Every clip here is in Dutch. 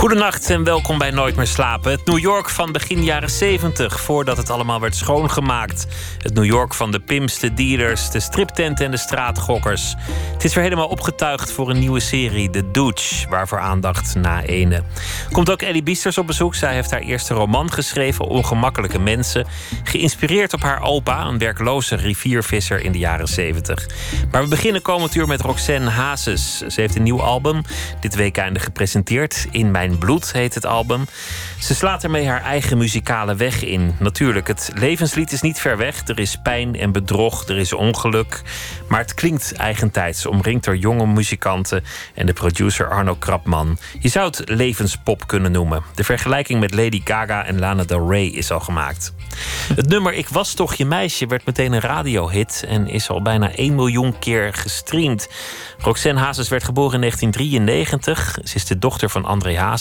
Goedenacht en welkom bij Nooit meer slapen. Het New York van begin jaren 70, voordat het allemaal werd schoongemaakt. Het New York van de pimps, de dealers, de striptenten en de straatgokkers. Het is weer helemaal opgetuigd voor een nieuwe serie, The Dooch, waarvoor aandacht na ene. Komt ook Ellie Biesters op bezoek. Zij heeft haar eerste roman geschreven, Ongemakkelijke Mensen. Geïnspireerd op haar opa, een werkloze riviervisser in de jaren 70. Maar we beginnen komend uur met Roxanne Hazes. Ze heeft een nieuw album, dit week einde gepresenteerd. In Mijn Bloed heet het album. Ze slaat ermee haar eigen muzikale weg in. Natuurlijk, het levenslied is niet ver weg. Er is pijn en bedrog, er is ongeluk. Maar het klinkt eigentijds, omringd door jonge muzikanten en de producer Arno Krapman. Je zou het levenspop kunnen noemen. De vergelijking met Lady Gaga en Lana Del Rey is al gemaakt. Het nummer Ik was toch je meisje werd meteen een radiohit en is al bijna 1 miljoen keer gestreamd. Roxanne Hazes werd geboren in 1993. Ze is de dochter van André Hazes.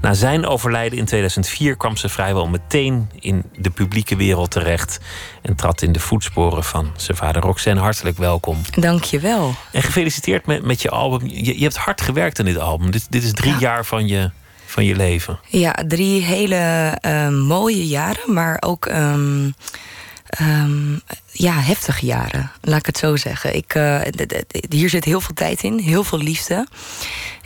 Na zijn overlijden in 2004 kwam ze vrijwel meteen in de publieke wereld terecht. En trad in de voetsporen van zijn vader Roxanne. Hartelijk welkom. Dank je wel. En gefeliciteerd met, met je album. Je, je hebt hard gewerkt aan dit album. Dit, dit is drie jaar van je, van je leven. Ja, drie hele uh, mooie jaren, maar ook um, um, ja, heftige jaren. Laat ik het zo zeggen. Ik, uh, hier zit heel veel tijd in, heel veel liefde.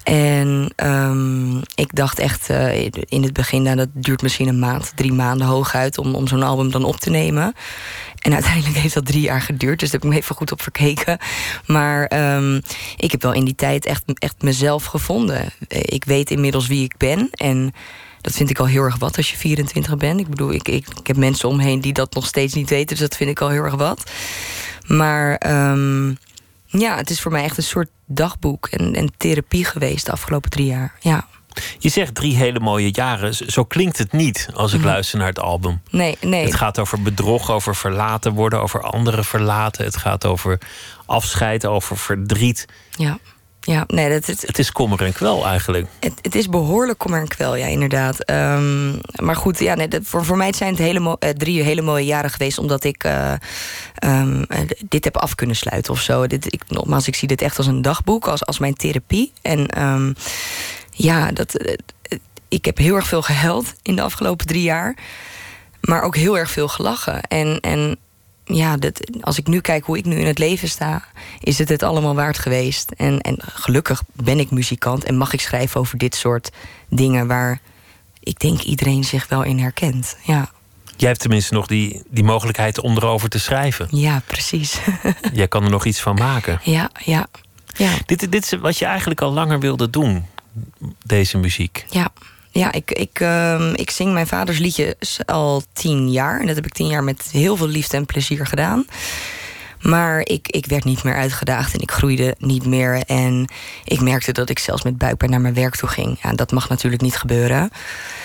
En um, ik dacht echt uh, in het begin, nou, dat duurt misschien een maand, drie maanden hooguit om, om zo'n album dan op te nemen. En uiteindelijk heeft dat drie jaar geduurd, dus daar heb ik me even goed op verkeken. Maar um, ik heb wel in die tijd echt, echt mezelf gevonden. Ik weet inmiddels wie ik ben en dat vind ik al heel erg wat als je 24 bent. Ik bedoel, ik, ik, heb mensen omheen die dat nog steeds niet weten, dus dat vind ik al heel erg wat. Maar um, ja, het is voor mij echt een soort dagboek en, en therapie geweest de afgelopen drie jaar. Ja. Je zegt drie hele mooie jaren. Zo klinkt het niet als ik luister naar het album. Nee, nee. Het gaat over bedrog, over verlaten worden, over anderen verlaten. Het gaat over afscheid, over verdriet. Ja. Ja, nee, dat, het, het is kommer en kwel eigenlijk. Het, het is behoorlijk kommer en kwel, ja, inderdaad. Um, maar goed, ja, nee, dat, voor, voor mij zijn het hele uh, drie hele mooie jaren geweest... omdat ik uh, um, dit heb af kunnen sluiten of zo. Dit, ik, nogmaals, ik zie dit echt als een dagboek, als, als mijn therapie. En um, ja, dat, ik heb heel erg veel gehuild in de afgelopen drie jaar. Maar ook heel erg veel gelachen. En, en ja, dat, als ik nu kijk hoe ik nu in het leven sta, is het het allemaal waard geweest. En, en gelukkig ben ik muzikant en mag ik schrijven over dit soort dingen waar ik denk iedereen zich wel in herkent. Ja. Jij hebt tenminste nog die, die mogelijkheid om erover te schrijven. Ja, precies. Jij kan er nog iets van maken. Ja, ja. ja. Dit, dit is wat je eigenlijk al langer wilde doen, deze muziek. Ja. Ja, ik, ik, uh, ik zing mijn vaders liedjes al tien jaar. En dat heb ik tien jaar met heel veel liefde en plezier gedaan. Maar ik, ik werd niet meer uitgedaagd en ik groeide niet meer. En ik merkte dat ik zelfs met buikpijn naar mijn werk toe ging. Ja, dat mag natuurlijk niet gebeuren.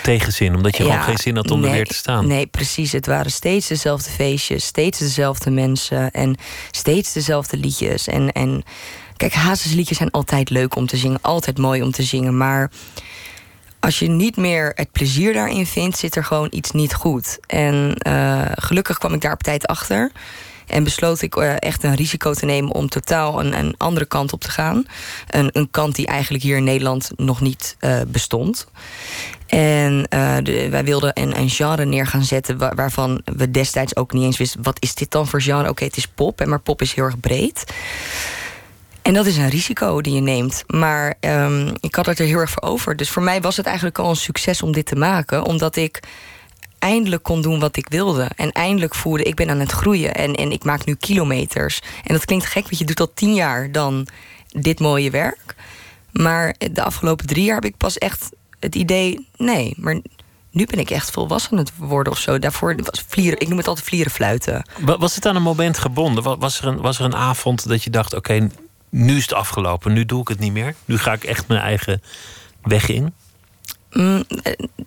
Tegenzin, omdat je ja, gewoon geen zin had om nee, er weer te staan. Nee, precies. Het waren steeds dezelfde feestjes, steeds dezelfde mensen en steeds dezelfde liedjes. En, en kijk, Hazes liedjes zijn altijd leuk om te zingen, altijd mooi om te zingen. Maar als je niet meer het plezier daarin vindt, zit er gewoon iets niet goed. En uh, gelukkig kwam ik daar op tijd achter. En besloot ik uh, echt een risico te nemen om totaal een, een andere kant op te gaan. Een, een, kant die eigenlijk hier in Nederland nog niet uh, bestond. En wij wilden een, een, genre neer gaan zetten waar, waarvan we destijds ook niet eens wisten... wat is dit dan voor genre? Oké, het is pop, maar pop is heel erg breed. En dat is een risico die je neemt. Maar um, ik had het er heel erg voor over. Dus voor mij was het eigenlijk al een succes om dit te maken. Omdat ik eindelijk kon doen wat ik wilde. En eindelijk voelde ik ben aan het groeien. En, en ik maak nu kilometers. En dat klinkt gek, want je doet al tien jaar dan dit mooie werk. Maar de afgelopen drie jaar heb ik pas echt het idee... nee, maar nu ben ik echt volwassen het worden of zo. Daarvoor was vlieren, ik noem het altijd vlieren fluiten. Was het aan een moment gebonden? Was er een, was er een avond dat je dacht... oké, nu is het afgelopen, nu doe ik het niet meer. Nu ga ik echt mijn eigen weg in. Mm,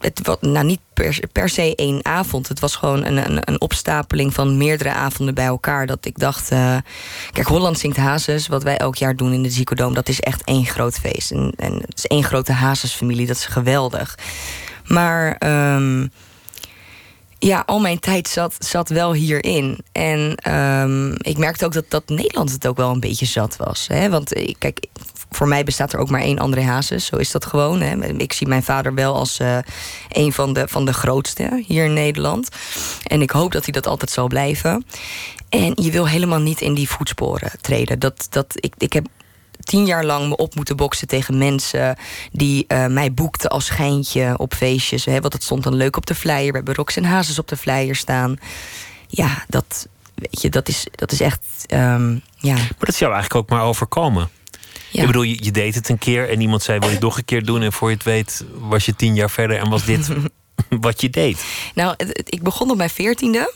het was nou niet per, se één avond. Het was gewoon een, een, een, opstapeling van meerdere avonden bij elkaar. Dat ik dacht. Uh, kijk, Holland zingt Hazes. Wat wij elk jaar doen in de Zicodoom. Dat is echt één groot feest. En, en het is één grote Hazes-familie. Dat is geweldig. Maar. Um, ja, al mijn tijd zat, zat wel hierin. En um, ik merkte ook dat, dat Nederland het ook wel een beetje zat was. Hè? Want kijk, voor mij bestaat er ook maar één André Hazes. Zo is dat gewoon. Hè. Ik zie mijn vader wel als uh, een van de, van de grootste hier in Nederland. En ik hoop dat hij dat altijd zal blijven. En je wil helemaal niet in die voetsporen treden. Dat, dat, ik, ik heb tien jaar lang me op moeten boksen tegen mensen die uh, mij boekten als schijntje op feestjes. Hè, want het stond dan leuk op de flyer. We hebben Rox en Hazes op de flyer staan. Ja, dat, weet je, dat, is, dat is echt. Um, ja. Maar dat is jou eigenlijk ook maar overkomen. Ik bedoel, je, je, deed het een keer en iemand zei: Wil je het nog een keer doen? En voor je het weet, was je tien jaar verder en was dit wat je deed. Nou, ik begon op mijn veertiende.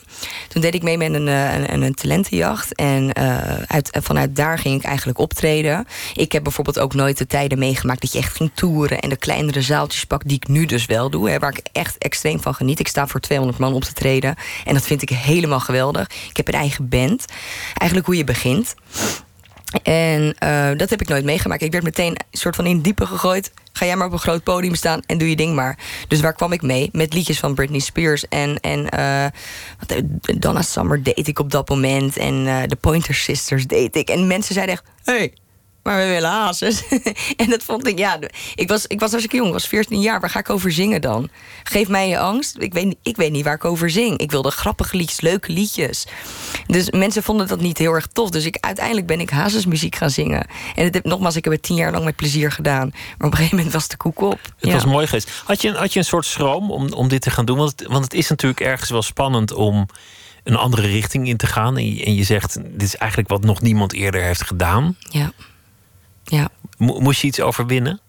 Toen deed ik mee met een, eh, een, een talentenjacht. En uh, uit, vanuit daar ging ik eigenlijk optreden. Ik heb bijvoorbeeld ook nooit de tijden meegemaakt dat je echt ging toeren en de kleinere zaaltjes pak, die ik nu dus wel doe. Waar ik echt extreem van geniet. Ik sta voor 200 man op te treden. En dat vind ik helemaal geweldig. Ik heb een eigen band. Eigenlijk hoe je begint. En uh, dat heb ik nooit meegemaakt. Ik werd meteen een soort van in diepe gegooid. Ga jij maar op een groot podium staan en doe je ding maar. Dus waar kwam ik mee? Met liedjes van Britney Spears. En, en uh, Donna Summer deed ik op dat moment. En de Pointer Sisters deed ik. En mensen zeiden echt... Hey, maar we willen hazes. en dat vond ik, ja. Ik was, ik was als ik jong, ik was 14 jaar. Waar ga ik over zingen dan? Geef mij je angst. Ik weet, ik weet niet waar ik over zing. Ik wilde grappige liedjes, leuke liedjes. Dus mensen vonden dat niet heel erg tof. Dus ik, uiteindelijk ben ik hazesmuziek gaan zingen. En het, nogmaals, ik heb het tien jaar lang met plezier gedaan. Maar op een gegeven moment was de koek op. Het was mooi geweest. Had je, had je een soort schroom om, om dit te gaan doen? Want het, want het is natuurlijk ergens wel spannend om een andere richting in te gaan. En je, en je zegt, dit is eigenlijk wat nog niemand eerder heeft gedaan. Ja. Ja. moest je iets overwinnen?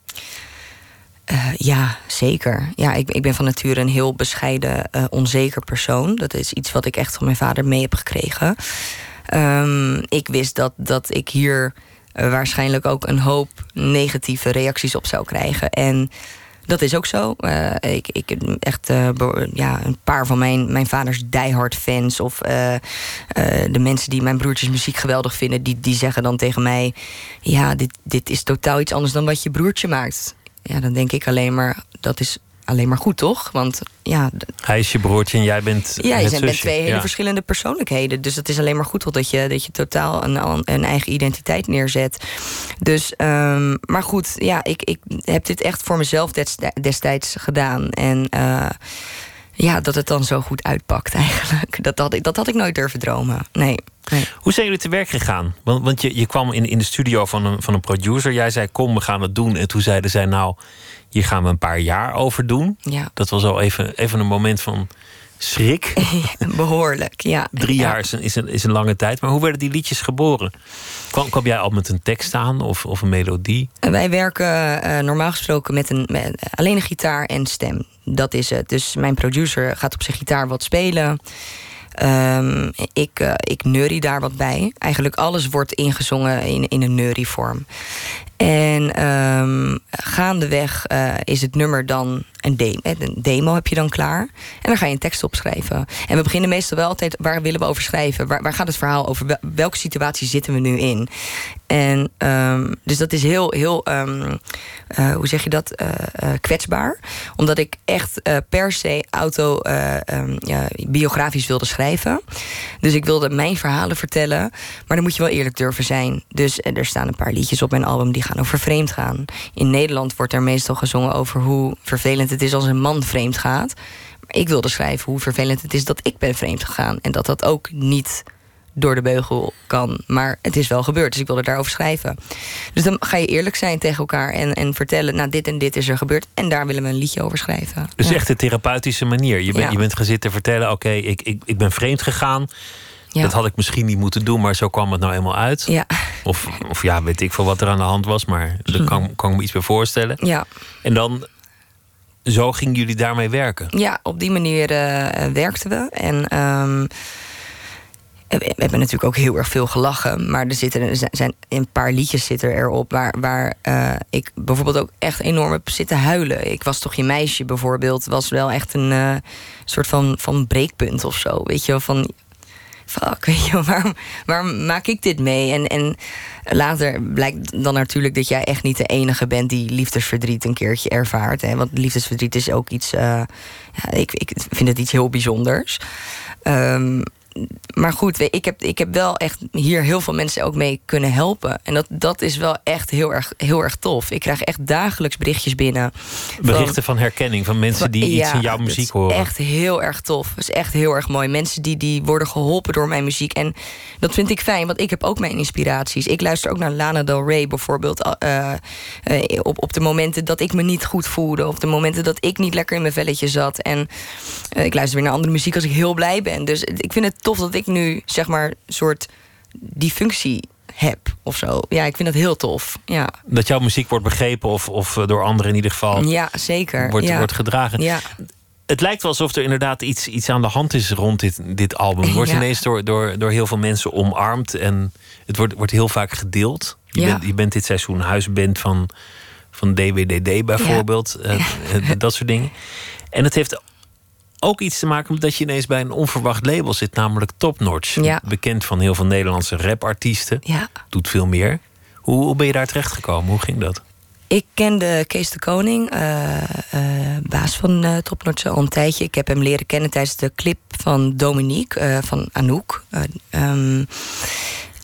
Uh, ja, zeker. Ja, ik, ik ben van nature een heel bescheiden, uh, onzeker persoon. Dat is iets wat ik echt van mijn vader mee heb gekregen. Um, ik wist dat, dat ik hier uh, waarschijnlijk ook een hoop negatieve reacties op zou krijgen. En dat is ook zo. Uh, ik, ik echt uh, ja, een paar van mijn, mijn vaders diehard fans. Of uh, de mensen die mijn broertjes muziek geweldig vinden, die, die zeggen dan tegen mij: Ja, dit, dit is totaal iets anders dan wat je broertje maakt. Ja, dan denk ik alleen maar, dat is alleen maar goed, toch? Want ja. Hij is je broertje en jij bent. Ja, je bent twee hele verschillende persoonlijkheden. Dus het is alleen maar goed dat je, dat je totaal een, een eigen identiteit neerzet. Dus, um, maar goed, ja, ik, ik heb dit echt voor mezelf destijds gedaan. En uh, ja, dat het dan zo goed uitpakt eigenlijk. Dat had ik, dat had ik nooit durven dromen. Nee. nee. Hoe zijn jullie te werk gegaan? Want, want je, je kwam in, in de studio van een, van een producer. Jij zei: Kom, we gaan het doen. En toen zeiden zij: Nou hier gaan we een paar jaar over doen. Ja. Dat was al even, even een moment van schrik. Behoorlijk, ja. Drie jaar is een, is, een, is een lange tijd. Maar hoe werden die liedjes geboren? Kwam, kwam jij al met een tekst aan of, of een melodie? Wij werken uh, normaal gesproken met, een, met alleen een gitaar en stem. Dat is het. Dus mijn producer gaat op zijn gitaar wat spelen. Um, ik, uh, ik neurie daar wat bij. Eigenlijk alles wordt ingezongen in, in een neurievorm. En um, gaandeweg uh, is het nummer dan een, de een demo heb je dan klaar. En dan ga je een tekst opschrijven. En we beginnen meestal wel altijd, waar willen we over schrijven? Waar, waar gaat het verhaal over? Welke situatie zitten we nu in? En um, dus dat is heel, heel um, uh, hoe zeg je dat, kwetsbaar. Omdat ik echt per se autobiografisch wilde schrijven. Dus ik wilde mijn verhalen vertellen. Maar dan moet je wel eerlijk durven zijn. Dus er staan een paar liedjes op mijn album die gaan over vreemd gaan. In Nederland wordt er meestal gezongen over hoe vervelend het is als een man vreemd gaat. Maar ik wilde schrijven hoe vervelend het is dat ik ben vreemd gegaan. En dat dat ook niet door de beugel kan. Maar het is wel gebeurd, dus ik wilde daarover schrijven. Dus dan ga je eerlijk zijn tegen elkaar en, en vertellen... nou, dit en dit is er gebeurd en daar willen we een liedje over schrijven. Dus ja. echt de therapeutische manier. Je, ben, ja. je bent gaan zitten vertellen, oké, okay, ik, ik, ik ben vreemd gegaan... Ja. Dat had ik misschien niet moeten doen, maar zo kwam het nou eenmaal uit. Ja. Of, of ja, weet ik veel wat er aan de hand was, maar daar kan, kan ik me iets bij voorstellen. Ja. En dan, zo gingen jullie daarmee werken? Ja, op die manier uh, werkten we. En um, we hebben natuurlijk ook heel erg veel gelachen. Maar er, zitten, er zijn een paar liedjes zitten erop waar, waar uh, ik bijvoorbeeld ook echt enorm heb zitten huilen. Ik was toch je meisje bijvoorbeeld. Was wel echt een uh, soort van, van breekpunt of zo. Weet je wel, van fuck, weet je, waarom, waarom maak ik dit mee? En, en later blijkt dan natuurlijk dat jij echt niet de enige bent die liefdesverdriet een keertje ervaart. Hè? Want liefdesverdriet is ook iets, uh, ja, ik, ik vind het iets heel bijzonders. Um, maar goed, ik heb, ik heb wel echt hier heel veel mensen ook mee kunnen helpen. En dat, dat is wel echt heel erg, heel erg tof. Ik krijg echt dagelijks berichtjes binnen. Berichten van, herkenning van mensen die iets in jouw muziek horen. Echt heel erg tof. Dat is echt heel erg mooi. Mensen die, die worden geholpen door mijn muziek. En dat vind ik fijn, want ik heb ook mijn inspiraties. Ik luister ook naar Lana Del Rey bijvoorbeeld. Uh, uh, op, op de momenten dat ik me niet goed voelde. Op de momenten dat ik niet lekker in mijn velletje zat. En uh, ik luister weer naar andere muziek als ik heel blij ben. Dus ik vind het tof dat ik nu zeg maar soort die functie heb of zo. Ja, ik vind dat heel tof. Ja. Dat jouw muziek wordt begrepen of, of eh, door anderen in ieder geval. Ja, zeker. Wordt, ja. wordt gedragen. Ja. Het lijkt wel alsof er inderdaad iets, iets aan de hand is rond dit, dit album. Wordt ja. ineens door, door, door heel veel mensen omarmd en het wordt, wordt heel vaak gedeeld. Je, Ja. bent, je bent dit seizoen huisband van, van DWDD bijvoorbeeld. eh, eh, dat soort dingen. En het heeft ook iets te maken met dat je ineens bij een onverwacht label zit, namelijk Top Notch. Ja. Bekend van heel veel Nederlandse rapartiesten. Ja. Doet veel meer. Hoe, hoe ben je daar terecht gekomen? Hoe ging dat? Ik kende Kees de Koning, eh, eh, baas van uh, Topnotch, al een tijdje. Ik heb hem leren kennen tijdens de clip van Dominique, eh, van Anouk. Eh, ehm,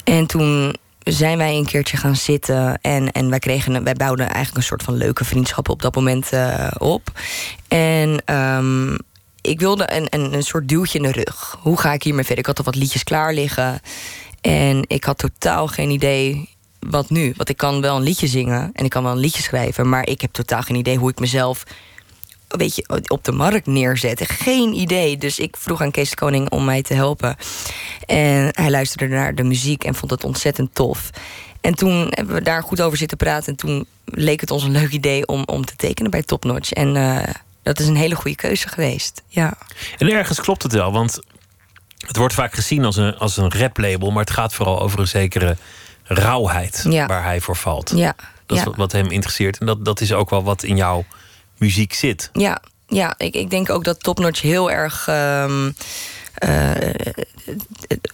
en toen zijn wij een keertje gaan zitten en, en wij, kregen, wij bouwden eigenlijk een soort van leuke vriendschap op dat moment eh, op. En ehm, ik wilde een, een, een soort duwtje in de rug. Hoe ga ik hiermee verder? Ik had al wat liedjes klaar liggen. En ik had totaal geen idee wat nu. Want ik kan wel een liedje zingen en ik kan wel een liedje schrijven, maar ik heb totaal geen idee hoe ik mezelf weet je, op de markt neerzet. Geen idee. Dus ik vroeg aan Kees de Koning om mij te helpen. En hij luisterde naar de muziek en vond het ontzettend tof. En toen hebben we daar goed over zitten praten. En toen leek het ons een leuk idee om, om te tekenen bij Top Notch. En uh, dat is een hele goede keuze geweest. Ja. En ergens klopt het wel, want het wordt vaak gezien als een, als een raplabel, maar het gaat vooral over een zekere rauwheid ja. waar hij voor valt. Ja. Dat is ja. wat, hem interesseert. En dat, dat is ook wel wat in jouw muziek zit. Ja, ja ik, ik denk ook dat Topnotch heel erg. Um, uh,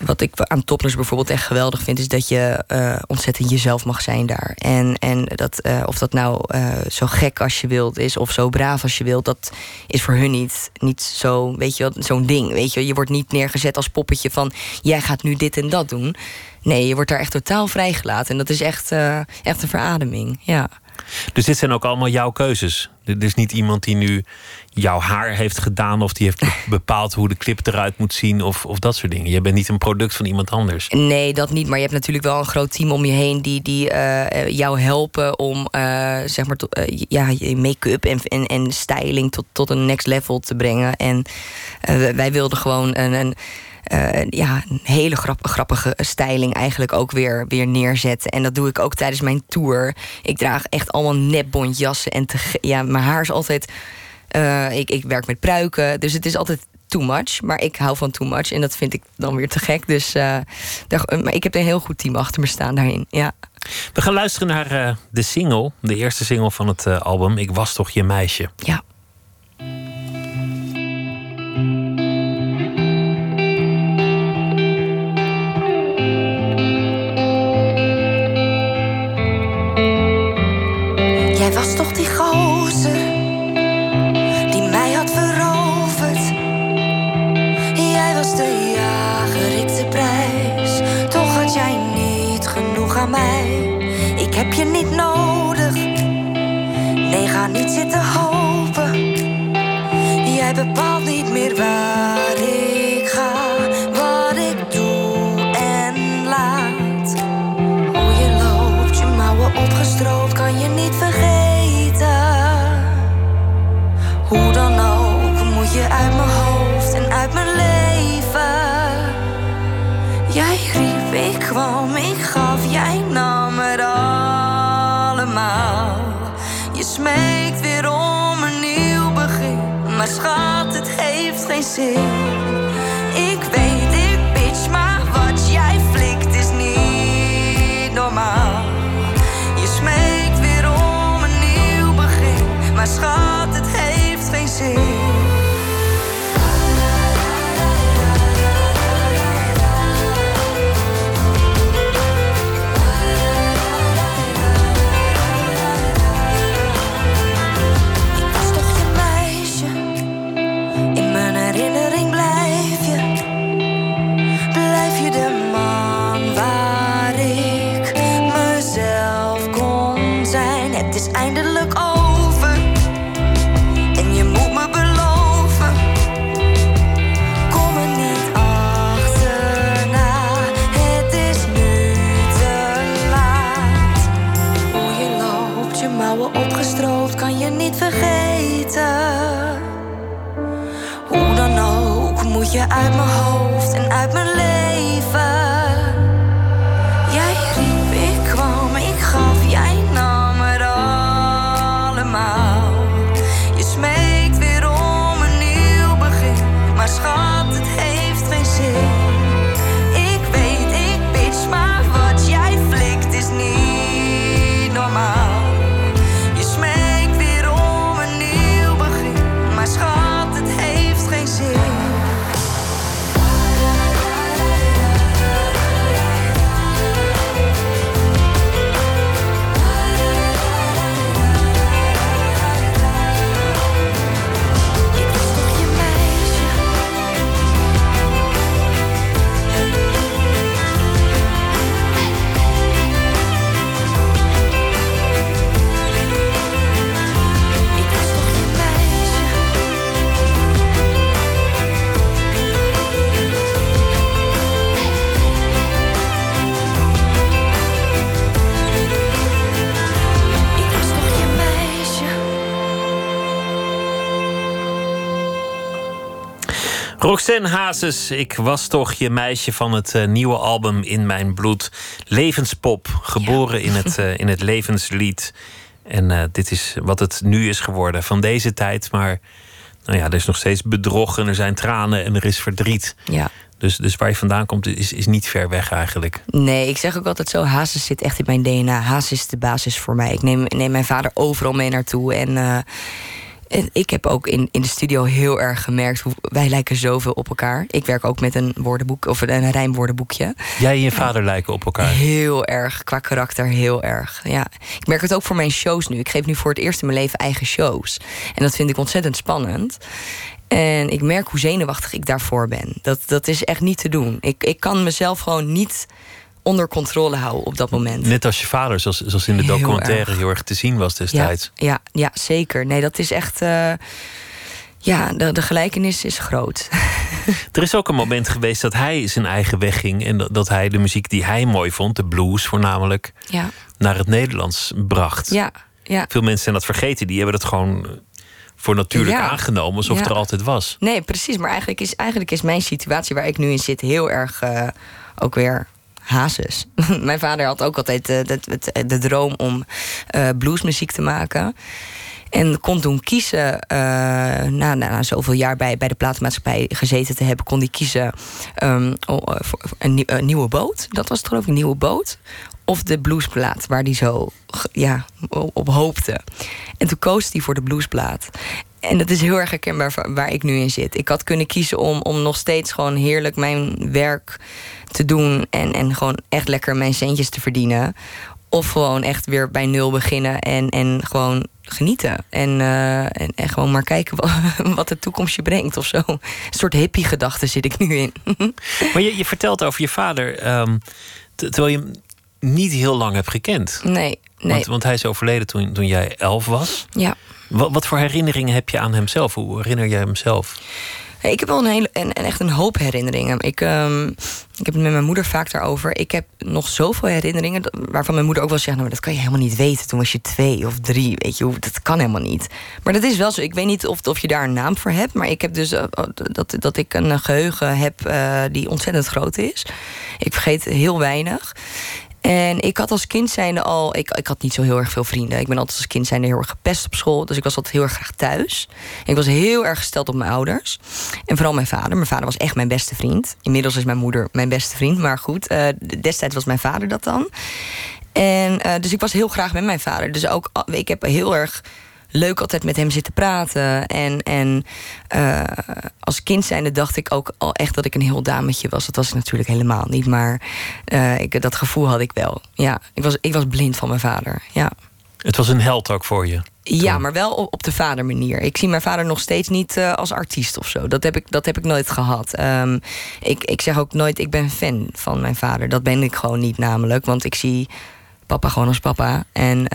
wat ik aan Topnotch bijvoorbeeld echt geweldig vind, is dat je uh, ontzettend jezelf mag zijn daar. En, en dat, uh, of dat nou zo gek als je wilt is, of zo braaf als je wilt, dat is voor hun niet, niet zo, weet je wel, zo'n ding. Weet je, je wordt niet neergezet als poppetje van jij gaat nu dit en dat doen. Nee, je wordt daar echt totaal vrijgelaten. En dat is echt, echt een verademing. Ja. Dus dit zijn ook allemaal jouw keuzes. Er is niet iemand die nu jouw haar heeft gedaan of die heeft bepaald hoe de clip eruit moet zien of, of dat soort dingen. Je bent niet een product van iemand anders. Nee, dat niet. Maar je hebt natuurlijk wel een groot team om je heen die, die uh, jou helpen om uh, zeg maar to, uh, ja, je make-up en, en, en styling tot, tot een next level te brengen. En wij wilden gewoon een. een uh, ja, een hele grap, grappige styling eigenlijk ook weer, weer neerzetten. En dat doe ik ook tijdens mijn tour. Ik draag echt allemaal nepbontjassen. En te, ja, mijn haar is altijd... Uh, ik, ik werk met pruiken, dus het is altijd too much. Maar ik hou van too much en dat vind ik dan weer te gek. Dus uh, daar, maar ik heb een heel goed team achter me staan daarin, ja. We gaan luisteren naar de single, de eerste single van het album. Ik was toch je meisje. Ja. Heb je niet nodig. Nee, ga niet zitten hopen. Jij bepaalt niet meer waar Ik weet, ik bitch, maar wat jij flikt is niet normaal. Je smeekt weer om een nieuw begin, maar schat, het heeft geen zin. Je uit mijn en uit mijn Roxanne Hazes, ik was toch je meisje van het eh, nieuwe album In Mijn Bloed. Levenspop, geboren in, het, eh, in het levenslied. En eh, dit is wat het nu is geworden van deze tijd. Maar nou ja, er is nog steeds bedrog en er zijn tranen en er is verdriet. Ja. Dus, dus waar je vandaan komt is, is niet ver weg eigenlijk. Nee, ik zeg ook altijd zo: Hazes zit echt in mijn DNA. Hazes is de basis voor mij. Ik neem, neem mijn vader overal mee naartoe. En, en ik heb ook in, in de studio heel erg gemerkt hoe wij lijken zoveel op elkaar. Ik werk ook met een woordenboek of een rijmwoordenboekje. Jij en je vader lijken op elkaar. Heel erg, qua karakter heel erg. Ja. Ik merk het ook voor mijn shows nu. Ik geef nu voor het eerst in mijn leven eigen shows. En dat vind ik ontzettend spannend. En ik merk hoe zenuwachtig ik daarvoor ben. Dat, dat is echt niet te doen. Ik, ik kan mezelf gewoon niet onder controle houden op dat moment. Net als je vader, zoals, zoals in de Heel documentaire erg. heel erg te zien was destijds. ja, ja, zeker. Nee, dat is echt. eh, ja, de, de gelijkenis is groot. Er is ook een moment geweest dat hij zijn eigen weg ging. En dat, dat hij de muziek die hij mooi vond, de blues voornamelijk, ja, naar het Nederlands bracht. ja, ja. Veel mensen zijn dat vergeten. Die hebben dat gewoon voor natuurlijk Ja. aangenomen, alsof Ja. het er altijd was. Nee, precies. Maar eigenlijk is, eigenlijk is mijn situatie waar ik nu in zit heel erg eh, ook weer hazes. mijn vader had ook altijd eh, de, de, de droom om eh, bluesmuziek te maken. En kon toen kiezen, eh, na, na, zoveel jaar bij, bij de platenmaatschappij gezeten te hebben, kon hij kiezen ehm, eh, voor een, nieuw- een nieuwe boot. Dat was het geloof een nieuwe boot. Of de bluesplaat, waar hij zo ja, op hoopte. En toen koos hij voor de bluesplaat. En dat is heel erg herkenbaar waar ik nu in zit. Ik had kunnen kiezen om, om nog steeds gewoon heerlijk mijn werk te doen. En, en gewoon echt lekker mijn centjes te verdienen. Of gewoon echt weer bij nul beginnen en, en gewoon genieten. En, eh, en, en gewoon maar kijken wat, wat de toekomst je brengt of zo. Een soort hippie-gedachte zit ik nu in. Maar je, je vertelt over je vader, ehm, te- terwijl je hem niet heel lang hebt gekend. Nee, nee. Want, want hij is overleden toen, toen jij elf was. Ja. Wat, wat voor herinneringen heb je aan hemzelf? Hoe herinner jij hem zelf? Ik heb wel een hele, en, echt een hoop herinneringen. Ik, ehm, ik heb het met mijn moeder vaak daarover. Ik heb nog zoveel herinneringen waarvan mijn moeder ook wel zegt: nou, dat kan je helemaal niet weten. Toen was je twee of drie, weet je, dat kan helemaal niet. Maar dat is wel zo. Ik weet niet of, of je daar een naam voor hebt, maar ik heb dus eh, dat, dat ik een geheugen heb eh, die ontzettend groot is. Ik vergeet heel weinig. En ik had als kind zijnde al... Ik, ik had niet zo heel erg veel vrienden. Ik ben altijd als kind zijnde heel erg gepest op school. Dus ik was altijd heel erg graag thuis. Ik was heel erg gesteld op mijn ouders. En vooral mijn vader. Mijn vader was echt mijn beste vriend. Inmiddels is mijn moeder mijn beste vriend. Maar goed, eh, destijds was mijn vader dat dan. En eh, dus ik was heel graag met mijn vader. Dus ook, ah, ik heb heel erg leuk altijd met hem zitten praten. En, en eh, als kind zijnde dacht ik ook al echt dat ik een heel dametje was. Dat was ik natuurlijk helemaal niet. Maar eh, ik, dat gevoel had ik wel. Ja, ik was, ik was blind van mijn vader. Ja. Het was een held ook voor je. Ja, maar wel op, de vadermanier. Ik zie mijn vader nog steeds niet eh, als artiest of zo. Dat heb ik, dat heb ik nooit gehad. Ehm, ik, ik zeg ook nooit, ik ben fan van mijn vader. Dat ben ik gewoon niet namelijk. Want ik zie papa gewoon als papa. En,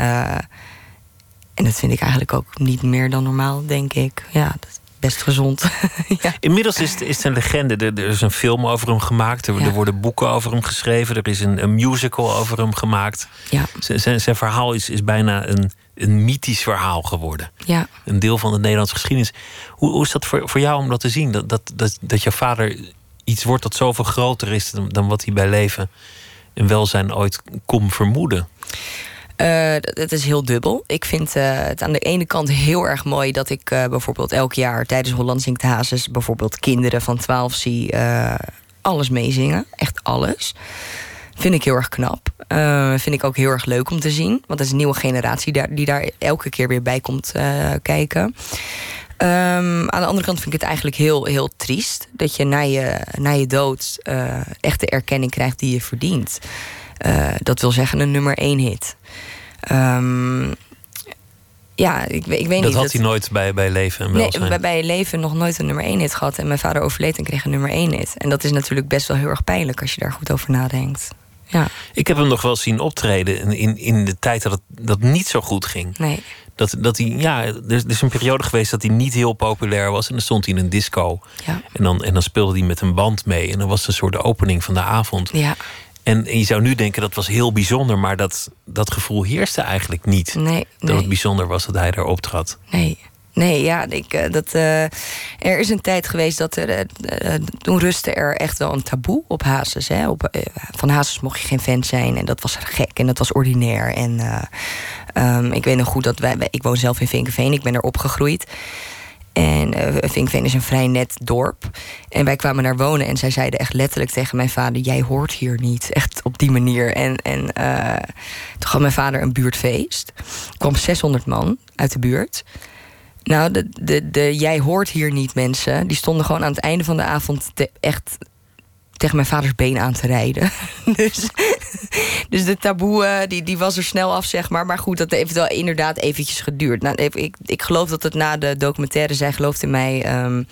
en dat vind ik eigenlijk ook niet meer dan normaal, denk ik. Ja, dat is best gezond. ja. Inmiddels is het, is het een legende. Er, er is een film over hem gemaakt. Er, Ja. er worden boeken over hem geschreven. Er is een, een musical over hem gemaakt. Ja, Zijn, zijn verhaal is, is bijna een, een mythisch verhaal geworden. ja. Een deel van de Nederlandse geschiedenis. Hoe, hoe is dat voor, voor jou om dat te zien? Dat, dat, dat, dat jouw vader iets wordt dat zoveel groter is dan, dan wat hij bij leven en welzijn ooit kon vermoeden. Eh, het is heel dubbel. Ik vind eh, het aan de ene kant heel erg mooi dat ik eh, bijvoorbeeld elk jaar tijdens Holland bijvoorbeeld kinderen van 12 zie alles meezingen. Echt alles. Vind ik heel erg knap. Vind ik ook heel erg leuk om te zien. Want het is een nieuwe generatie daar, die daar elke keer weer bij komt kijken. Ehm, aan de andere kant vind ik het eigenlijk heel, heel triest dat je na je, na je dood echt de erkenning krijgt die je verdient. Eh, dat wil zeggen een nummer één hit. Ehm, ja, ik, weet- ik weet dat niet. had hij nooit bij, bij leven en welzijn. Nee, bij, bij leven nog nooit een nummer 1 hit gehad. En mijn vader overleed en kreeg een nummer 1 hit. En dat is natuurlijk best wel heel erg pijnlijk als je daar goed over nadenkt. Ja, Ik heb hem nog wel zien optreden in, in, de tijd dat het dat niet zo goed ging. nee. Dat, dat hij, ja, er, er is een periode geweest dat hij niet heel populair was. En dan stond hij in een disco. Ja, En dan, en dan speelde hij met een band mee. En dan was het een soort de opening van de avond. ja. En, en je zou nu denken dat was heel bijzonder. Maar dat, dat gevoel heerste eigenlijk niet. Nee, Dat het bijzonder was dat hij daar optrad. nee. Nee, ja, ik, eh, dat, eh, er is een tijd geweest dat er. eh, toen rustte er echt wel een taboe op Hazes. Hè? Op, van Hazes mocht je geen fan zijn. En dat was gek en dat was ordinair. En eh, ehm, ik weet nog goed dat wij. wij- Ik woon zelf in Vinkenveen, ik ben er opgegroeid. En eh Vinkveen is een vrij net dorp. En wij kwamen daar wonen en zij zeiden echt letterlijk tegen mijn vader: Jij hoort hier niet. Echt op die manier. En, en eh, toen had mijn vader een buurtfeest. Er kwam 600 man uit de buurt. Nou, de, de, de jij hoort hier niet mensen. Die stonden gewoon aan het einde van de avond echt tegen mijn vaders been aan te rijden. dus, dus de taboe eh, die, die was er snel af, zeg maar. Maar goed, dat heeft wel inderdaad eventjes geduurd. Nou, ik, ik, geloof dat het na de documentaire... zij gelooft in mij... ehm,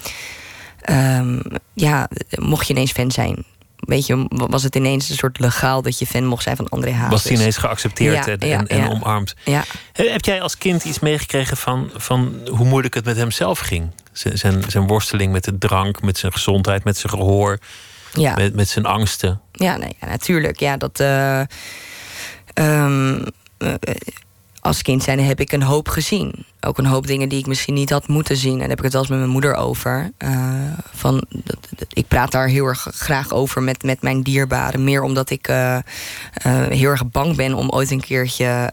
ehm, ja, mocht je ineens fan zijn... Weet je, was het ineens een soort legaal dat je fan mocht zijn van André Hazes. Was hij ineens geaccepteerd Ja, en, ja, en, en ja. omarmd. Ja, He- Heb jij als kind iets meegekregen van, van hoe moeilijk het met hem zelf ging? Zijn, zijn worsteling met de drank, met zijn gezondheid, met zijn gehoor, ja. met, met zijn angsten. Ja, nee, ja, natuurlijk. Ja, dat. eh, ehm, eh, als kind zijn heb ik een hoop gezien. Ook een hoop dingen die ik misschien niet had moeten zien. En daar heb ik het wel eens met mijn moeder over. Eh, van, ik praat daar heel erg graag over met, met mijn dierbaren. Meer omdat ik heel erg bang ben om ooit een keertje.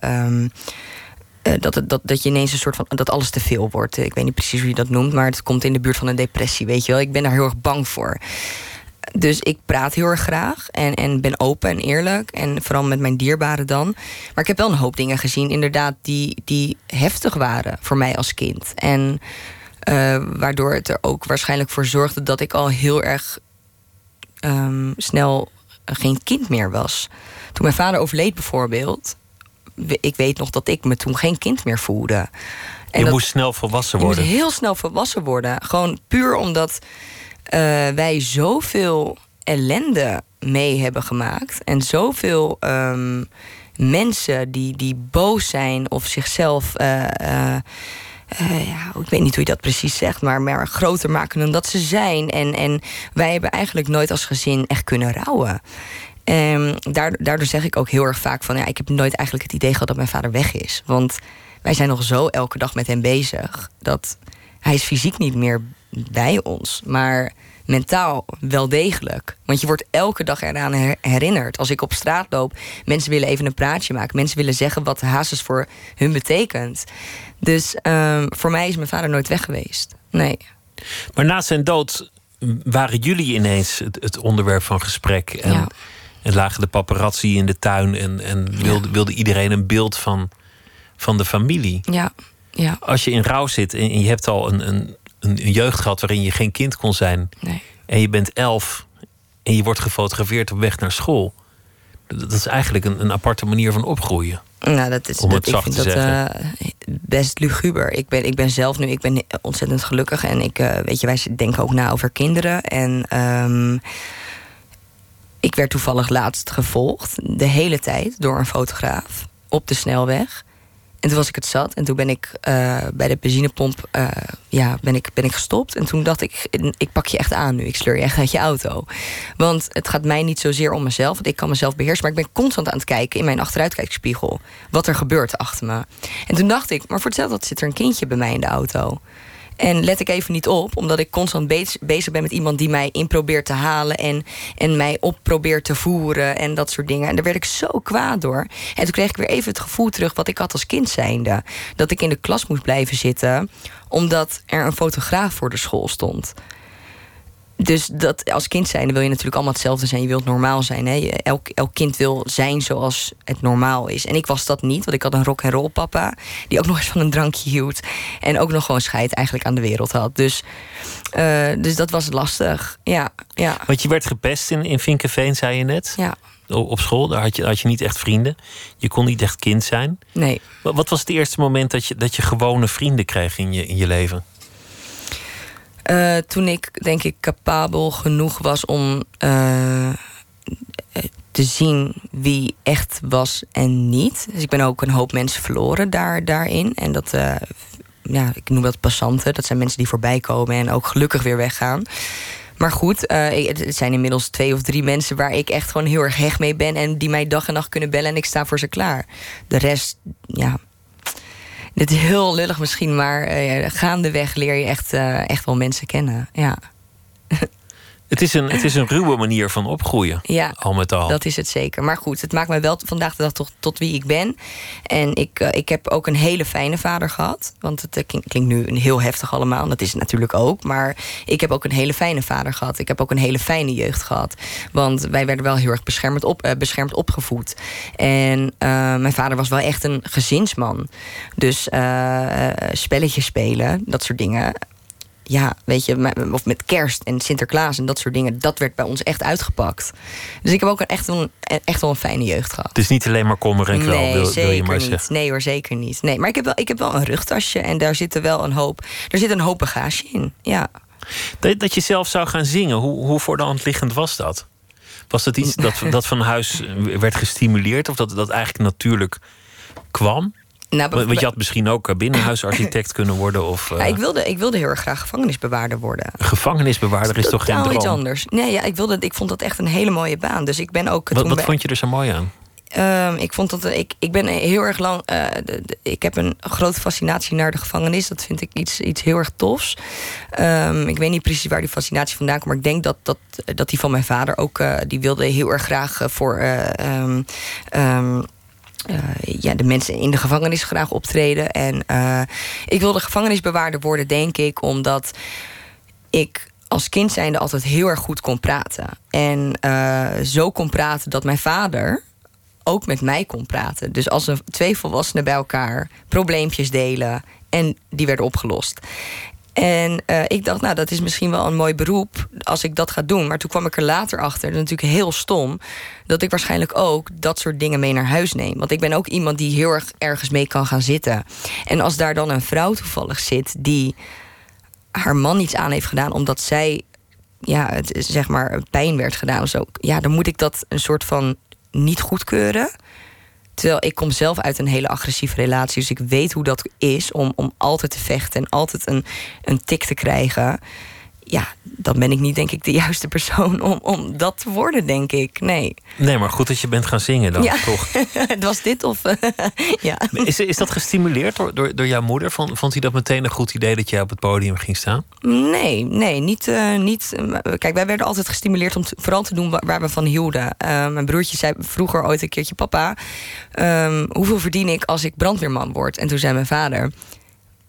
eh, dat, dat, dat je ineens een soort van. dat alles te veel wordt. Ik weet niet precies hoe je dat noemt, maar het komt in de buurt van een depressie, weet je wel. Ik ben daar heel erg bang voor. Dus ik praat heel erg graag en, en ben open en eerlijk. En vooral met mijn dierbaren dan. Maar ik heb wel een hoop dingen gezien, inderdaad, die, die heftig waren voor mij als kind. En eh, waardoor het er ook waarschijnlijk voor zorgde dat ik al heel erg ehm, snel geen kind meer was. Toen mijn vader overleed bijvoorbeeld, ik weet nog dat ik me toen geen kind meer voelde. En je dat- moest snel volwassen je moet worden. heel snel volwassen worden. Gewoon puur omdat wij zoveel ellende mee hebben gemaakt. En zoveel ehm, mensen die, die boos zijn of zichzelf. eh, eh, eh, ja, ik weet niet hoe je dat precies zegt, maar, maar groter maken dan dat ze zijn. En, en wij hebben eigenlijk nooit als gezin echt kunnen rouwen. En daardoor, daardoor zeg ik ook heel erg vaak van ja, ik heb nooit eigenlijk het idee gehad dat mijn vader weg is. Want wij zijn nog zo elke dag met hem bezig dat hij is fysiek niet meer bij ons, maar mentaal wel degelijk. Want je wordt elke dag eraan her- herinnerd. Als ik op straat loop, mensen willen even een praatje maken. Mensen willen zeggen wat Hazes voor hun betekent. Dus ehm, voor mij is mijn vader nooit weg geweest. Nee. Maar na zijn dood waren jullie ineens het, het onderwerp van gesprek. En, Ja. en lagen de paparazzi in de tuin en, en wilde, wilde iedereen een beeld van, van de familie. Ja, ja, Als je in rouw zit en, en je hebt al een, een, een jeugd gehad waarin je geen kind kon zijn. nee. en je bent elf en je wordt gefotografeerd op weg naar school. Dat is eigenlijk een, een aparte manier van opgroeien. Nou, dat is Om dat, ik vind te dat eh, best luguber. Ik ben, ik ben zelf nu, ik ben ontzettend gelukkig en ik, eh, weet je, wij denken ook na over kinderen. En ehm, ik werd toevallig laatst gevolgd, de hele tijd, door een fotograaf op de snelweg. En toen was ik het zat en toen ben ik uh, bij de benzinepomp uh, ja, ben ik, ben ik gestopt. En toen dacht ik, ik pak je echt aan nu. Ik sleur je echt uit je auto. Want het gaat mij niet zozeer om mezelf. Want ik kan mezelf beheersen. Maar ik ben constant aan het kijken in mijn achteruitkijkspiegel. Wat er gebeurt achter me. En toen dacht ik, maar voor hetzelfde zit er een kindje bij mij in de auto. En let ik even niet op, omdat ik constant bezig ben met iemand die mij in probeert te halen en, en mij op probeert te voeren en dat soort dingen. En daar werd ik zo kwaad door. En toen kreeg ik weer even het gevoel terug wat ik had als kind zijnde. Dat ik in de klas moest blijven zitten, omdat er een fotograaf voor de school stond dus dat als kind zijn, wil je natuurlijk allemaal hetzelfde zijn. Je wilt normaal zijn. Hè? Elk, elk kind wil zijn zoals het normaal is. En ik was dat niet, want ik had een rock and roll papa die ook nog eens van een drankje hield en ook nog gewoon scheid eigenlijk aan de wereld had. Dus, uh, dus dat was lastig. Ja, ja. Want je werd gepest in, in Vinkenveen, zei je net. Ja. Op school, daar had je, had je niet echt vrienden. Je kon niet echt kind zijn. Nee. Wat was het eerste moment dat je, dat je gewone vrienden kreeg in je, in je leven? Uh, toen ik denk ik capabel genoeg was om uh, te zien wie echt was en niet. Dus ik ben ook een hoop mensen verloren daar, daarin. En dat, uh, ja, ik noem dat passanten. Dat zijn mensen die voorbij komen en ook gelukkig weer weggaan. Maar goed, het zijn inmiddels twee of drie mensen waar ik echt gewoon heel erg hecht mee ben. En die mij dag en nacht kunnen bellen en ik sta voor ze klaar. De rest, ja, dit is heel lullig misschien, maar uh, gaandeweg leer je echt, uh, echt wel mensen kennen. Ja. Het is, een, het is een ruwe manier van opgroeien. Ja, al met al. dat is het zeker. Maar goed, het maakt mij wel vandaag de dag tot, tot wie ik ben. En ik, uh, ik heb ook een hele fijne vader gehad. Want het klinkt, klinkt nu heel heftig allemaal. Dat is het natuurlijk ook. Maar ik heb ook een hele fijne vader gehad. Ik heb ook een hele fijne jeugd gehad. Want wij werden wel heel erg beschermd, op, uh, beschermd opgevoed. En mijn vader was wel echt een gezinsman. Dus spelletjes spelen, dat soort dingen ja, weet je, of met kerst en Sinterklaas en dat soort dingen, dat werd bij ons echt uitgepakt. Dus ik heb ook een, echt, een, echt wel een fijne jeugd gehad. Het is niet alleen maar kommer en kwel, nee, wil, zeker wil je maar niet. zeggen. Nee hoor, zeker niet. Nee, maar ik heb, wel, ik heb wel een rugtasje en daar zit er wel een hoop, er zit een hoop bagage in. Ja. Dat, dat je zelf zou gaan zingen, hoe, hoe voor de hand liggend was dat? Was dat iets dat, dat van huis werd gestimuleerd of dat dat eigenlijk natuurlijk kwam? Nou, Want je had misschien ook binnenhuisarchitect kunnen worden. Of, uh... ja, ik, wilde, ik wilde heel erg graag gevangenisbewaarder worden. Gevangenisbewaarder is toch geen droom? iets anders. Nee, ja, ik, wilde, ik vond dat echt een hele mooie baan. Dus ik ben ook. Wat, wat vond je er zo mooi aan? Um, ik vond dat ik, ik ben heel erg lang. Uh, de, de, ik heb een grote fascinatie naar de gevangenis. Dat vind ik iets, iets heel erg tofs. Um, ik weet niet precies waar die fascinatie vandaan komt, maar ik denk dat, dat, dat die van mijn vader ook. Uh, die wilde heel erg graag voor. Um, uh, ja, de mensen in de gevangenis graag optreden. En uh, ik wilde gevangenisbewaarder worden, denk ik, omdat ik als kind zijnde altijd heel erg goed kon praten. En uh, zo kon praten dat mijn vader ook met mij kon praten. Dus als twee volwassenen bij elkaar probleempjes delen en die werden opgelost. En uh, ik dacht, nou, dat is misschien wel een mooi beroep als ik dat ga doen. Maar toen kwam ik er later achter, dat natuurlijk heel stom, dat ik waarschijnlijk ook dat soort dingen mee naar huis neem. Want ik ben ook iemand die heel erg ergens mee kan gaan zitten. En als daar dan een vrouw toevallig zit die haar man iets aan heeft gedaan omdat zij, ja, zeg maar, pijn werd gedaan of zo, ja, dan moet ik dat een soort van niet goedkeuren. Terwijl ik kom zelf uit een hele agressieve relatie. Dus ik weet hoe dat is om, om altijd te vechten en altijd een, een tik te krijgen. Ja, dan ben ik niet, denk ik, de juiste persoon om, om dat te worden, denk ik. Nee. Nee, maar goed dat je bent gaan zingen dan, ja. toch? Het was dit of... ja. Is, is dat gestimuleerd door, door, door jouw moeder? Vond, vond hij dat meteen een goed idee dat jij op het podium ging staan? Nee, nee, niet... Uh, niet kijk, wij werden altijd gestimuleerd om te, vooral te doen waar, waar we van hielden. Uh, mijn broertje zei vroeger ooit een keertje... Papa, um, hoeveel verdien ik als ik brandweerman word? En toen zei mijn vader...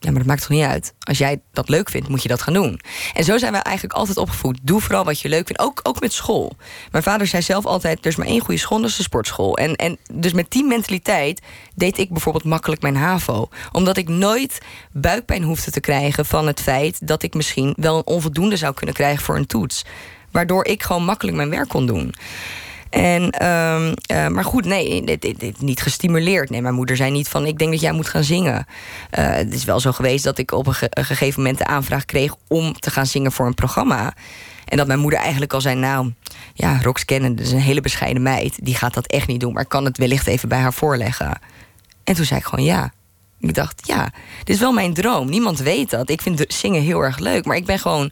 Ja, maar dat maakt toch niet uit. Als jij dat leuk vindt, moet je dat gaan doen. En zo zijn we eigenlijk altijd opgevoed. Doe vooral wat je leuk vindt. Ook, ook met school. Mijn vader zei zelf altijd: er is maar één goede school, dat is de sportschool. En, en dus met die mentaliteit deed ik bijvoorbeeld makkelijk mijn HAVO. Omdat ik nooit buikpijn hoefde te krijgen van het feit dat ik misschien wel een onvoldoende zou kunnen krijgen voor een toets. Waardoor ik gewoon makkelijk mijn werk kon doen. En, um, uh, maar goed, nee, dit, dit, niet gestimuleerd. Nee, mijn moeder zei niet van, ik denk dat jij moet gaan zingen. Uh, het is wel zo geweest dat ik op een, een, gegeven moment de aanvraag kreeg... om te gaan zingen voor een programma. En dat mijn moeder eigenlijk al zei: Nou, ja, Rox kennen, is een hele bescheiden meid. Die gaat dat echt niet doen, maar kan het wellicht even bij haar voorleggen. En toen zei ik gewoon ja. Ik dacht, ja, dit is wel mijn droom. Niemand weet dat. Ik vind zingen heel erg leuk, maar ik ben gewoon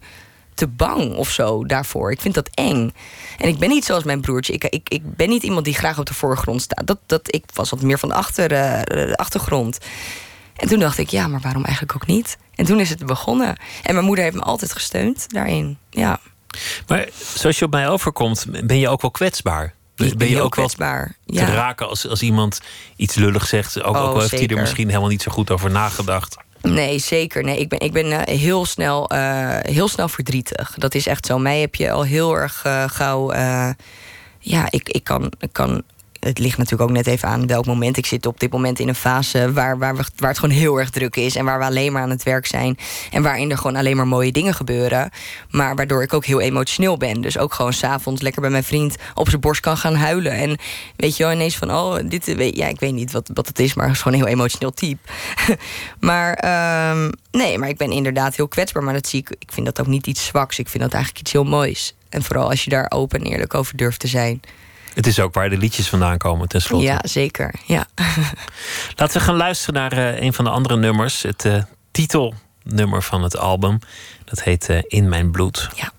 te bang of zo daarvoor. Ik vind dat eng. En ik ben niet zoals mijn broertje. Ik, ik, ik ben niet iemand die graag op de voorgrond staat. Dat, dat, ik was wat meer van de, achter, uh, de achtergrond. En toen dacht ik, ja, maar waarom eigenlijk ook niet? En toen is het begonnen. En mijn moeder heeft me altijd gesteund daarin. Ja. Maar zoals je op mij overkomt, ben je ook wel kwetsbaar. Ben, ben je ook kwetsbaar. wel te raken als, als iemand iets lullig zegt? Ook, ook oh, heeft hij er misschien helemaal niet zo goed over nagedacht. Nee, zeker. Nee, ik ben, ik ben eh, heel, snel, uh, heel snel verdrietig. Dat is echt zo. Mij heb je al heel erg uh, gauw. ja, ik, ik, kan, ik kan het ligt natuurlijk ook net even aan welk moment. Ik zit op dit moment in een fase waar, waar, we, waar het gewoon heel erg druk is. En waar we alleen maar aan het werk zijn. En waarin er gewoon alleen maar mooie dingen gebeuren. Maar waardoor ik ook heel emotioneel ben. Dus ook gewoon s'avonds lekker bij mijn vriend op zijn borst kan gaan huilen. En weet je wel, ineens van, oh, dit, ja, ik weet niet wat, wat het is, maar het is gewoon een heel emotioneel type. maar um, nee, maar ik ben inderdaad heel kwetsbaar. Maar dat zie ik, ik vind dat ook niet iets zwaks. Ik vind dat eigenlijk iets heel moois. En vooral als je daar open en eerlijk over durft te zijn. Het is ook waar de liedjes vandaan komen, tenslotte. Ja, zeker. Ja. Laten we gaan luisteren naar uh, een van de andere nummers. Het uh, titelnummer van het album. Dat heet uh, In Mijn Bloed. Ja.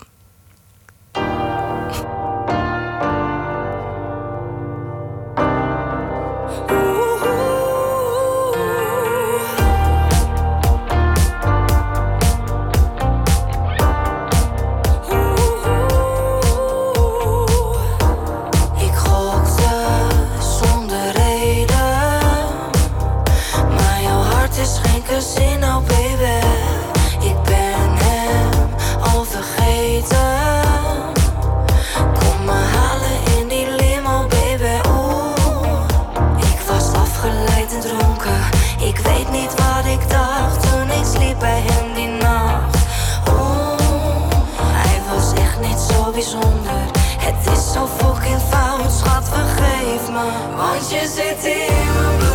me, want je zit in.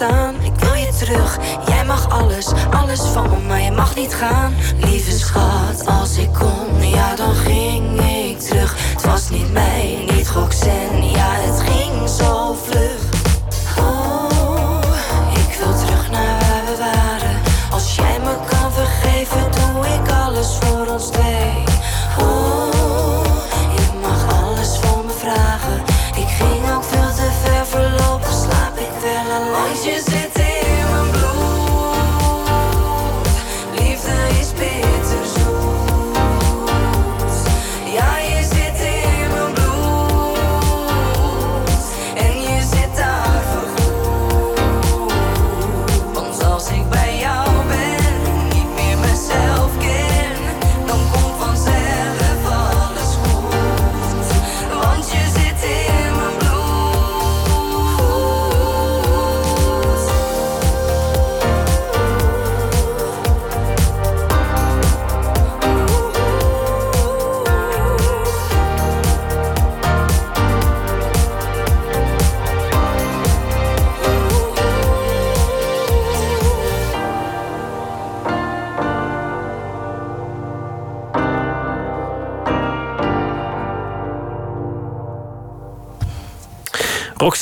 Ik wil je terug, jij mag alles, alles van me, maar je mag niet gaan, lieve schat.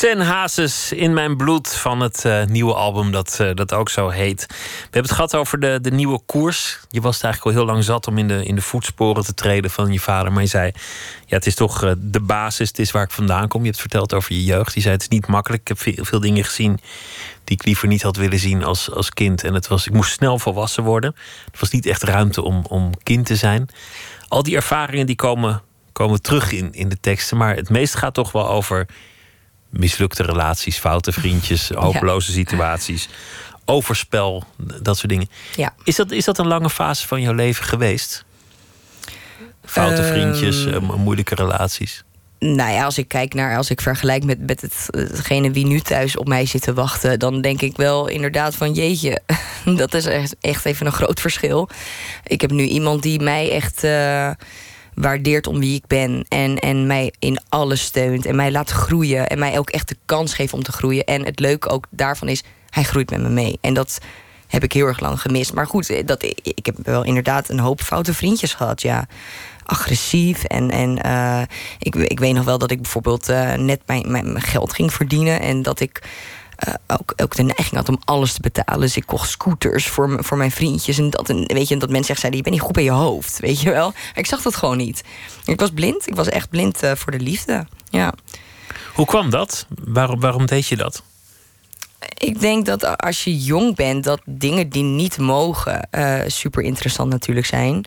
Roxanne Hazes in mijn bloed van het uh, nieuwe album dat, uh, dat ook zo heet. We hebben het gehad over de, de nieuwe koers. Je was eigenlijk al heel lang zat om in de, in de voetsporen te treden van je vader. Maar je zei, ja, het is toch uh, de basis, het is waar ik vandaan kom. Je hebt verteld over je jeugd. Je zei, het is niet makkelijk. Ik heb veel, dingen gezien die ik liever niet had willen zien als, als kind. En het was, ik moest snel volwassen worden. Het was niet echt ruimte om, om kind te zijn. Al die ervaringen die komen, komen terug in, in de teksten. Maar het meeste gaat toch wel over mislukte relaties, foute vriendjes, hopeloze situaties. overspel, dat soort dingen. Ja. Is dat, is dat een lange fase van jouw leven geweest? Foute Ehm, vriendjes, eh, mo- moeilijke relaties. Nou ja, als ik kijk naar, als ik vergelijk met, met het, hetgene wie nu thuis op mij zit te wachten, dan denk ik wel inderdaad van jeetje, dat is echt, echt even een groot verschil. Ik heb nu iemand die mij echt eh, waardeert om wie ik ben en, en mij in alles steunt en mij laat groeien en mij ook echt de kans geeft om te groeien. En het leuke ook daarvan is, hij groeit met me mee. En dat heb ik heel erg lang gemist. Maar goed, eh, dat, ik heb wel inderdaad een hoop foute vriendjes gehad, ja agressief. En, en eh, ik, ik weet nog wel dat ik bijvoorbeeld eh, net mijn, mijn geld ging verdienen. En dat ik eh, ook, ook de neiging had om alles te betalen. Dus ik kocht scooters voor, voor mijn vriendjes. En dat, en weet je, dat mensen echt zeiden: Je bent niet goed bij je hoofd. Weet je wel? Ik zag dat gewoon niet. Ik was blind. Ik was echt blind eh, voor de liefde. Ja. Hoe kwam dat? Waarom, waarom deed je dat? Ik denk dat als je jong bent, dat dingen die niet mogen eh, super interessant natuurlijk zijn.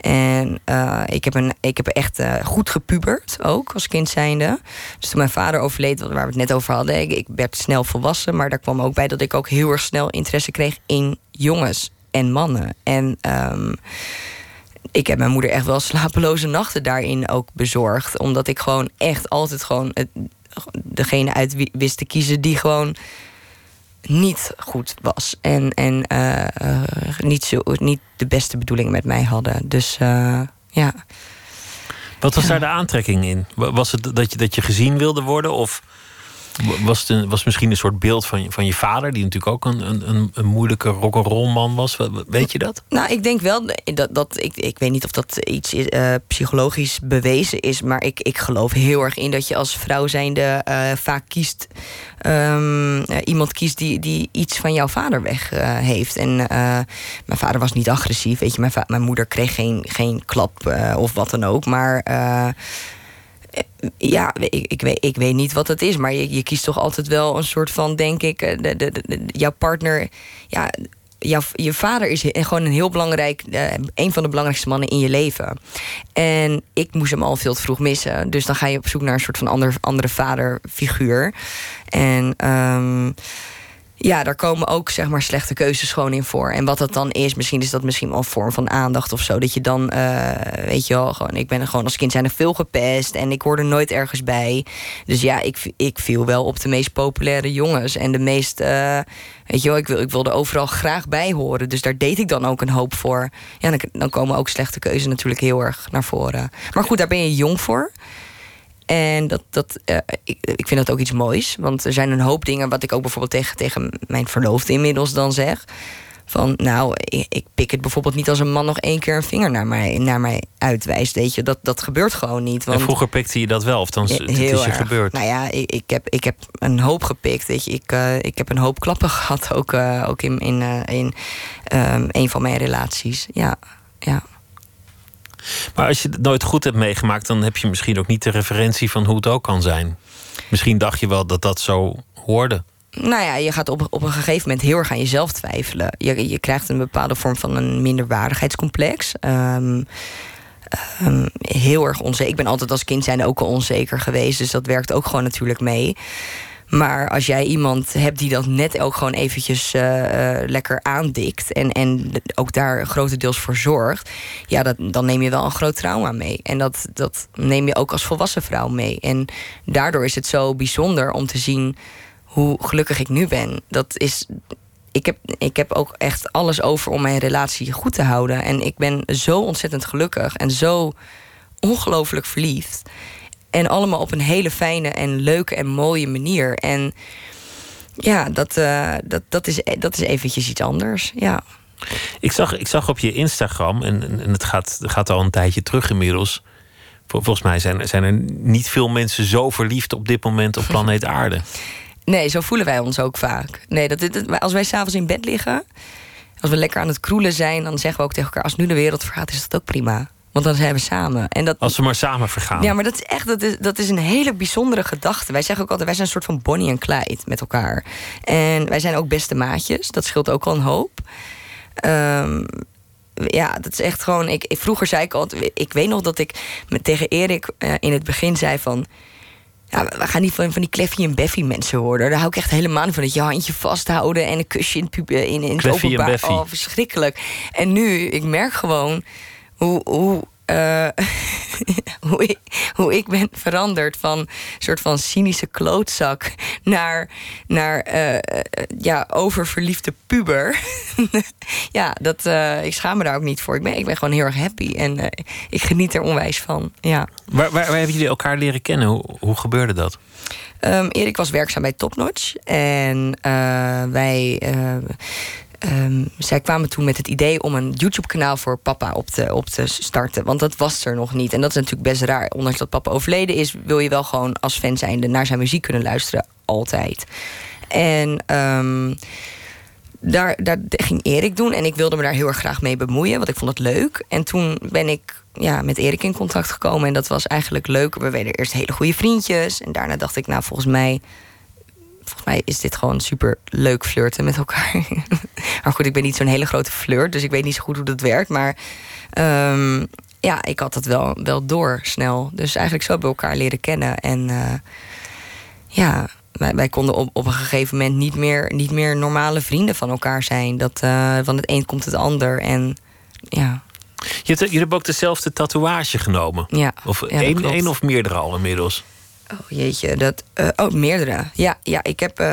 En eh, ik, heb een, ik heb echt eh, goed gepubert ook als kind zijnde. Dus toen mijn vader overleed, waar we het net over hadden, ik, werd snel volwassen. Maar daar kwam ook bij dat ik ook heel erg snel interesse kreeg in jongens en mannen. En ehm, ik heb mijn moeder echt wel slapeloze nachten daarin ook bezorgd. Omdat ik gewoon echt altijd gewoon degene uit wist te kiezen die gewoon niet goed was. En, en eh, eh, niet, zo, niet de beste bedoelingen met mij hadden. Dus eh, ja. Wat was daar de aantrekking in? Wa- Was het dat je, dat je gezien wilde worden? Of was het, een, was misschien een soort beeld van je, van je vader, die natuurlijk ook een, een, een, moeilijke rock'n'roll man was? Wa- wa- Weet je dat? Nou, ik denk wel dat, dat ik, ik weet niet of dat iets eh, psychologisch bewezen is, maar ik, ik geloof heel erg in dat je als vrouw zijnde eh, vaak kiest. ehm, eh, iemand kiest die, die iets van jouw vader weg eh, heeft. En eh, mijn vader was niet agressief. Weet je, mijn, mijn moeder kreeg geen, geen klap eh, of wat dan ook. Maar eh, ja, ik, ik, weet, ik weet niet wat het is. Maar je, je kiest toch altijd wel een soort van, denk ik, eh, de, de, jouw partner. Ja, jouw, je vader is gewoon een heel belangrijk, eh, een van de belangrijkste mannen in je leven. En ik moest hem al veel te vroeg missen. Dus dan ga je op zoek naar een soort van ander, andere vaderfiguur. En ehm, ja, daar komen ook zeg maar slechte keuzes gewoon in voor. En wat dat dan is, misschien is dat misschien wel een vorm van aandacht of zo. Dat je dan, eh, weet je wel, gewoon, ik ben er gewoon als kind zijn er veel gepest en ik hoorde nooit ergens bij. Dus ja, ik, ik viel wel op de meest populaire jongens en de meest, eh, weet je wel, ik, wil, ik wilde overal graag bij horen. Dus daar deed ik dan ook een hoop voor. Ja, dan, dan komen ook slechte keuzes natuurlijk heel erg naar voren. Maar goed, daar ben je jong voor. En dat, dat, eh, ik, ik vind dat ook iets moois. Want er zijn een hoop dingen wat ik ook bijvoorbeeld tegen, tegen mijn verloofde inmiddels dan zeg. Van nou, ik, ik pik het bijvoorbeeld niet als een man nog één keer een vinger naar mij, naar mij uitwijst. Weet je, dat, dat gebeurt gewoon niet. Want En vroeger pikte je dat wel, of dan is Ja, het is je gebeurd. Nou ja, ik, ik, heb, ik heb een hoop gepikt. Weet je. Ik, eh, ik heb een hoop klappen gehad, ook, eh, ook in, in, in ehm, een van mijn relaties. Ja, ja. Maar als je het nooit goed hebt meegemaakt, dan heb je misschien ook niet de referentie van hoe het ook kan zijn. Misschien dacht je wel dat dat zo hoorde. Nou ja, je gaat op, op een gegeven moment heel erg aan jezelf twijfelen. Je, je krijgt een bepaalde vorm van een minderwaardigheidscomplex. Ehm, ehm, heel erg onzeker. Ik ben altijd als kind zijn ook al onzeker geweest. Dus dat werkt ook gewoon natuurlijk mee. Maar als jij iemand hebt die dat net ook gewoon eventjes eh, eh, lekker aandikt... En, en ook daar grotendeels voor zorgt... ja, dat, dan neem je wel een groot trauma mee. En dat, dat neem je ook als volwassen vrouw mee. En daardoor is het zo bijzonder om te zien hoe gelukkig ik nu ben. Dat is. Ik heb, ik heb ook echt alles over om mijn relatie goed te houden. En ik ben zo ontzettend gelukkig en zo ongelooflijk verliefd. En allemaal op een hele fijne en leuke en mooie manier. En ja, dat, eh, dat, dat, is, dat is eventjes iets anders. Ja. Ik zag, ik zag op je Instagram, en, en het gaat, gaat al een tijdje terug inmiddels. Vol- Volgens mij zijn, er- zijn er niet veel mensen zo verliefd op dit moment op planeet Aarde. Nee, zo voelen wij ons ook vaak. Nee, dat, dat, als wij s'avonds in bed liggen, als we lekker aan het kroelen zijn, dan zeggen we ook tegen elkaar: als nu de wereld vergaat, is dat ook prima. Want dan zijn we samen. En dat, Als we maar samen vergaan. Ja, maar dat is echt dat is, dat is een hele bijzondere gedachte. Wij zeggen ook altijd, wij zijn een soort van Bonnie en Clyde met elkaar. En wij zijn ook beste maatjes. Dat scheelt ook al een hoop. Ehm, ja, dat is echt gewoon. Ik, vroeger zei ik altijd. Ik weet nog dat ik met, tegen Erik eh, in het begin zei van. Ja, we gaan niet van, van die Kleffy en Beffy mensen worden. Daar hou ik echt helemaal niet van. Dat je handje vasthouden en een kusje in het, in, in het openbaar. Oh, verschrikkelijk. En nu, ik merk gewoon hoe... hoe eh, hoe, ik, hoe ik ben veranderd van een soort van cynische klootzak naar, naar eh, ja, oververliefde puber. ja, dat, ik schaam me daar ook niet voor. Ik ben, ik ben gewoon heel erg happy en ik geniet er onwijs van. Ja. Waar, waar, waar hebben jullie elkaar leren kennen? Hoe, hoe gebeurde dat? Um, Erik was werkzaam bij Topnotch. En uh, wij. Um, zij kwamen toen met het idee om een YouTube-kanaal voor papa op te, op te starten. Want dat was er nog niet. En dat is natuurlijk best raar. Ondanks dat papa overleden is, wil je wel gewoon als fan zijnde naar zijn muziek kunnen luisteren. Altijd. En. Um, daar, daar ging Erik doen en ik wilde me daar heel erg graag mee bemoeien, want ik vond het leuk. En toen ben ik ja, met Erik in contact gekomen en dat was eigenlijk leuk. We werden eerst hele goede vriendjes en daarna dacht ik, nou volgens mij, volgens mij is dit gewoon super leuk flirten met elkaar. maar goed, ik ben niet zo'n hele grote flirt, dus ik weet niet zo goed hoe dat werkt. Maar um, ja, ik had dat wel, wel door snel. Dus eigenlijk zo hebben we elkaar leren kennen en uh, ja wij, wij, konden op, op een gegeven moment niet meer, niet meer normale vrienden van elkaar zijn. Dat, uh, van het een komt het ander. En ja. Je hebt, jullie hebben ook dezelfde tatoeage genomen. Ja. Of ja, één, één of meerdere al inmiddels. Oh jeetje, dat. Uh, oh, meerdere. Ja, ja ik heb. Uh,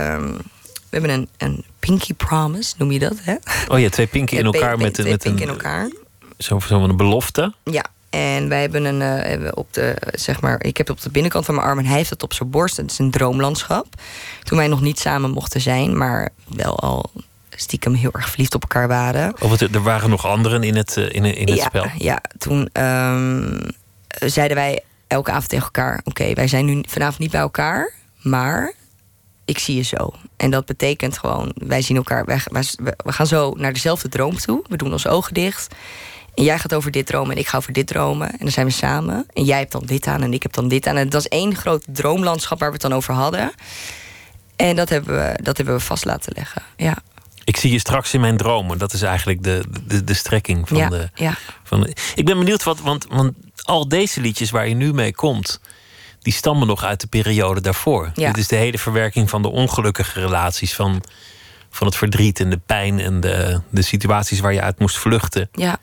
we hebben een, een pinky promise, noem je dat? Hè? Oh ja, twee pinky in elkaar met, twee met pinky een. in elkaar. Zo, zo een belofte. Ja, en wij hebben een, uh, hebben op de, zeg maar, ik heb het op de binnenkant van mijn arm en hij heeft het op zijn borst. Het is een droomlandschap. Toen wij nog niet samen mochten zijn, maar wel al stiekem heel erg verliefd op elkaar waren. Of er waren nog anderen in het, in, in het ja, spel. Ja, toen um, zeiden wij elke avond tegen elkaar: Oké, okay, wij zijn nu vanavond niet bij elkaar, maar ik zie je zo. En dat betekent gewoon, wij zien elkaar, wij, wij, we gaan zo naar dezelfde droom toe. We doen onze ogen dicht. En jij gaat over dit dromen en ik ga over dit dromen. En dan zijn we samen. En jij hebt dan dit aan en ik heb dan dit aan. En dat is één groot droomlandschap waar we het dan over hadden. En dat hebben we, dat hebben we vast laten leggen. Ja. Ik zie je straks in mijn dromen. Dat is eigenlijk de, de, de strekking van ja, de. Ja. Van de, ik ben benieuwd wat. Want, want al deze liedjes waar je nu mee komt. die stammen nog uit de periode daarvoor. Ja. Dit is de hele verwerking van de ongelukkige relaties. Van, van het verdriet en de pijn en de, de situaties waar je uit moest vluchten. Ja.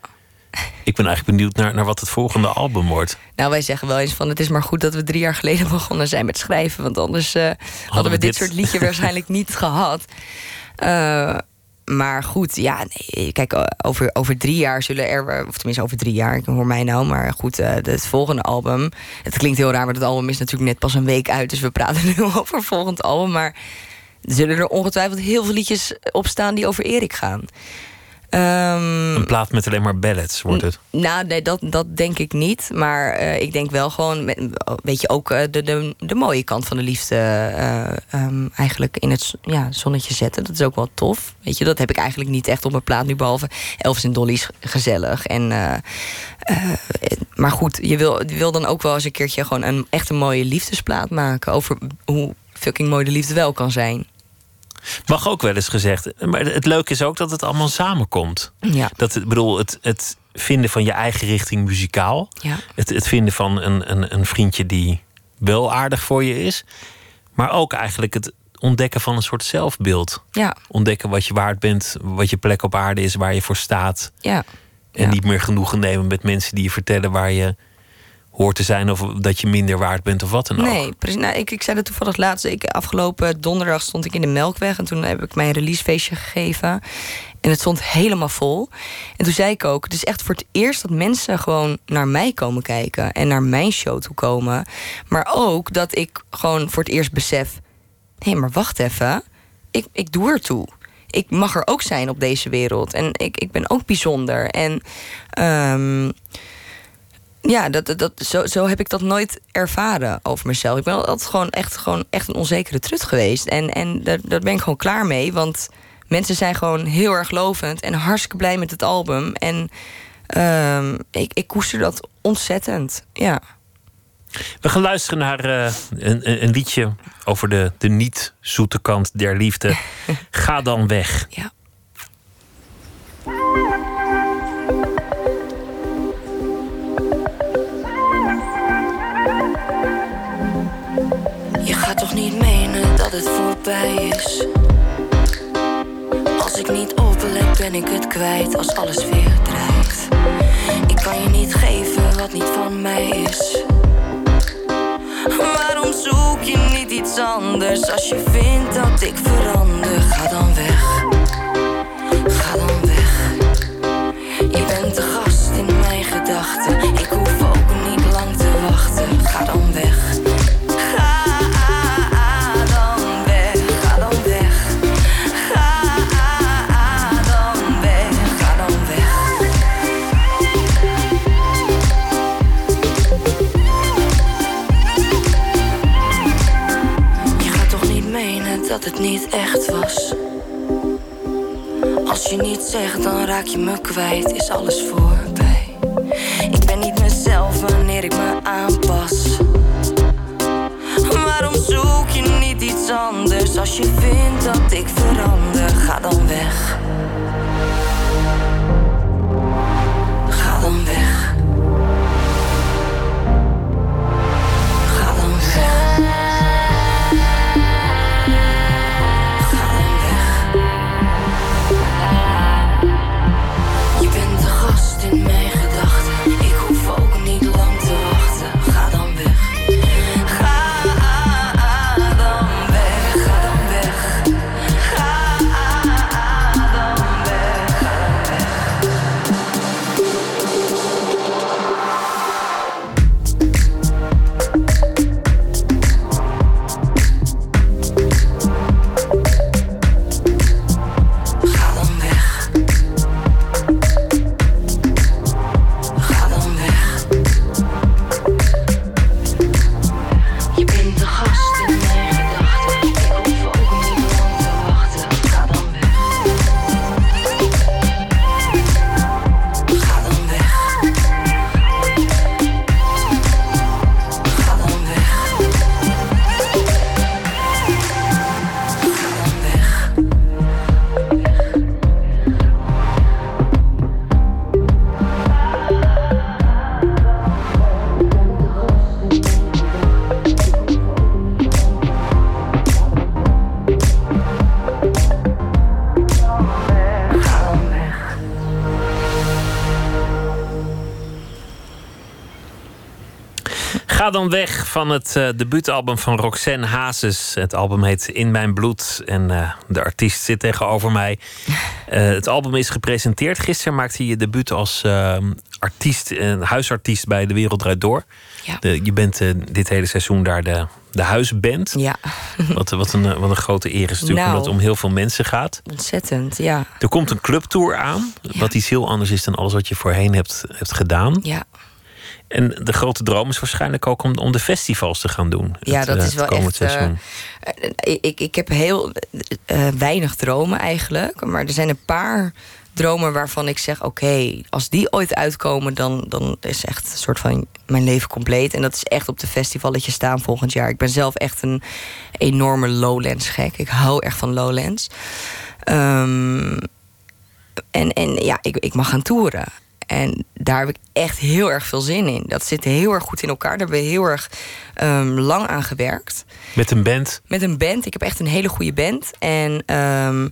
Ik ben eigenlijk benieuwd naar, naar wat het volgende album wordt. Nou, wij zeggen wel eens van het is maar goed dat we drie jaar geleden begonnen zijn met schrijven. Want anders uh, hadden, hadden we dit, dit soort liedje waarschijnlijk niet gehad. Uh, maar goed, ja, kijk, over, over drie jaar zullen er, of tenminste over drie jaar, ik hoor mij nou, maar goed, uh, het volgende album. Het klinkt heel raar, maar het album is natuurlijk net pas een week uit, dus we praten nu over het volgende album. Maar er zullen er ongetwijfeld heel veel liedjes op staan die over Erik gaan. Um, een plaat met alleen maar ballads wordt het. Nou, nee, dat, dat denk ik niet. Maar uh, ik denk wel gewoon, met, weet je, ook uh, de, de, de mooie kant van de liefde uh, um, eigenlijk in het ja, zonnetje zetten. Dat is ook wel tof. Weet je, dat heb ik eigenlijk niet echt op mijn plaat nu, behalve Elvis en Dolly's gezellig. En, maar goed, je wil, je wil dan ook wel eens een keertje gewoon een echt een mooie liefdesplaat maken over hoe fucking mooi de liefde wel kan zijn. Mag ook wel eens gezegd. Maar het leuke is ook dat het allemaal samenkomt. Ja. Dat, ik bedoel, het, het vinden van je eigen richting muzikaal. Ja. Het, het vinden van een, een, een vriendje die wel aardig voor je is. Maar ook eigenlijk het ontdekken van een soort zelfbeeld. Ja. Ontdekken wat je waard bent, wat je plek op aarde is, waar je voor staat. Ja. En Ja. niet meer genoegen nemen met mensen die je vertellen waar je hoort te zijn of dat je minder waard bent of wat dan ook. Nee, precies. Nou, ik, ik zei dat toevallig laatst. Ik, afgelopen donderdag stond ik in de Melkweg. En toen heb ik mijn releasefeestje gegeven. En het stond helemaal vol. En toen zei ik ook... het is echt voor het eerst dat mensen gewoon naar mij komen kijken. En naar mijn show toe komen. Maar ook dat ik gewoon voor het eerst besef... hé, hey, maar wacht even. Ik, ik doe ertoe. Ik mag er ook zijn op deze wereld. En ik, ik ben ook bijzonder. En... Um, ja, dat, dat, zo, zo heb ik dat nooit ervaren over mezelf. Ik ben altijd gewoon echt, gewoon echt een onzekere trut geweest. En, en daar, daar ben ik gewoon klaar mee. Want mensen zijn gewoon heel erg lovend en hartstikke blij met het album. En um, ik, ik koester dat ontzettend. Ja. We gaan luisteren naar uh, een, een, liedje over de, de niet-zoete kant der liefde. Ga dan weg. Ja. Het voorbij is. Als ik niet oplet, ben ik het kwijt als alles weer dreigt. Ik kan je niet geven wat niet van mij is. Waarom zoek je niet iets anders als je vindt dat ik verander? Ga dan weg. Ga dan weg. Je bent de gast in mijn gedachten. Ik hoef ook niet lang te wachten. Ga dan dat het niet echt was? Als je niet zegt, dan raak je me kwijt, is alles voorbij. Ik ben niet mezelf wanneer ik me aanpas. Waarom zoek je niet iets anders als je vindt dat ik verander? Ga dan weg. Ga dan weg van het eh, debuutalbum van Roxanne Hazes. Het album heet In Mijn Bloed en eh, de artiest zit tegenover mij. Eh, het album is gepresenteerd. Gisteren maakte hij je debuut als artiest, een huisartiest bij De Wereld Draait Door. Ja. De, je bent dit hele seizoen daar de, de huisband. Ja, Wat, wat, een, wat een grote eer is natuurlijk, Nou. omdat het om heel veel mensen gaat. ontzettend. Ja, Er komt een clubtour aan, wat iets heel anders is dan alles wat je voorheen hebt, hebt gedaan. ja. En de grote droom is waarschijnlijk ook om, om de festivals te gaan doen. Ja, het, dat eh, is wel echt. Eh, Ik, ik heb heel weinig dromen eigenlijk. Maar er zijn een paar dromen waarvan ik zeg: oké, als die ooit uitkomen, dan, dan is echt een soort van mijn leven compleet. En dat is echt op de festivalletjes staan volgend jaar. Ik ben zelf echt een enorme Lowlands gek. Ik hou echt van Lowlands. Ehm, en, en ja, ik, ik mag gaan toeren. En daar heb ik echt heel erg veel zin in. Dat zit heel erg goed in elkaar. Daar hebben we heel erg ehm, lang aan gewerkt Met een band. met een band. Ik heb echt een hele goede band. En ehm,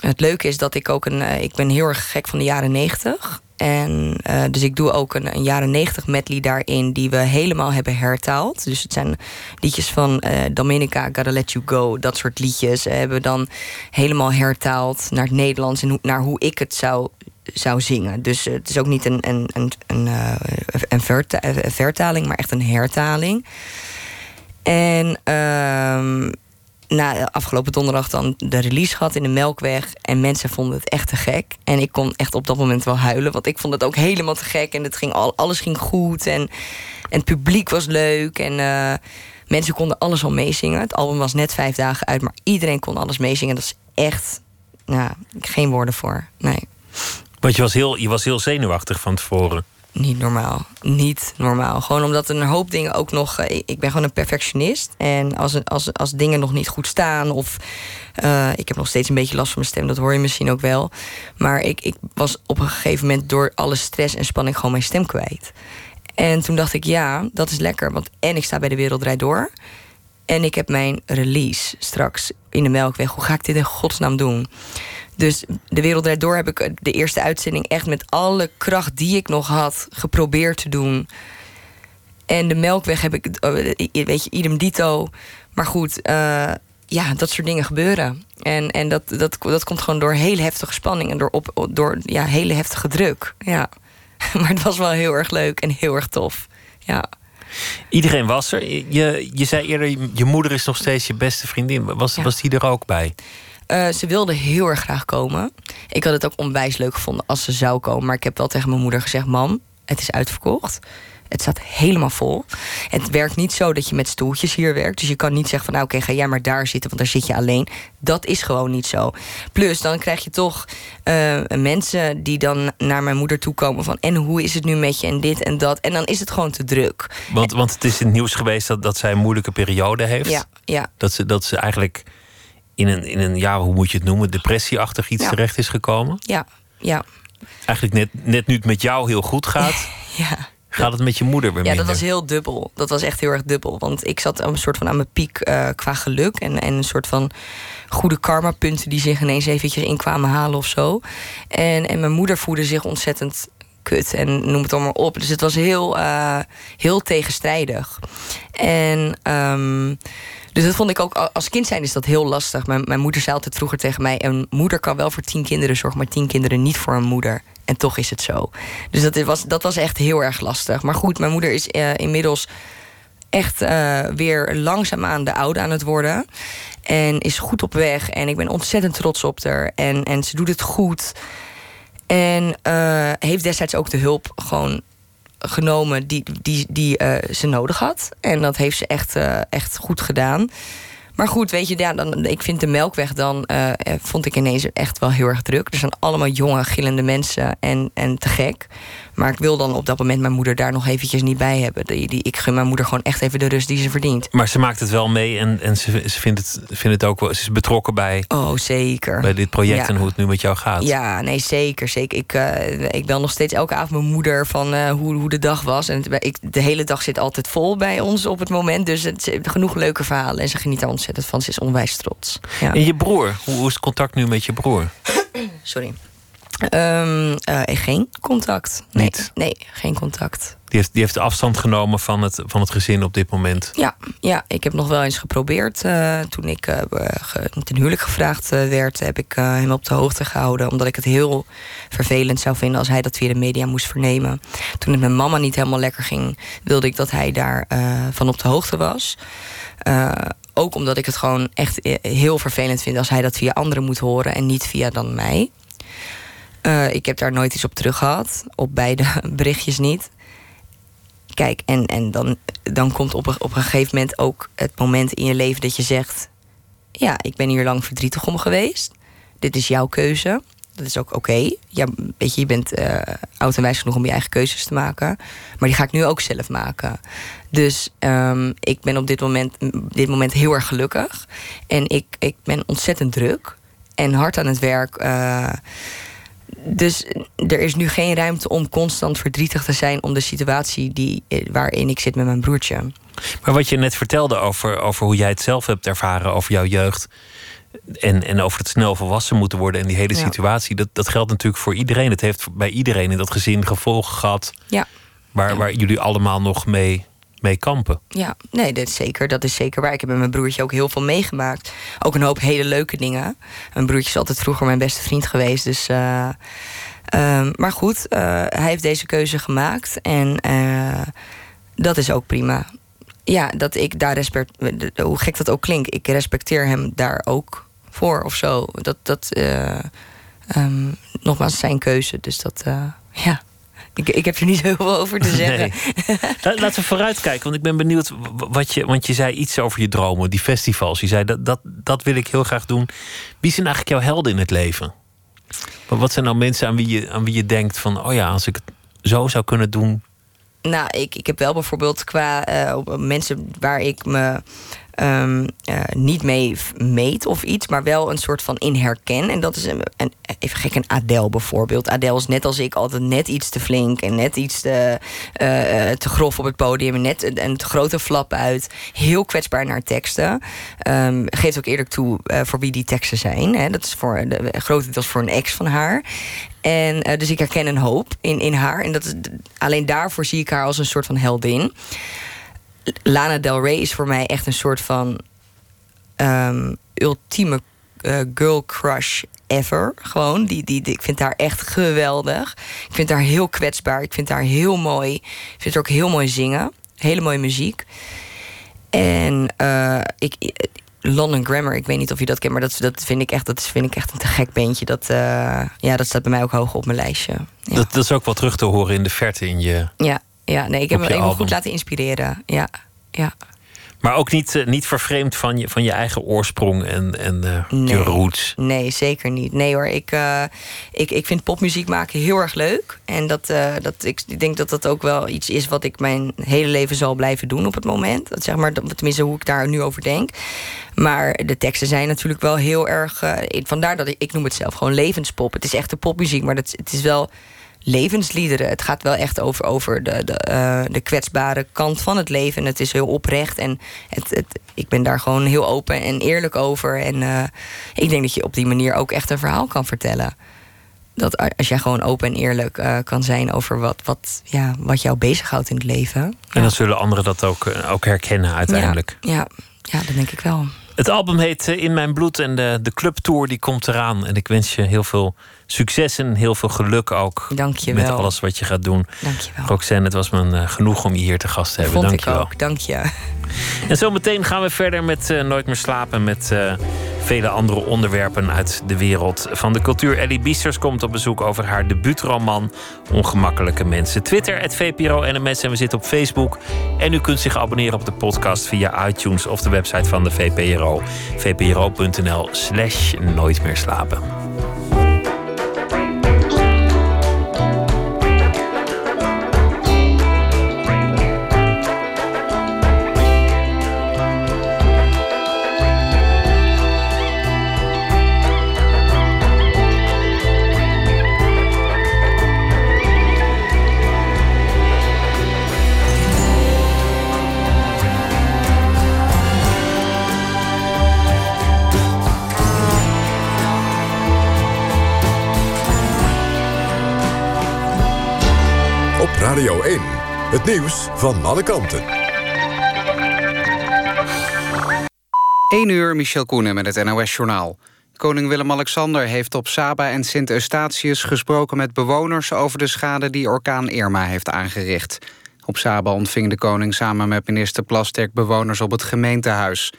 het leuke is dat ik ook een. eh, ik ben heel erg gek van de jaren negentig. En eh, dus ik doe ook een, een jaren negentig medley daarin die we helemaal hebben hertaald. Dus het zijn liedjes van eh, Dominica, Gotta Let You Go, dat soort liedjes. hebben we dan helemaal hertaald naar het Nederlands en naar hoe ik het zou, zou zingen. Dus eh, het is ook niet een, een, een, een, eh, een, verta- vertaling, maar echt een hertaling. En ehm na afgelopen donderdag dan de release gehad in de Melkweg. En mensen vonden het echt te gek. En ik kon echt op dat moment wel huilen. Want ik vond het ook helemaal te gek. En het ging al, alles ging goed. En, en het publiek was leuk. En eh, mensen konden alles al meezingen. Het album was net vijf dagen uit. Maar iedereen kon alles meezingen. Dat is echt nou, geen woorden voor. Nee. Want je was, heel, je was heel zenuwachtig van tevoren. Niet normaal. Niet normaal. Gewoon omdat een hoop dingen ook nog. eh, Ik ben gewoon een perfectionist. En als, als, als dingen nog niet goed staan. Of eh, ik heb nog steeds een beetje last van mijn stem. Dat hoor je misschien ook wel. Maar ik, ik was op een gegeven moment door alle stress en spanning gewoon mijn stem kwijt. En toen dacht ik, ja, dat is lekker. Want en ik sta bij de Wereld Draait Door. En ik heb mijn release straks in de Melkweg. Hoe ga ik dit in godsnaam doen? Dus de wereld Draait door heb ik de eerste uitzending echt met alle kracht die ik nog had geprobeerd te doen. En de Melkweg heb ik, eh, weet je, idem dito. Maar goed, uh, ja, dat soort dingen gebeuren. En, en dat, dat, dat komt gewoon door hele heftige spanning en door, op, door ja, hele heftige druk. Ja. Maar het was wel heel erg leuk en heel erg tof. Ja. Iedereen was er. Je, je zei eerder, je moeder is nog steeds je beste vriendin. Was, was die er ook bij? Uh, ze wilde heel erg graag komen. Ik had het ook onwijs leuk gevonden als ze zou komen. Maar ik heb wel tegen mijn moeder gezegd: Mam, het is uitverkocht. Het staat helemaal vol. Het werkt niet zo dat je met stoeltjes hier werkt. Dus je kan niet zeggen van nou oké, ga jij maar daar zitten, want daar zit je alleen. Dat is gewoon niet zo. Plus, dan krijg je toch uh, mensen die dan naar mijn moeder toe komen van en hoe is het nu met je en dit en dat. En dan is het gewoon te druk. Want, want het is in het nieuws geweest dat, dat zij een moeilijke periode heeft. Ja, ja. Dat, ze, dat ze eigenlijk in een, in een ja, hoe moet je het noemen, depressieachtig iets terecht is gekomen. Ja, ja. Eigenlijk net, net nu het met jou heel goed gaat. ja Gaat het met je moeder weer Ja, dat was heel dubbel. Dat was echt heel erg dubbel. Want ik zat een soort van aan mijn piek uh, qua geluk. En, en een soort van goede karma-punten die zich ineens eventjes in kwamen halen of zo. En, en mijn moeder voelde zich ontzettend kut en noem het allemaal op. Dus het was heel, uh, heel tegenstrijdig. En um, dus dat vond ik ook als kind zijn is dat heel lastig. Mijn, mijn moeder zei altijd vroeger tegen mij: een moeder kan wel voor tien kinderen zorgen, maar tien kinderen niet voor een moeder. En toch is het zo. Dus dat was, dat was echt heel erg lastig. Maar goed, mijn moeder is uh, inmiddels echt uh, weer langzaamaan de oude aan het worden. En is goed op weg. En ik ben ontzettend trots op haar. En, en ze doet het goed. En uh, heeft destijds ook de hulp gewoon genomen die, die, die uh, ze nodig had. En dat heeft ze echt, uh, echt goed gedaan. Maar goed, weet je, dan, ik vind de melkweg dan, uh, vond ik ineens echt wel heel erg druk. Er zijn allemaal jonge, gillende mensen en, en te gek. Maar ik wil dan op dat moment mijn moeder daar nog eventjes niet bij hebben. Die, die, ik gun mijn moeder gewoon echt even de rust die ze verdient. Maar ze maakt het wel mee en, en ze, ze vindt, het, vindt het ook wel. Ze is betrokken bij. Oh, zeker. Bij dit project en hoe het nu met jou gaat. Ja, nee, zeker. zeker. Ik, uh, ik bel nog steeds elke avond mijn moeder van uh, hoe, hoe de dag was. En ik, de hele dag zit altijd vol bij ons op het moment. Dus het genoeg leuke verhalen. En ze geniet daar ontzettend van. Ze is onwijs trots. Ja. En je broer, hoe, hoe is het contact nu met je broer? Sorry. Um, uh, geen contact. Nee, Niet? nee, geen contact. Die heeft, die heeft afstand genomen van het, van het gezin op dit moment. Ja, ja ik heb nog wel eens geprobeerd. Uh, toen ik uh, ge, ten huwelijk gevraagd werd, heb ik hem op de hoogte gehouden. Omdat ik het heel vervelend zou vinden als hij dat via de media moest vernemen. Toen het met mama niet helemaal lekker ging, wilde ik dat hij daar van op de hoogte was. ook omdat ik het gewoon echt heel vervelend vind als hij dat via anderen moet horen en niet via dan mij. Uh, ik heb daar nooit iets op terug gehad. Op beide berichtjes niet. Kijk, en, en dan, dan komt op een, op een gegeven moment ook het moment in je leven dat je zegt: Ja, ik ben hier lang verdrietig om geweest. Dit is jouw keuze. Dat is ook oké. Ja, je, je bent uh, oud en wijs genoeg om je eigen keuzes te maken. Maar die ga ik nu ook zelf maken. Dus um, ik ben op dit moment, dit moment heel erg gelukkig. En ik, ik ben ontzettend druk en hard aan het werk. Uh, dus er is nu geen ruimte om constant verdrietig te zijn om de situatie die, waarin ik zit met mijn broertje. Maar wat je net vertelde over, over hoe jij het zelf hebt ervaren, over jouw jeugd. En, en over het snel volwassen moeten worden en die hele situatie. Dat, dat geldt natuurlijk voor iedereen. Het heeft bij iedereen in dat gezin gevolgen gehad. Ja. Waar, ja. waar jullie allemaal nog mee kampen. Ja, nee, dat is zeker. Dat is zeker waar. Ik heb met mijn broertje ook heel veel meegemaakt. Ook een hoop hele leuke dingen. Mijn broertje is altijd vroeger mijn beste vriend geweest. Dus, uh, uh, maar goed, uh, hij heeft deze keuze gemaakt. En dat is ook prima. Ja, dat ik daar respect... Hoe gek dat ook klinkt. Ik respecteer hem daar ook voor of zo. Dat, dat um, nogmaals zijn keuze. Dus dat, ja... Ik, ik heb er niet heel veel over te zeggen. Nee. Laten we vooruitkijken, want ik ben benieuwd wat je. Want je zei iets over je dromen, die festivals. Je zei dat, dat, dat wil ik heel graag doen. Wie zijn eigenlijk jouw helden in het leven? Wat zijn nou mensen aan wie je, aan wie je denkt van: oh ja, als ik het zo zou kunnen doen, Nou, ik, ik heb wel bijvoorbeeld qua eh, mensen waar ik me um, niet mee meet of iets, maar wel een soort van in herken. En dat is een, even gek, een Adele bijvoorbeeld. Adele is net als ik altijd net iets te flink en net iets te, uh, te grof op het podium. Net een, een grote flap uit. Heel kwetsbaar naar teksten. Um, geeft ook eerlijk toe voor wie die teksten zijn. Hè. Dat is voor de grotendeels voor een ex van haar. En uh, dus ik herken een hoop in, in haar. En dat alleen daarvoor zie ik haar als een soort van heldin. Lana Del Rey is voor mij echt een soort van um, ultieme uh, girl crush ever. Gewoon. Die, die, ik vind haar echt geweldig. Ik vind haar heel kwetsbaar. Ik vind haar heel mooi. Ik vind haar ook heel mooi zingen. Hele mooie muziek. En uh, ik, London Grammar, ik weet niet of je dat kent, maar dat, dat, vind, ik echt, dat vind ik echt een te gek beentje. Dat, uh, ja, dat staat bij mij ook hoog op mijn lijstje. Ja. Dat, dat is ook wel terug te horen in de verte in je. Ja, ja, nee, ik heb me even goed laten inspireren. Ja, ja. Maar ook niet, uh, niet vervreemd van je, van je eigen oorsprong en, en uh, nee, je roots. Nee, zeker niet. Nee hoor, ik, uh, ik, ik vind popmuziek maken heel erg leuk. En dat, dat, ik denk dat dat ook wel iets is wat ik mijn hele leven zal blijven doen op het moment. Dat zeg maar, tenminste hoe ik daar nu over denk. Maar de teksten zijn natuurlijk wel heel erg. vandaar dat ik, ik noem het zelf gewoon levenspop. Het is echt de popmuziek, maar dat, het is wel levensliederen. Het gaat wel echt over, over de, de, uh, de kwetsbare kant van het leven. En het is heel oprecht. En het, het, ik ben daar gewoon heel open en eerlijk over. En uh, ik denk dat je op die manier ook echt een verhaal kan vertellen. Dat als jij gewoon open en eerlijk uh, kan zijn over wat, wat, ja, wat jou bezighoudt in het leven. En dan ja. zullen anderen dat ook, ook herkennen uiteindelijk. Ja, ja, ja, dat denk ik wel. Het album heet In Mijn Bloed en de, de clubtour die komt eraan. En ik wens je heel veel succes en heel veel geluk ook. Dank je met wel. alles wat je gaat doen. Dank je wel. Roxanne, het was me uh, genoeg om je hier te gast te hebben. Vond Dank ik je wel. ook. Dank je. En zometeen gaan we verder met uh, Nooit meer slapen. Met uh, vele andere onderwerpen uit de wereld van de cultuur. Ellie Biesters komt op bezoek over haar debuutroman Ongemakkelijke Mensen. Twitter, het VPRO NMS en we zitten op Facebook. En u kunt zich abonneren op de podcast via iTunes of de website van de VPRO. vpro.nl slash nooit meer slapen. Radio 1. Het nieuws van alle kanten. 1 uur, Michel Koenen met het NOS-journaal. Koning Willem-Alexander heeft op Saba en Sint-Eustatius gesproken met bewoners over de schade die orkaan Irma heeft aangericht. Op Saba ontving de koning samen met minister Plasterk bewoners op het gemeentehuis.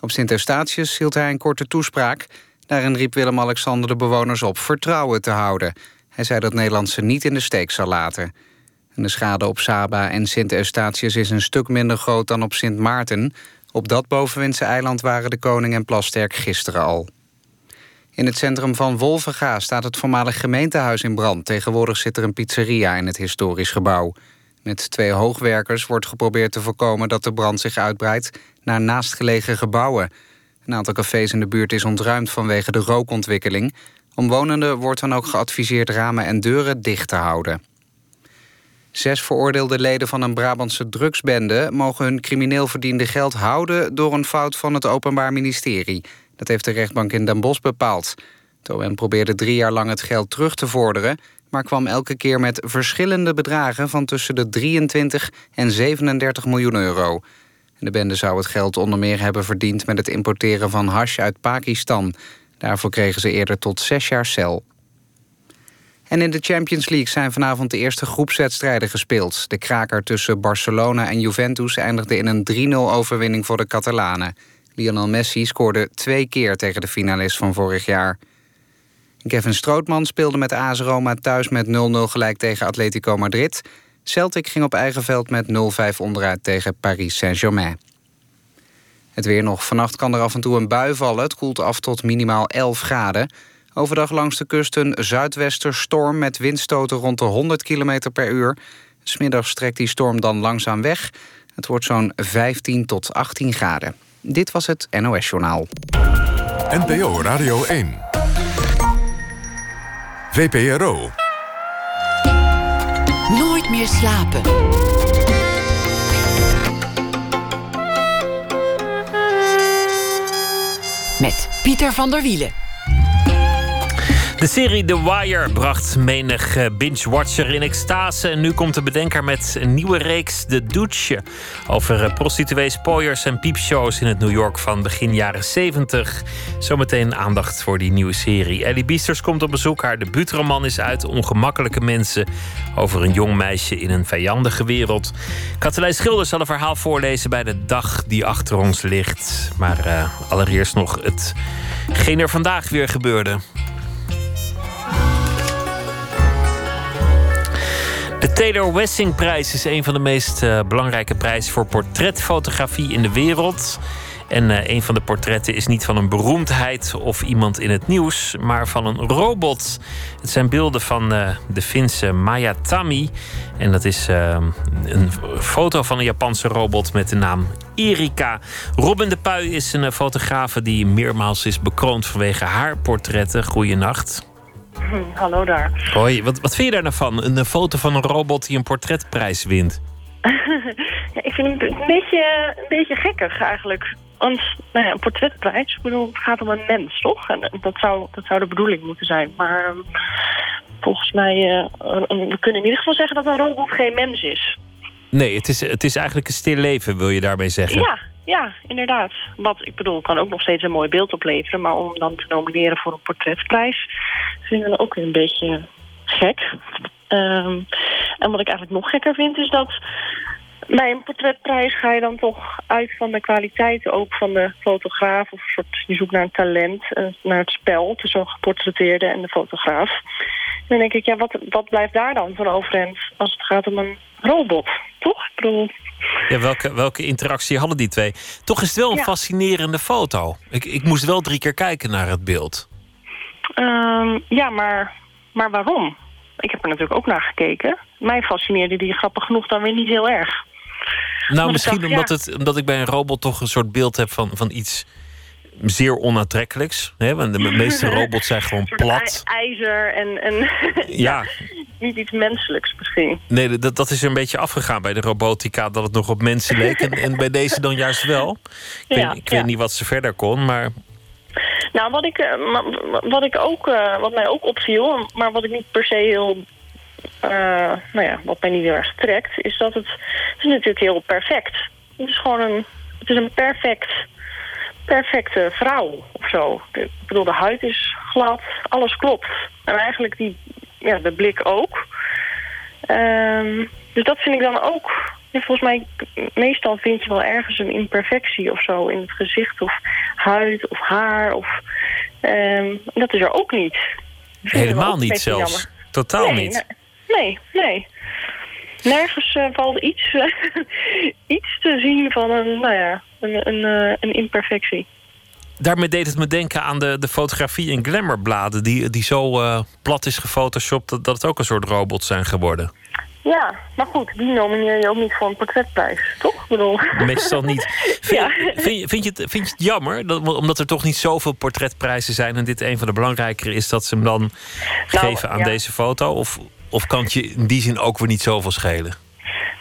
Op Sint-Eustatius hield hij een korte toespraak. Daarin riep Willem-Alexander de bewoners op vertrouwen te houden. Hij zei dat Nederland ze niet in de steek zal laten. De schade op Saba en Sint-Eustatius is een stuk minder groot dan op Sint Maarten. Op dat bovenwindse eiland waren de koning en Plasterk gisteren al. In het centrum van Wolvenga staat het voormalig gemeentehuis in brand. Tegenwoordig zit er een pizzeria in het historisch gebouw. Met twee hoogwerkers wordt geprobeerd te voorkomen dat de brand zich uitbreidt naar naastgelegen gebouwen. Een aantal cafés in de buurt is ontruimd vanwege de rookontwikkeling. Omwonenden wordt dan ook geadviseerd ramen en deuren dicht te houden. Zes veroordeelde leden van een Brabantse drugsbende... mogen hun crimineel verdiende geld houden... door een fout van het Openbaar Ministerie. Dat heeft de rechtbank in Den Bosch bepaald. OM probeerde drie jaar lang het geld terug te vorderen... maar kwam elke keer met verschillende bedragen... van tussen de 23 en 37 miljoen euro. De bende zou het geld onder meer hebben verdiend... met het importeren van hash uit Pakistan. Daarvoor kregen ze eerder tot zes jaar cel. En in de Champions League zijn vanavond de eerste groepswedstrijden gespeeld. De kraker tussen Barcelona en Juventus eindigde in een 3-0 overwinning voor de Catalanen. Lionel Messi scoorde twee keer tegen de finalist van vorig jaar. Kevin Strootman speelde met AS Roma thuis met 0-0 gelijk tegen Atletico Madrid. Celtic ging op eigen veld met 0-5 onderuit tegen Paris Saint-Germain. Het weer nog. Vannacht kan er af en toe een bui vallen. Het koelt af tot minimaal 11 graden. Overdag langs de kust een zuidwesterstorm met windstoten rond de 100 km per uur. Smiddags trekt die storm dan langzaam weg. Het wordt zo'n 15 tot 18 graden. Dit was het NOS Journaal. NPO Radio 1. VPRO. Nooit meer slapen. Met Pieter van der Wielen. De serie The Wire bracht menig eh, binge-watcher in extase. En nu komt de bedenker met een nieuwe reeks, De Douche. Over eh, prostituees, pooiers en piepshows in het New York van begin jaren 70. Zometeen aandacht voor die nieuwe serie. Ellie Biesters komt op bezoek. Haar debuutroman is uit Ongemakkelijke Mensen. Over een jong meisje in een vijandige wereld. Katelijn Schilder zal een verhaal voorlezen bij de dag die achter ons ligt. Maar uh, allereerst nog hetgeen er vandaag weer gebeurde. De Taylor Wessing prijs is een van de meest uh, belangrijke prijzen voor portretfotografie in de wereld. En uh, een van de portretten is niet van een beroemdheid of iemand in het nieuws, maar van een robot. Het zijn beelden van uh, de Finse Maya Tami. En dat is een foto van een Japanse robot met de naam Erika. Robin de Puy is een fotografe die meermaals is bekroond vanwege haar portretten. Goeienacht. Hallo daar. Hoi, wat, wat vind je daar nou van? Een foto van een robot die een portretprijs wint? ja, ik vind het een beetje, een beetje gekkig eigenlijk. Want nou ja, een portretprijs, ik bedoel, het gaat om een mens, toch? En dat zou, dat zou de bedoeling moeten zijn. Maar um, volgens mij, uh, we kunnen in ieder geval zeggen dat een robot geen mens is. Nee, het is, het is eigenlijk een stil leven, wil je daarmee zeggen? Ja, ja, inderdaad. Wat ik bedoel, kan ook nog steeds een mooi beeld opleveren. Maar om dan te nomineren voor een portretprijs... vinden we ook weer een beetje gek. Um, en wat ik eigenlijk nog gekker vind is dat... Bij een portretprijs ga je dan toch uit van de kwaliteit ook van de fotograaf. Of soort, je zoekt naar een talent, naar het spel tussen een geportretteerde en de fotograaf. Dan denk ik, ja, wat, wat blijft daar dan van overeind als het gaat om een robot? Toch? Ik bedoel, ja, welke, welke interactie hadden die twee? Toch is het wel een Ja. fascinerende foto. Ik, ik moest wel drie keer kijken naar het beeld. Ehm, ja, maar, maar waarom? Ik heb er natuurlijk ook naar gekeken. Mij fascineerde die grappig genoeg dan weer niet heel erg. Nou, misschien dacht, omdat, ja. het, omdat ik bij een robot toch een soort beeld heb van, van iets zeer onaantrekkelijks. Hè? Want de me- meeste robots zijn gewoon plat. ij- ijzer en, en Ja, niet iets menselijks misschien. nee, dat, dat is er een beetje afgegaan bij de robotica, dat het nog op mensen leek. En, en bij deze dan juist wel. Ik, Ja, weet, ik ja. weet niet wat ze verder kon, maar Nou, wat ik, eh, wat ik ook, eh, wat mij ook opviel, maar wat ik niet per se heel, eh, nou ja, wat mij niet heel erg trekt, is dat het, het is natuurlijk heel perfect. Het is gewoon een, het is een perfect, perfecte vrouw of zo. Ik bedoel, de huid is glad, alles klopt. En eigenlijk die, ja, de blik ook. Ehm, dus dat vind ik dan ook. Volgens mij, meestal vind je wel ergens een imperfectie of zo in het gezicht of huid of haar. Of, ehm, dat is er ook niet. Helemaal niet zelfs. jammer. Totaal nee, niet. Nee, nee. Nergens eh, valt iets, iets te zien van een, nou ja, een, een, eh, een imperfectie. Daarmee deed het me denken aan de, de fotografie in glamourbladen... die, die zo eh, plat is gefotoshopt dat, dat het ook een soort robots zijn geworden. Ja, maar goed, die nomineer je ook niet voor een portretprijs, toch? Ik bedoel... Meestal niet. Vind, Ja. vind, je, vind, je het, vind je het jammer, dat, omdat er toch niet zoveel portretprijzen zijn... en dit een van de belangrijkere is dat ze hem dan geven aan ja. deze foto? Of, of kan het je in die zin ook weer niet zoveel schelen?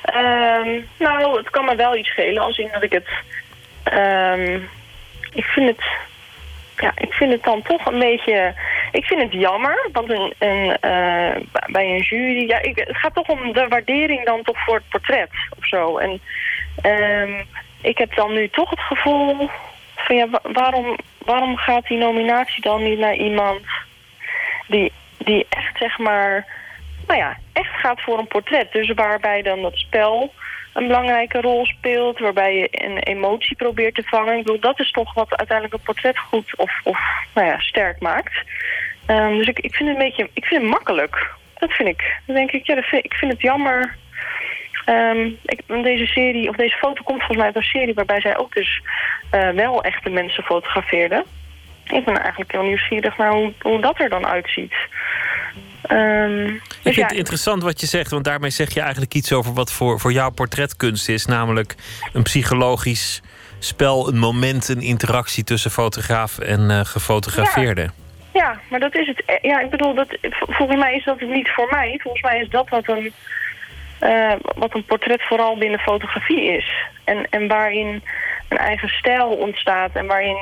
Ehm, nou, het kan me wel iets schelen als in dat ik het... ehm, ik vind het... Ja, ik vind het dan toch een beetje... Ik vind het jammer, want een, eh, bij een jury... Ja, ik, het gaat toch om de waardering dan toch voor het portret of zo. En ehm, ik heb dan nu toch het gevoel van... Ja, wa- waarom, waarom gaat die nominatie dan niet naar iemand die, die echt, zeg maar... Nou ja, echt gaat voor een portret. Dus waarbij dan dat spel een belangrijke rol speelt. Waarbij je een emotie probeert te vangen. Ik bedoel, dat is toch wat uiteindelijk een portret goed of, of nou ja, sterk maakt. Ehm, dus ik, ik vind het een beetje, ik vind het makkelijk. Dat vind ik. Denk ik, ja, dat vind, ik vind het jammer. Ehm, ik, deze serie, of deze foto komt volgens mij uit een serie waarbij zij ook dus eh, wel echte mensen fotografeerde. Ik ben eigenlijk heel nieuwsgierig naar hoe, hoe dat er dan uitziet. Ehm, Ik dus vind ja, het interessant wat je zegt, want daarmee zeg je eigenlijk iets over wat voor, voor jou portretkunst is. Namelijk een psychologisch spel, een moment, een interactie tussen fotograaf en eh, gefotografeerde. Ja, maar dat is het. Ja, ik bedoel, dat, volgens mij is dat het niet voor mij. Volgens mij is dat wat een, eh, wat een portret vooral binnen fotografie is. En, en waarin een eigen stijl ontstaat en waarin...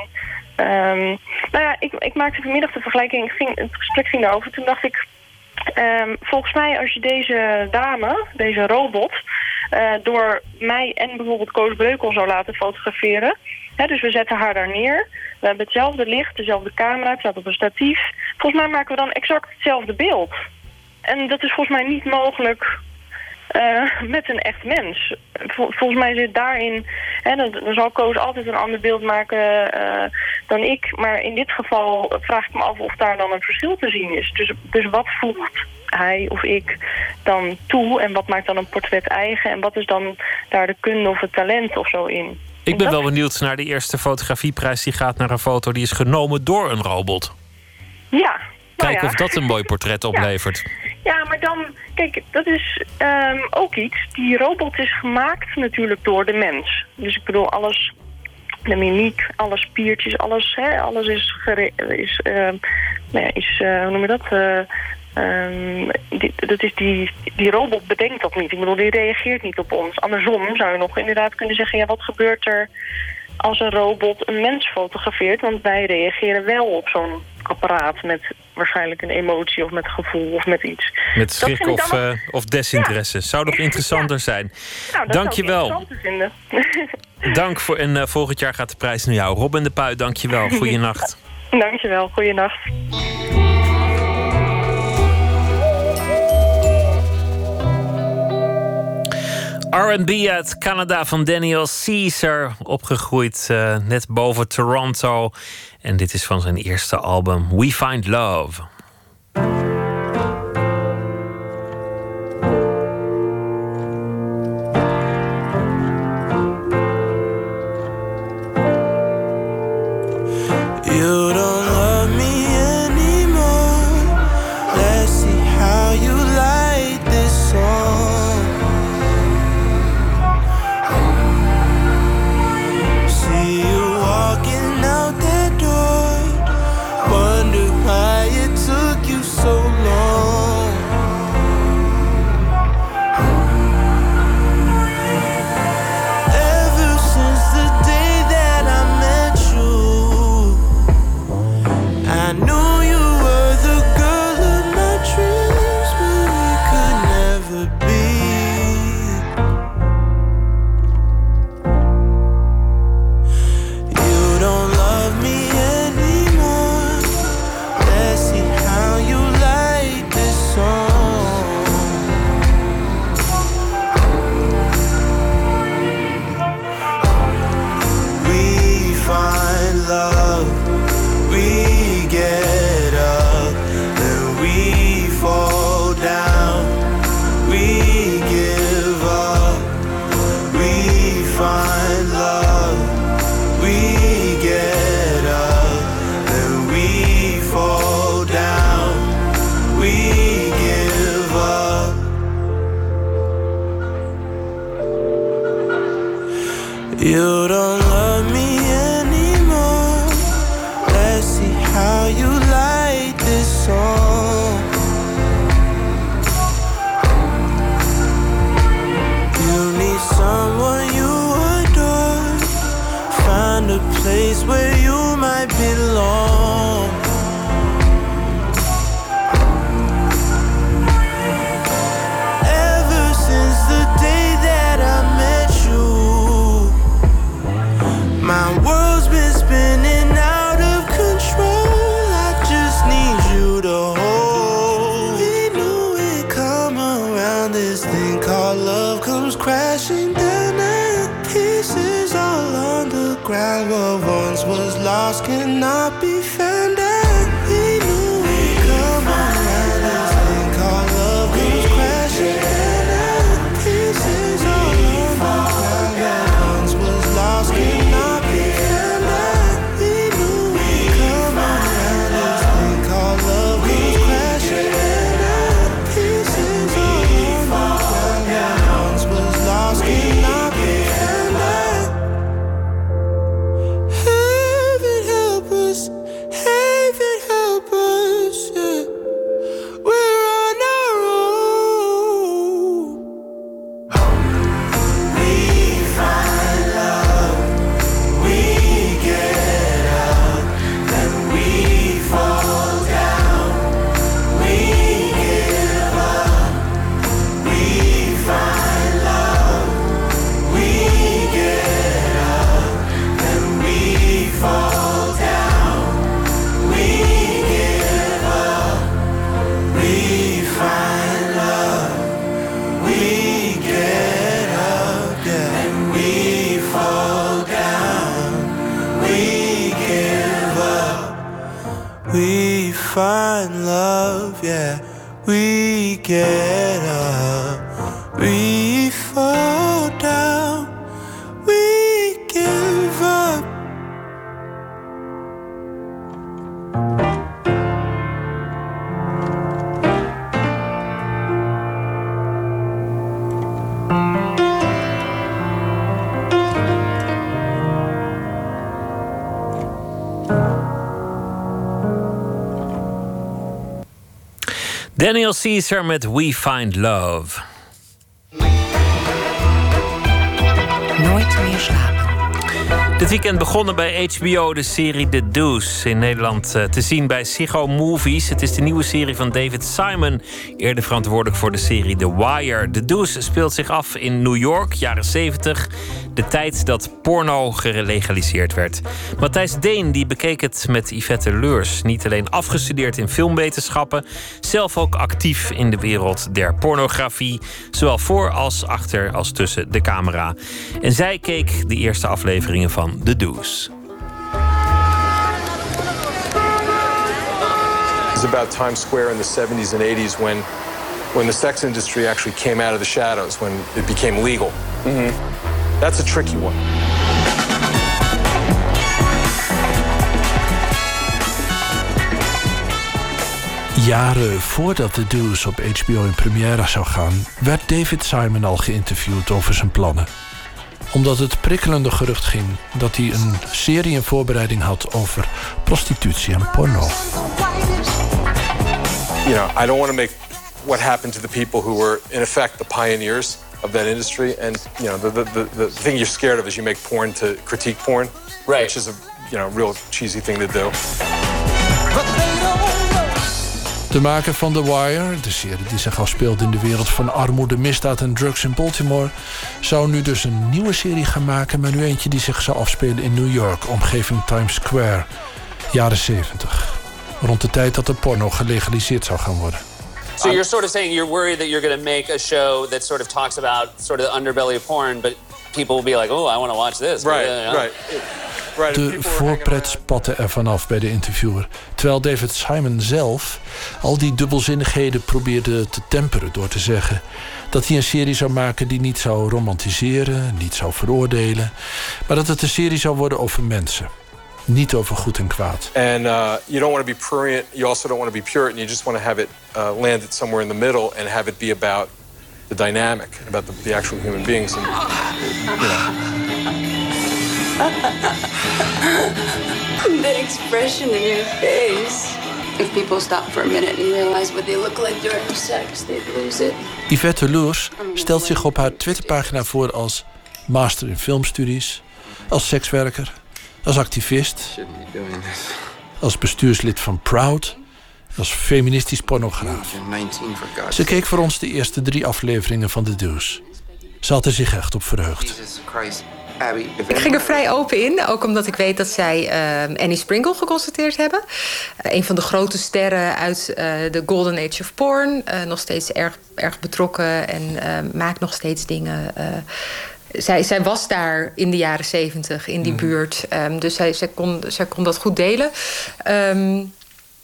ehm, nou ja, ik, ik maakte vanmiddag de vergelijking, ik ging, het gesprek ging daarover. Toen dacht ik, ehm, volgens mij als je deze dame, deze robot... eh, door mij en bijvoorbeeld Koos Breukel zou laten fotograferen... Hè, dus we zetten haar daar neer. We hebben hetzelfde licht, dezelfde camera, het staat op een statief. Volgens mij maken we dan exact hetzelfde beeld. En dat is volgens mij niet mogelijk eh, met een echt mens. Vol- volgens mij zit daarin... Hè, dan, dan zal Koos altijd een ander beeld maken eh, dan ik. Maar in dit geval vraag ik me af of daar dan een verschil te zien is. Dus, dus wat voegt hij of ik dan toe? En wat maakt dan een portret eigen? En wat is dan daar de kunde of het talent of zo in? Ik ben wel benieuwd naar de eerste fotografieprijs die gaat naar een foto die is genomen door een robot. Ja. Nou Kijken ja. of dat een mooi portret oplevert. Ja, maar dan, kijk, dat is ehm, ook iets. Die robot is gemaakt natuurlijk door de mens. Dus ik bedoel, alles, de mimiek, alle spiertjes, alles, hè, alles is, is, ehm, nou ja, is eh, hoe noem je dat? Eh, ehm, die, dat is die, die robot bedenkt dat niet. Ik bedoel, die reageert niet op ons. Andersom zou je nog inderdaad kunnen zeggen, ja, wat gebeurt er als een robot een mens fotografeert? Want wij reageren wel op zo'n apparaat met waarschijnlijk een emotie of met gevoel of met iets. Met schrik of, eh, of desinteresse. Zou nog interessanter zijn. Nou, dat Dank je zou ik wel. interessant te vinden. Dank voor. En eh, volgend jaar gaat de prijs naar jou. Robin de Puy, dank je wel. Goeienacht. Dankjewel, goeienacht. R&B uit Canada van Daniel Caesar. Opgegroeid eh, net boven Toronto. En dit is van zijn eerste album We Find Love. Daniel Caesar met We Find Love. Nooit meer slapen. Dit weekend begonnen bij HBO de serie The Deuce. In Nederland eh, te zien bij Psycho Movies. Het is de nieuwe serie van David Simon. Eerder verantwoordelijk voor de serie The Wire. The Deuce speelt zich af in New York, jaren 70. De tijd dat porno gelegaliseerd werd. Matthijs Deen die bekeek het met Yvette Leurs. Niet alleen afgestudeerd in filmwetenschappen. Zelf ook actief in de wereld der pornografie. Zowel voor als achter als tussen de camera. En zij keek de eerste afleveringen van The Deuce. It's about Times Square in the 70s and 80s when, when the sex industry actually came out of the shadows, when it became legal. That's a tricky one. Jaren voordat de Deuce op HBO in première zou gaan, werd David Simon al geïnterviewd over zijn plannen. Omdat het prikkelende gerucht ging dat hij een serie in voorbereiding had over prostitutie en porno. You know, I don't want to make what happened to the people who were, in effect, the pioneers of that industry. And, you know, the, the, the, the thing you're scared of is you make porn to critique porn. Right. Which is a, you know, real cheesy thing to do. De maker van The Wire, de serie die zich afspeelt in de wereld van armoede, misdaad en drugs in Baltimore, zou nu dus een nieuwe serie gaan maken, maar nu eentje die zich zou afspelen in New York, omgeving Times Square, jaren 70. Rond de tijd dat de porno gelegaliseerd zou gaan worden. So you're sort of saying you're worried that you're going to make a show that sort of talks about sort of the underbelly of porn, but people will be like, oh, I want to watch this. Right, right. Right. De voorpret spatte er vanaf bij de interviewer. Terwijl David Simon zelf al die dubbelzinnigheden probeerde te temperen door te zeggen dat hij een serie zou maken die niet zou romantiseren, niet zou veroordelen, maar dat het een serie zou worden over mensen. Niet over goed en kwaad. And uh, you don't want to be prurient. You also don't want to be puritan. You just want to have it uh, landed somewhere in the middle and have it be about the dynamic, about the, the actual human beings. And, you know. that expression in your face. If people stop for a minute and realize what they look like during sex, they'd lose it. Yvette Loers stelt zich op haar Twitterpagina voor als master in filmstudies, als sekswerker, als activist, als bestuurslid van Proud, als feministisch pornograaf. Ze keek voor ons de eerste drie afleveringen van The Deuce. Ze had er zich echt op verheugd. Ik ging er vrij open in, ook omdat ik weet dat zij eh, Annie Sprinkle geconstateerd hebben. Eh, een van de grote sterren uit eh, de Golden Age of Porn. Nog steeds erg, erg betrokken en maakt nog steeds dingen. Zij, zij was daar in de jaren zeventig, in die buurt. Ehm, dus zij, zij, kon, zij kon dat goed delen. Ehm,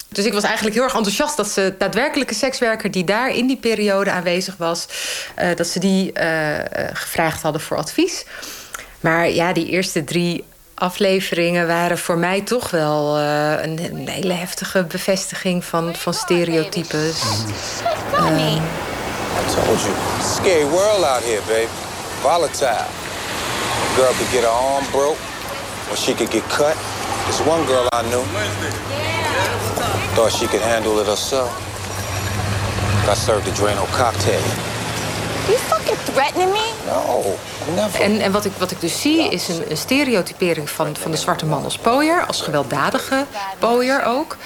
dus ik was eigenlijk heel erg enthousiast dat ze daadwerkelijke sekswerker die daar in die periode aanwezig was, eh, dat ze die eh, eh, gevraagd hadden voor advies. Maar ja, die eerste drie afleveringen waren voor mij toch wel eh, een, een hele heftige bevestiging van, van stereotypes. Ehm, I told you. Scary world out here, babe. Volatile. Girl could get her arm broke, or she could get cut. There's one girl I knew. Thought she could handle it herself. Got served a Drano cocktail. You fucking threatening me? No, never. En, en wat, ik, wat ik dus zie is een, een stereotypering van, van de zwarte man als pooier, als gewelddadige pooier ook.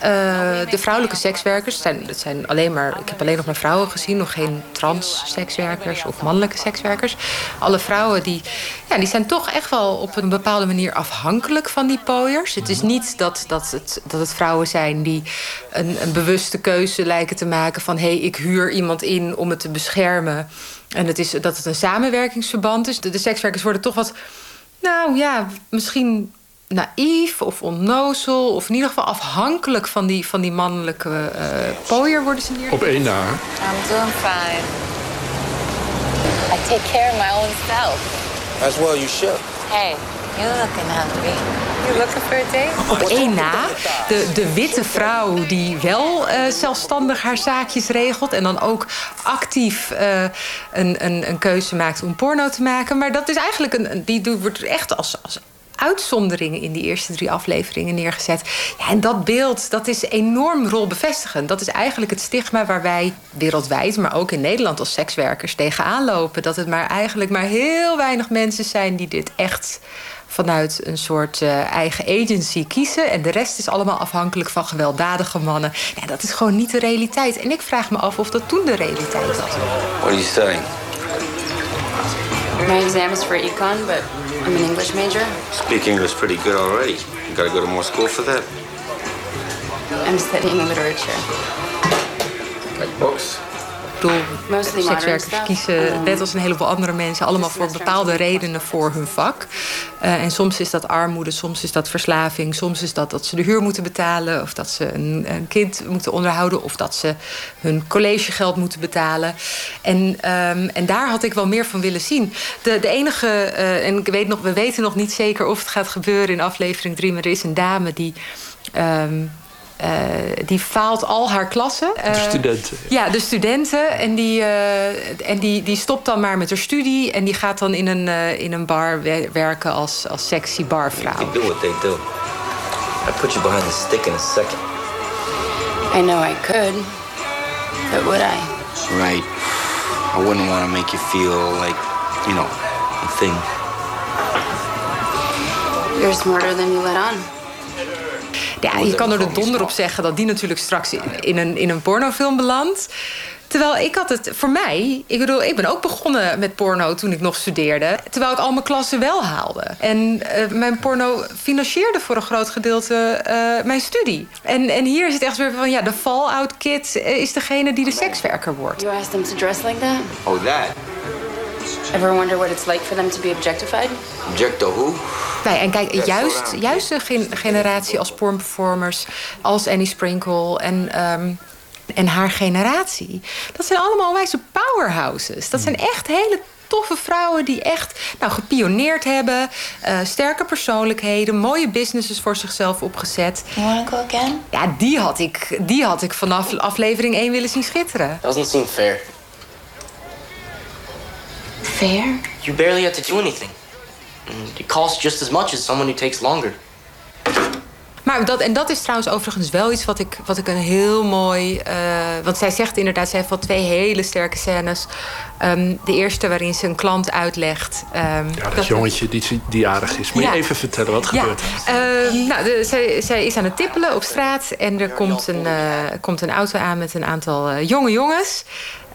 Eh, de vrouwelijke sekswerkers, zijn, het zijn alleen maar, ik heb alleen nog maar vrouwen gezien, nog geen trans sekswerkers of mannelijke sekswerkers. Alle vrouwen die, ja, die zijn toch echt wel op een bepaalde manier afhankelijk van die pooiers. Het is niet dat, dat, het, dat het vrouwen zijn die een, een bewuste keuze lijken te maken van hé, hey, ik huur iemand in om het te beschermen. En het is, dat het een samenwerkingsverband is. De sekswerkers worden toch wat, nou ja, misschien naïef of onnozel. Of in ieder geval afhankelijk van die, van die mannelijke uh, pooier worden ze neer. Op één na. I'm doing fine. I take care of my own self. As well you should. Hey, you're looking hungry. You looking for a date? Op één na, de, de witte vrouw die wel uh, zelfstandig haar zaakjes regelt... en dan ook actief uh, een, een, een keuze maakt om porno te maken. Maar dat is eigenlijk een, die wordt echt als, als uitzonderingen in die eerste drie afleveringen neergezet. Ja, en dat beeld, dat is enorm rolbevestigend. Dat is eigenlijk het stigma waar wij wereldwijd, maar ook in Nederland als sekswerkers tegenaan lopen. Dat het maar eigenlijk maar heel weinig mensen zijn die dit echt vanuit een soort uh, eigen agency kiezen. En de rest is allemaal afhankelijk van gewelddadige mannen. Ja, dat is gewoon niet de realiteit. En ik vraag me af of dat toen de realiteit was. What are you studying? My exam is for econ, but I'm an English major. Speak English pretty good already. You gotta go to more school for that. I'm studying literature. Like books? Bedoel, sekswerkers kiezen, net als een heleboel andere mensen, allemaal voor bepaalde redenen voor hun vak. Uh, en soms is dat armoede, soms is dat verslaving, soms is dat dat ze de huur moeten betalen, of dat ze een, een kind moeten onderhouden, of dat ze hun collegegeld moeten betalen. En, um, en daar had ik wel meer van willen zien. De, de enige, uh, en ik weet nog, we weten nog niet zeker of het gaat gebeuren in aflevering 3, maar er is een dame die. Um, uh, die faalt al haar klassen. Uh, de studenten. Ja, de studenten. En, die, uh, en die, die stopt dan maar met haar studie. En die gaat dan in een, in een bar werken als, als sexy barvrouw. You do what they do. I put you behind the stick in a second. I know I could. But would I? Right. I wouldn't want to make you feel like, you know, a thing. You're smarter than you let on. Ja, je kan er de donder op zeggen dat die natuurlijk straks in een, in een pornofilm belandt. Terwijl ik had het voor mij, ik bedoel, ik ben ook begonnen met porno toen ik nog studeerde. Terwijl ik al mijn klassen wel haalde. En uh, mijn porno financierde voor een groot gedeelte uh, mijn studie. En, en hier is het echt weer van, ja, de fallout kid is degene die de sekswerker wordt. You asked them to dress like that? Oh, that? Ever wonder what it's like for them to be objectified? Objecto who? Nee, en kijk, juist, juist de generatie als pornperformers, als Annie Sprinkle en, um, en haar generatie, dat zijn allemaal wijze powerhouses. Dat zijn echt hele toffe vrouwen die echt nou, gepioneerd hebben. Uh, sterke persoonlijkheden, mooie businesses voor zichzelf opgezet. Go again? Ja, die had ik, die had ik vanaf aflevering 1 willen zien schitteren. Doesn't seem fair. Fair? You barely had to do anything. It costs just as much as someone who takes longer. Maar dat, en dat is trouwens overigens wel iets wat ik, wat ik een heel mooi... Uh, want zij zegt inderdaad, zij heeft wel twee hele sterke scènes. Um, de eerste waarin ze een klant uitlegt... Um, ja, dat, dat jongetje die, die aardig is. Moet ja. je even vertellen wat ja. gebeurt er? Uh, nou, de, zij, zij is aan het tippelen op straat... en er komt een, uh, komt een auto aan met een aantal jonge jongens.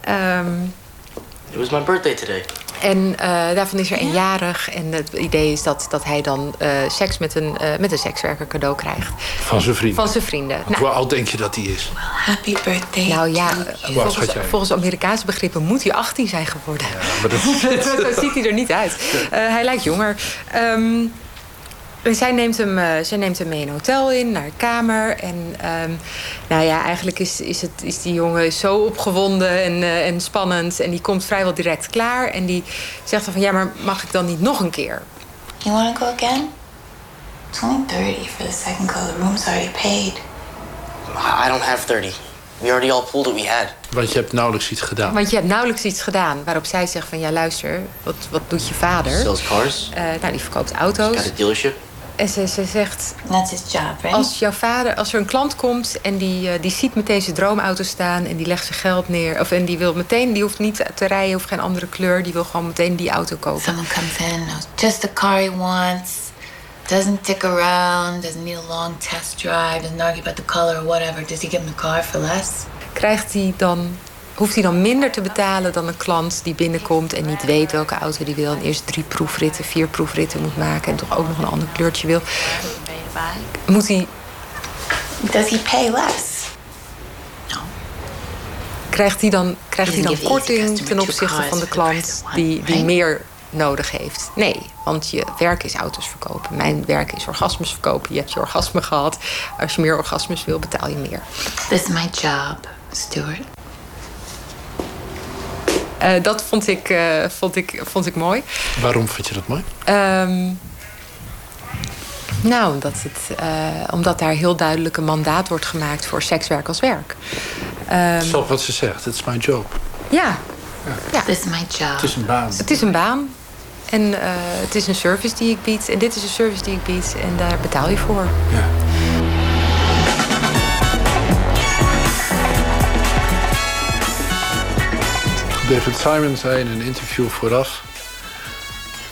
Um, It was my birthday today. En uh, daarvan is er eenjarig. En het idee is dat, dat hij dan uh, seks met een, uh, met een sekswerker cadeau krijgt. Van zijn vrienden? Van zijn vrienden. Nou, Hoe oud denk je dat hij is? Well, happy birthday. Nou ja, volgens, volgens Amerikaanse begrippen moet hij 18 zijn geworden. Ja, maar dat... Zo ziet hij er niet uit. hij lijkt jonger. Um, zij neemt, hem, uh, zij neemt hem mee een hotel in, naar een kamer. En um, nou ja, eigenlijk is, is, het, is die jongen zo opgewonden en, uh, en spannend. En die komt vrijwel direct klaar. En die zegt dan van, ja, maar mag ik dan niet nog een keer? You wanna go again? It's only 30 for the second go. The room's already paid. I don't have 30. We already all pulled what we had. Want je hebt nauwelijks iets gedaan. Want je hebt nauwelijks iets gedaan. Waarop zij zegt van, ja luister, wat, wat doet je vader? Sells cars. Uh, nou, die verkoopt auto's. Got a dealership. En ze, ze zegt... That's his job, right? Als jouw vader, als er een klant komt en die, uh, die ziet meteen zijn droomauto staan... en die legt zijn geld neer... of en die wil meteen, die hoeft niet te rijden, hoeft geen andere kleur... die wil gewoon meteen die auto kopen. Someone comes in, knows just the car he wants... doesn't dick around, doesn't need a long test drive... doesn't argue about the color or whatever. Does he give him the car for less? Krijgt hij dan hoeft hij dan minder te betalen dan een klant die binnenkomt en niet weet welke auto die wil. En eerst drie proefritten, vier proefritten moet maken en toch ook nog een ander kleurtje wil. Moet hij. Does he pay less? No. Krijgt hij dan, krijgt hij dan korting ten opzichte van de klant die, die meer nodig heeft. Nee, want je werk is auto's verkopen. Mijn werk is orgasmes verkopen. Je hebt je orgasme gehad. Als je meer orgasmes wil, betaal je meer. This is my job, Stuart. Uh, dat vond ik, uh, vond, ik, vond ik mooi. Waarom vind je dat mooi? Um, nou, omdat, het, uh, omdat daar heel duidelijk een mandaat wordt gemaakt voor sekswerk als werk. Um, Zo wat ze zegt, it's my job. Ja. ja. Is my job. Het is een baan. Het is een baan. En uh, het is een service die ik bied. En dit is een service die ik bied. En daar betaal je voor. Ja. David Simon zei in een interview vooraf...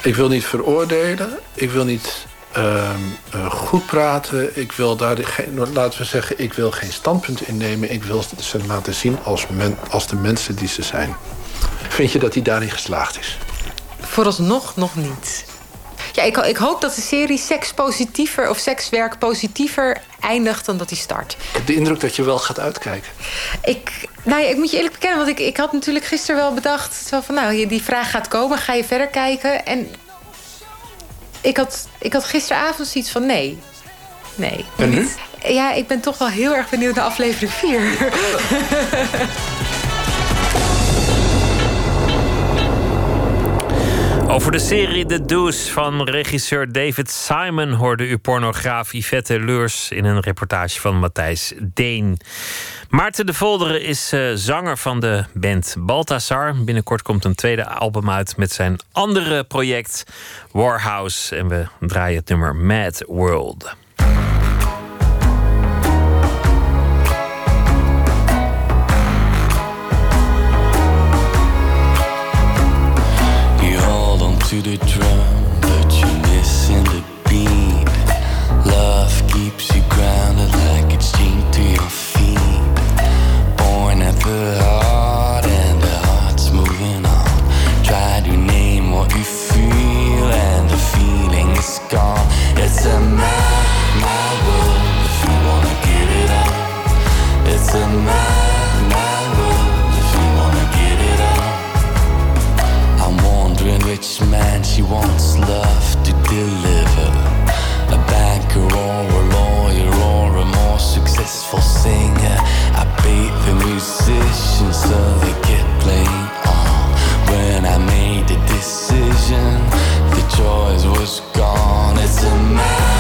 ik wil niet veroordelen, ik wil niet uh, uh, goed praten. Ik wil daar, geen, laten we zeggen, ik wil geen standpunt innemen. Ik wil ze laten zien als, als de mensen die ze zijn. Vind je dat hij daarin geslaagd is? Vooralsnog nog niet. Ja, ik, ik, hoop dat de serie sekspositiever of sekswerk positiever eindigt dan dat hij start. Ik heb de indruk dat je wel gaat uitkijken. Ik, nou ja, ik moet je eerlijk bekennen, want ik, ik had natuurlijk gisteren wel bedacht... Zo van, nou, die vraag gaat komen, ga je verder kijken? En ik had, ik had gisteravond zoiets van nee. Nee. En nu? Ja, ik ben toch wel heel erg benieuwd naar aflevering 4. Over de serie The Deuce van regisseur David Simon hoorde u pornograaf Yvette Leurs in een reportage van Matthijs Deen. Maarten de Volderen is uh, zanger van de band Balthazar. Binnenkort komt een tweede album uit met zijn andere project Warhouse. En we draaien het nummer Mad World. To the drum, but you're missing the beat. Love keeps you grounded like it's chained to your feet. Born at the she wants love to deliver. A banker or a lawyer or a more successful singer. I bait the musicians so they get playing on. When I made the decision, the choice was gone. It's a mad,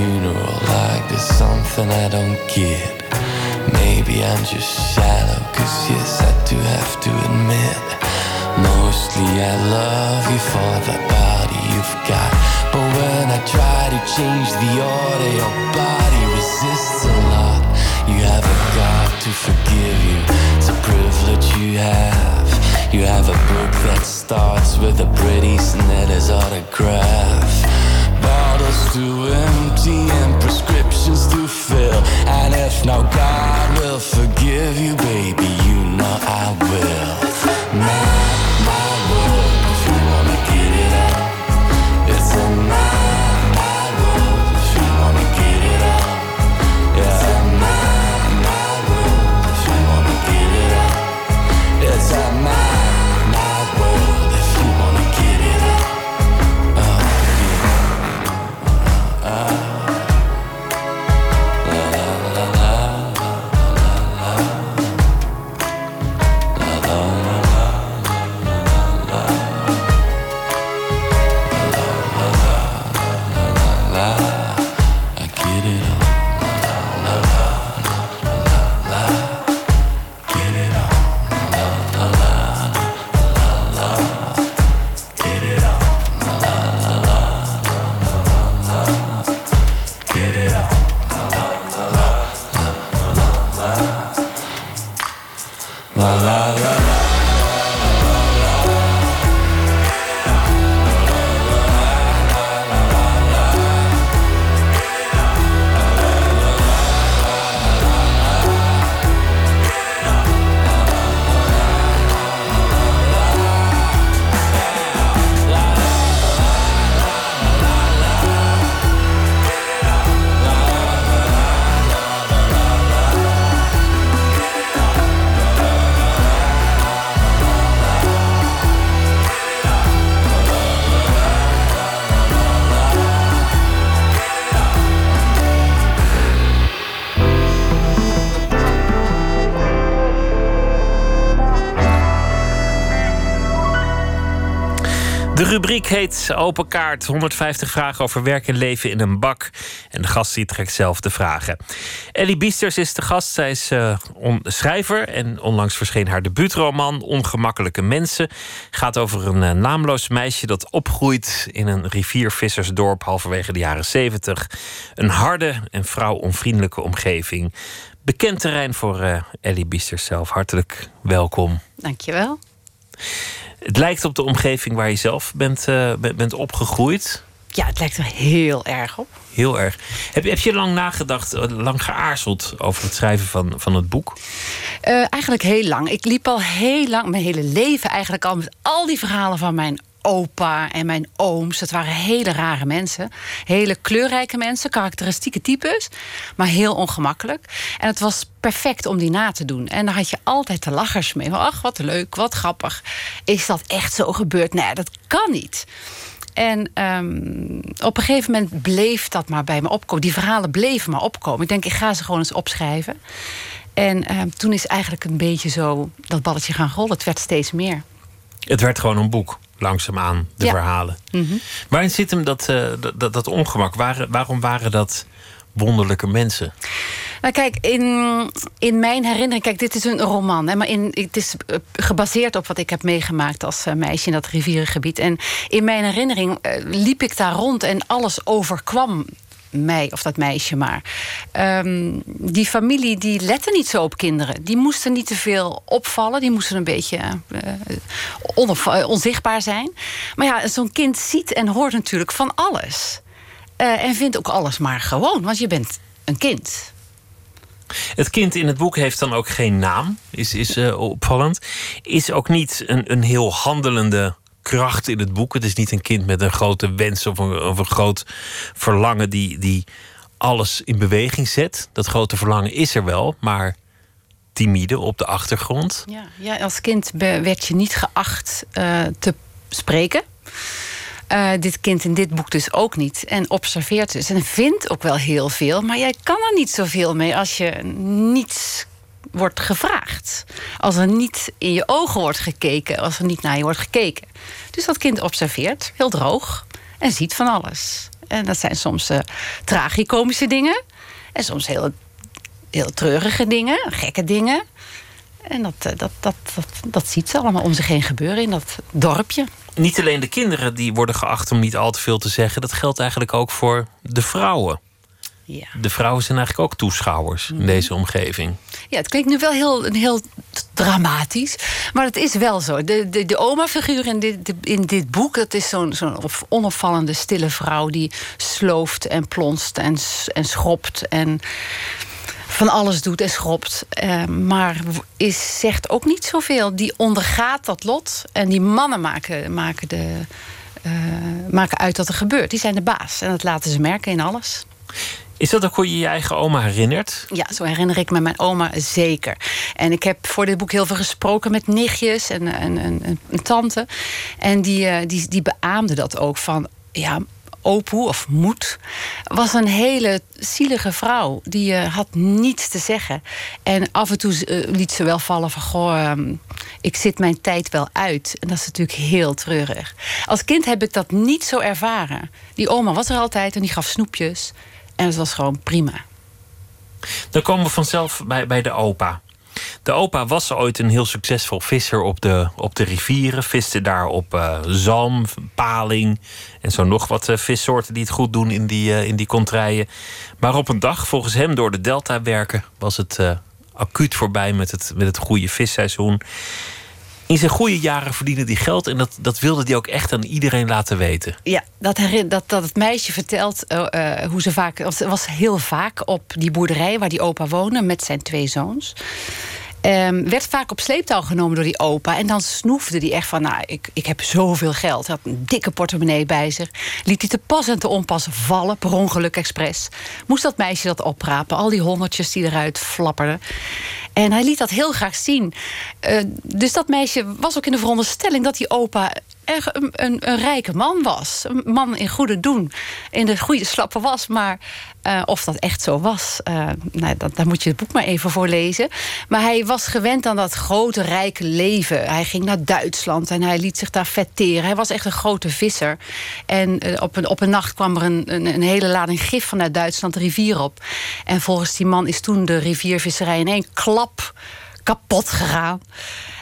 funeral like there's something I don't get. Maybe I'm just shallow, cause yes, I do have to admit. Mostly I love you for the body you've got. But when I try to change the order, your body resists a lot. You have a God to forgive you, it's a privilege you have. You have a book that starts with a pretty Snella's autograph. Bottles to empty and prescriptions to fill. And if now God will forgive you, baby, you know I will. My, rubriek heet Open Kaart. 150 vragen over werk en leven in een bak. En de gast die trekt zelf de vragen. Ellie Biesters is de gast. Zij is uh, schrijver en onlangs verscheen haar debuutroman Ongemakkelijke Mensen. Gaat over een uh, naamloos meisje dat opgroeit in een riviervissersdorp halverwege de jaren 70. Een harde en vrouwonvriendelijke omgeving. Bekend terrein voor uh, Ellie Biesters zelf. Hartelijk welkom. Dankjewel. Het lijkt op de omgeving waar je zelf bent, uh, bent opgegroeid. Ja, het lijkt er heel erg op. Heel erg. Heb, heb je lang nagedacht, eh, lang geaarzeld over het schrijven van, van het boek? Uh, eigenlijk heel lang. Ik liep al heel lang, mijn hele leven eigenlijk al met al die verhalen van mijn opa en mijn ooms. Dat waren hele rare mensen. Hele kleurrijke mensen, karakteristieke types. Maar heel ongemakkelijk. En het was perfect om die na te doen. En dan had je altijd de lachers mee. Ach, wat leuk, wat grappig. Is dat echt zo gebeurd? Nee, dat kan niet. En um, op een gegeven moment bleef dat maar bij me opkomen. Die verhalen bleven maar opkomen. Ik denk, ik ga ze gewoon eens opschrijven. En um, toen is eigenlijk een beetje zo dat balletje gaan rollen. Het werd steeds meer. Het werd gewoon een boek langzaamaan, de Ja. verhalen. Mhm. Waarin zit hem dat, eh, dat, dat, ongemak? Waren, waarom waren dat wonderlijke mensen? Nou, kijk, in, in mijn herinnering, kijk, dit is een roman, hè, maar in, het is eh, gebaseerd op wat ik heb meegemaakt als eh, meisje in dat rivierengebied. En in mijn herinnering liep ik daar rond en alles overkwam mij of dat meisje maar. Ehm, die familie die lette niet zo op kinderen. Die moesten niet te veel opvallen. Die moesten een beetje eh, eh, onzichtbaar zijn. Maar ja, zo'n kind ziet en hoort natuurlijk van alles. Eh, en vindt ook alles maar gewoon, want je bent een kind. Het kind in het boek heeft dan ook geen naam, is, is opvallend. Is ook niet een, een heel handelende kracht in het boek. Het is niet een kind met een grote wens of een, groot verlangen die, die alles in beweging zet. Dat grote verlangen is er wel, maar timide op de achtergrond. Ja, ja als kind werd je niet geacht eh, te spreken. Eh, dit kind in dit boek dus ook niet. En observeert dus. En vindt ook wel heel veel. Maar jij kan er niet zoveel mee als je niets wordt gevraagd. Als er niet in je ogen wordt gekeken. Als er niet naar je wordt gekeken. Dus dat kind observeert, heel droog. En ziet van alles. En dat zijn soms eh tragicomische dingen. En soms heel, heel treurige dingen. Gekke dingen. En dat, eh, dat, dat, dat, dat ziet ze allemaal om zich heen gebeuren in dat dorpje. Niet alleen de kinderen die worden geacht om niet al te veel te zeggen. Dat geldt eigenlijk ook voor de vrouwen. Ja. De vrouwen zijn eigenlijk ook toeschouwers in deze omgeving. Ja, het klinkt nu wel heel, heel dramatisch. Maar het is wel zo. De, de, de oma-figuur in dit, de- in dit boek... dat is zo'n zo'n op- onopvallende stille vrouw... die slooft en plonst en, en schopt en van alles doet en schropt. Eh, maar is, zegt ook niet zoveel. Die ondergaat dat lot. En die mannen maken, maken, de, eh, maken uit wat er gebeurt. Die zijn de baas. En dat laten ze merken in alles. Is dat ook hoe je je eigen oma herinnert? Ja, zo herinner ik me mijn oma zeker. En ik heb voor dit boek heel veel gesproken met nichtjes en, en, en, een tante. En die, eh, die, die beaamde dat ook van... ja, Opoe of Moed was een hele zielige vrouw. Die eh, had niets te zeggen. En af en toe eh, liet ze wel vallen van... Goh, ehm, ik zit mijn tijd wel uit. En dat is natuurlijk heel treurig. Als kind heb ik dat niet zo ervaren. Die oma was er altijd en die gaf snoepjes. En het was gewoon prima. Dan komen we vanzelf bij, bij de opa. De opa was ooit een heel succesvol visser op de, op de rivieren. Viste daar op eh, zalm, paling en zo nog wat eh, vissoorten die het goed doen in die, in die. Maar op een dag, volgens hem door de delta werken, was het acuut voorbij met het, met het goede visseizoen. In zijn goede jaren verdiende hij geld en dat, dat wilde hij ook echt aan iedereen laten weten. Ja, dat, dat, dat het meisje vertelt eh, eh, hoe ze vaak. Ze was heel vaak op die boerderij waar die opa woonde met zijn twee zoons. Ehm, werd vaak op sleeptouw genomen door die opa. En dan snoefde hij echt van: Nou, ik, ik heb zoveel geld. Hij had een dikke portemonnee bij zich. Liet hij te pas en te onpas vallen, per ongeluk expres. Moest dat meisje dat oprapen, al die honderdjes die eruit flapperden. En hij liet dat heel graag zien. Eh, dus dat meisje was ook in de veronderstelling dat die opa een, een, een rijke man was. Een man in goede doen. In de goede slappe was. Maar uh, of dat echt zo was, uh, nou, daar moet je het boek maar even voor lezen. Maar hij was gewend aan dat grote, rijke leven. Hij ging naar Duitsland en hij liet zich daar vetteren. Hij was echt een grote visser. En uh, op, een, op een nacht kwam er een, een, een, hele lading gif vanuit Duitsland de rivier op. En volgens die man is toen de riviervisserij in één klap kapot gegaan.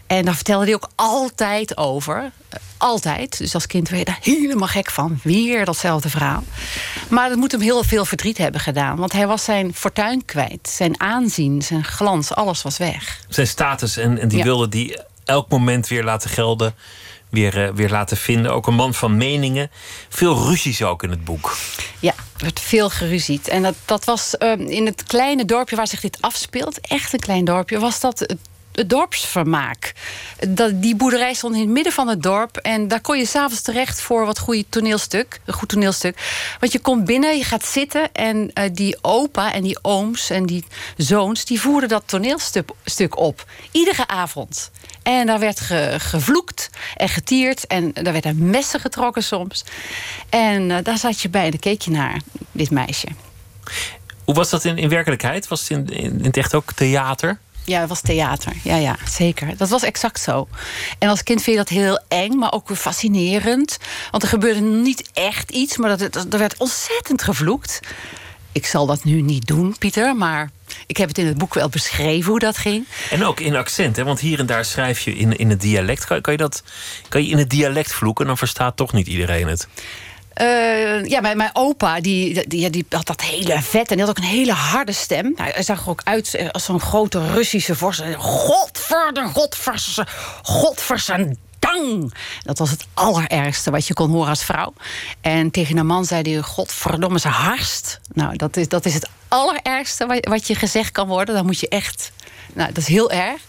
En daar vertelde hij ook altijd over. Altijd. Dus als kind werd je daar helemaal gek van. Weer datzelfde verhaal. Maar dat moet hem heel veel verdriet hebben gedaan. Want hij was zijn fortuin kwijt. Zijn aanzien, zijn glans, alles was weg. Zijn status en, en die ja. wilde die elk moment weer laten gelden. Weer, uh, weer laten vinden. Ook een man van meningen. Veel ruzies ook in het boek. Ja, er werd veel geruzied. En dat, dat was uh, in het kleine dorpje waar zich dit afspeelt. Echt een klein dorpje. Was dat het het dorpsvermaak. Dat, die boerderij stond in het midden van het dorp. En daar kon je s'avonds terecht voor wat goede toneelstuk. Een goed toneelstuk. Want je komt binnen, je gaat zitten. En uh, die opa en die ooms en die zoons... die voerden dat toneelstuk stuk op. Iedere avond. En daar werd ge, gevloekt en getierd. En daar werd een messen getrokken soms. En uh, daar zat je bij en dan keek je naar dit meisje. Hoe was dat in, in werkelijkheid? Was het in, in, in het echt ook theater? Ja, het was theater. Ja, ja, zeker. Dat was exact zo. En als kind vind je dat heel eng, maar ook fascinerend. Want er gebeurde niet echt iets, maar dat, dat, er werd ontzettend gevloekt. Ik zal dat nu niet doen, Pieter, maar ik heb het in het boek wel beschreven hoe dat ging. En ook in accent, hè? want hier en daar schrijf je in, in het dialect. Kan, kan, je dat, kan je in het dialect vloeken? Dan verstaat toch niet iedereen het. Uh, ja, mijn, mijn opa die, die, die, had dat hele vet en die had ook een hele harde stem. Hij zag er ook uit als zo'n grote Russische vorst. Godverder, godverse, godverse dang. Dat was het allerergste wat je kon horen als vrouw. En tegen een man zei hij: Godverdomme, ze harst. Nou, dat is, dat is het allerergste wat je gezegd kan worden. Dan moet je echt nou, dat is heel erg.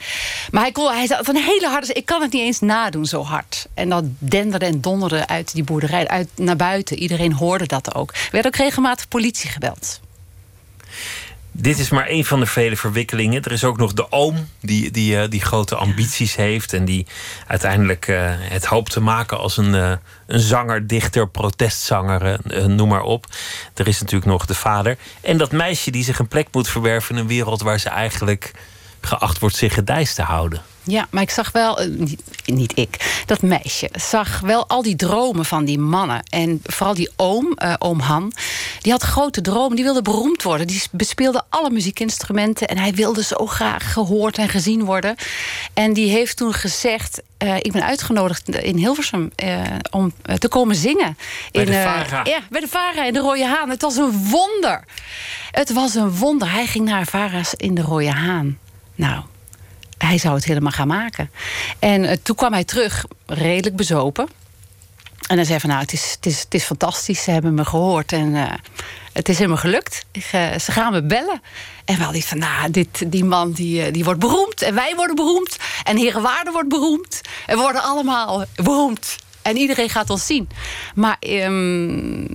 Maar hij, kon, hij had een hele harde... Ik kan het niet eens nadoen zo hard. En dat denderde en donderde uit die boerderij uit, naar buiten. Iedereen hoorde dat ook. Er werd ook regelmatig politie gebeld. Dit is maar één van de vele verwikkelingen. Er is ook nog de oom die, die, uh, die grote ambities heeft. En die uiteindelijk uh, het hoopt te maken als een, uh, een zanger, dichter, protestzanger, noem maar op. Er is natuurlijk nog de vader. En dat meisje die zich een plek moet verwerven in een wereld waar ze eigenlijk geacht wordt zich gedijst te houden. Ja, maar ik zag wel, niet, niet, ik, dat meisje zag wel al die dromen van die mannen. En vooral die oom, uh, oom Han, die had grote dromen. Die wilde beroemd worden. Die bespeelde alle muziekinstrumenten. En hij wilde zo graag gehoord en gezien worden. En die heeft toen gezegd: uh, Ik ben uitgenodigd in Hilversum uh, om te komen zingen. Bij in, de Vara. ja, bij de Vara in de Rode Haan. Het was een wonder. Het was een wonder. Hij ging naar Vara's in de Rode Haan. Nou, hij zou het helemaal gaan maken. En uh, toen kwam hij terug, redelijk bezopen. En hij zei van, nou, het is, het is, het is fantastisch. Ze hebben me gehoord en uh, het is helemaal gelukt. Ik, uh, ze gaan me bellen. En we hadden van, nou, dit, die man die, die wordt beroemd. En wij worden beroemd. En Herenwaarde wordt beroemd. En we worden allemaal beroemd. En iedereen gaat ons zien. Maar um,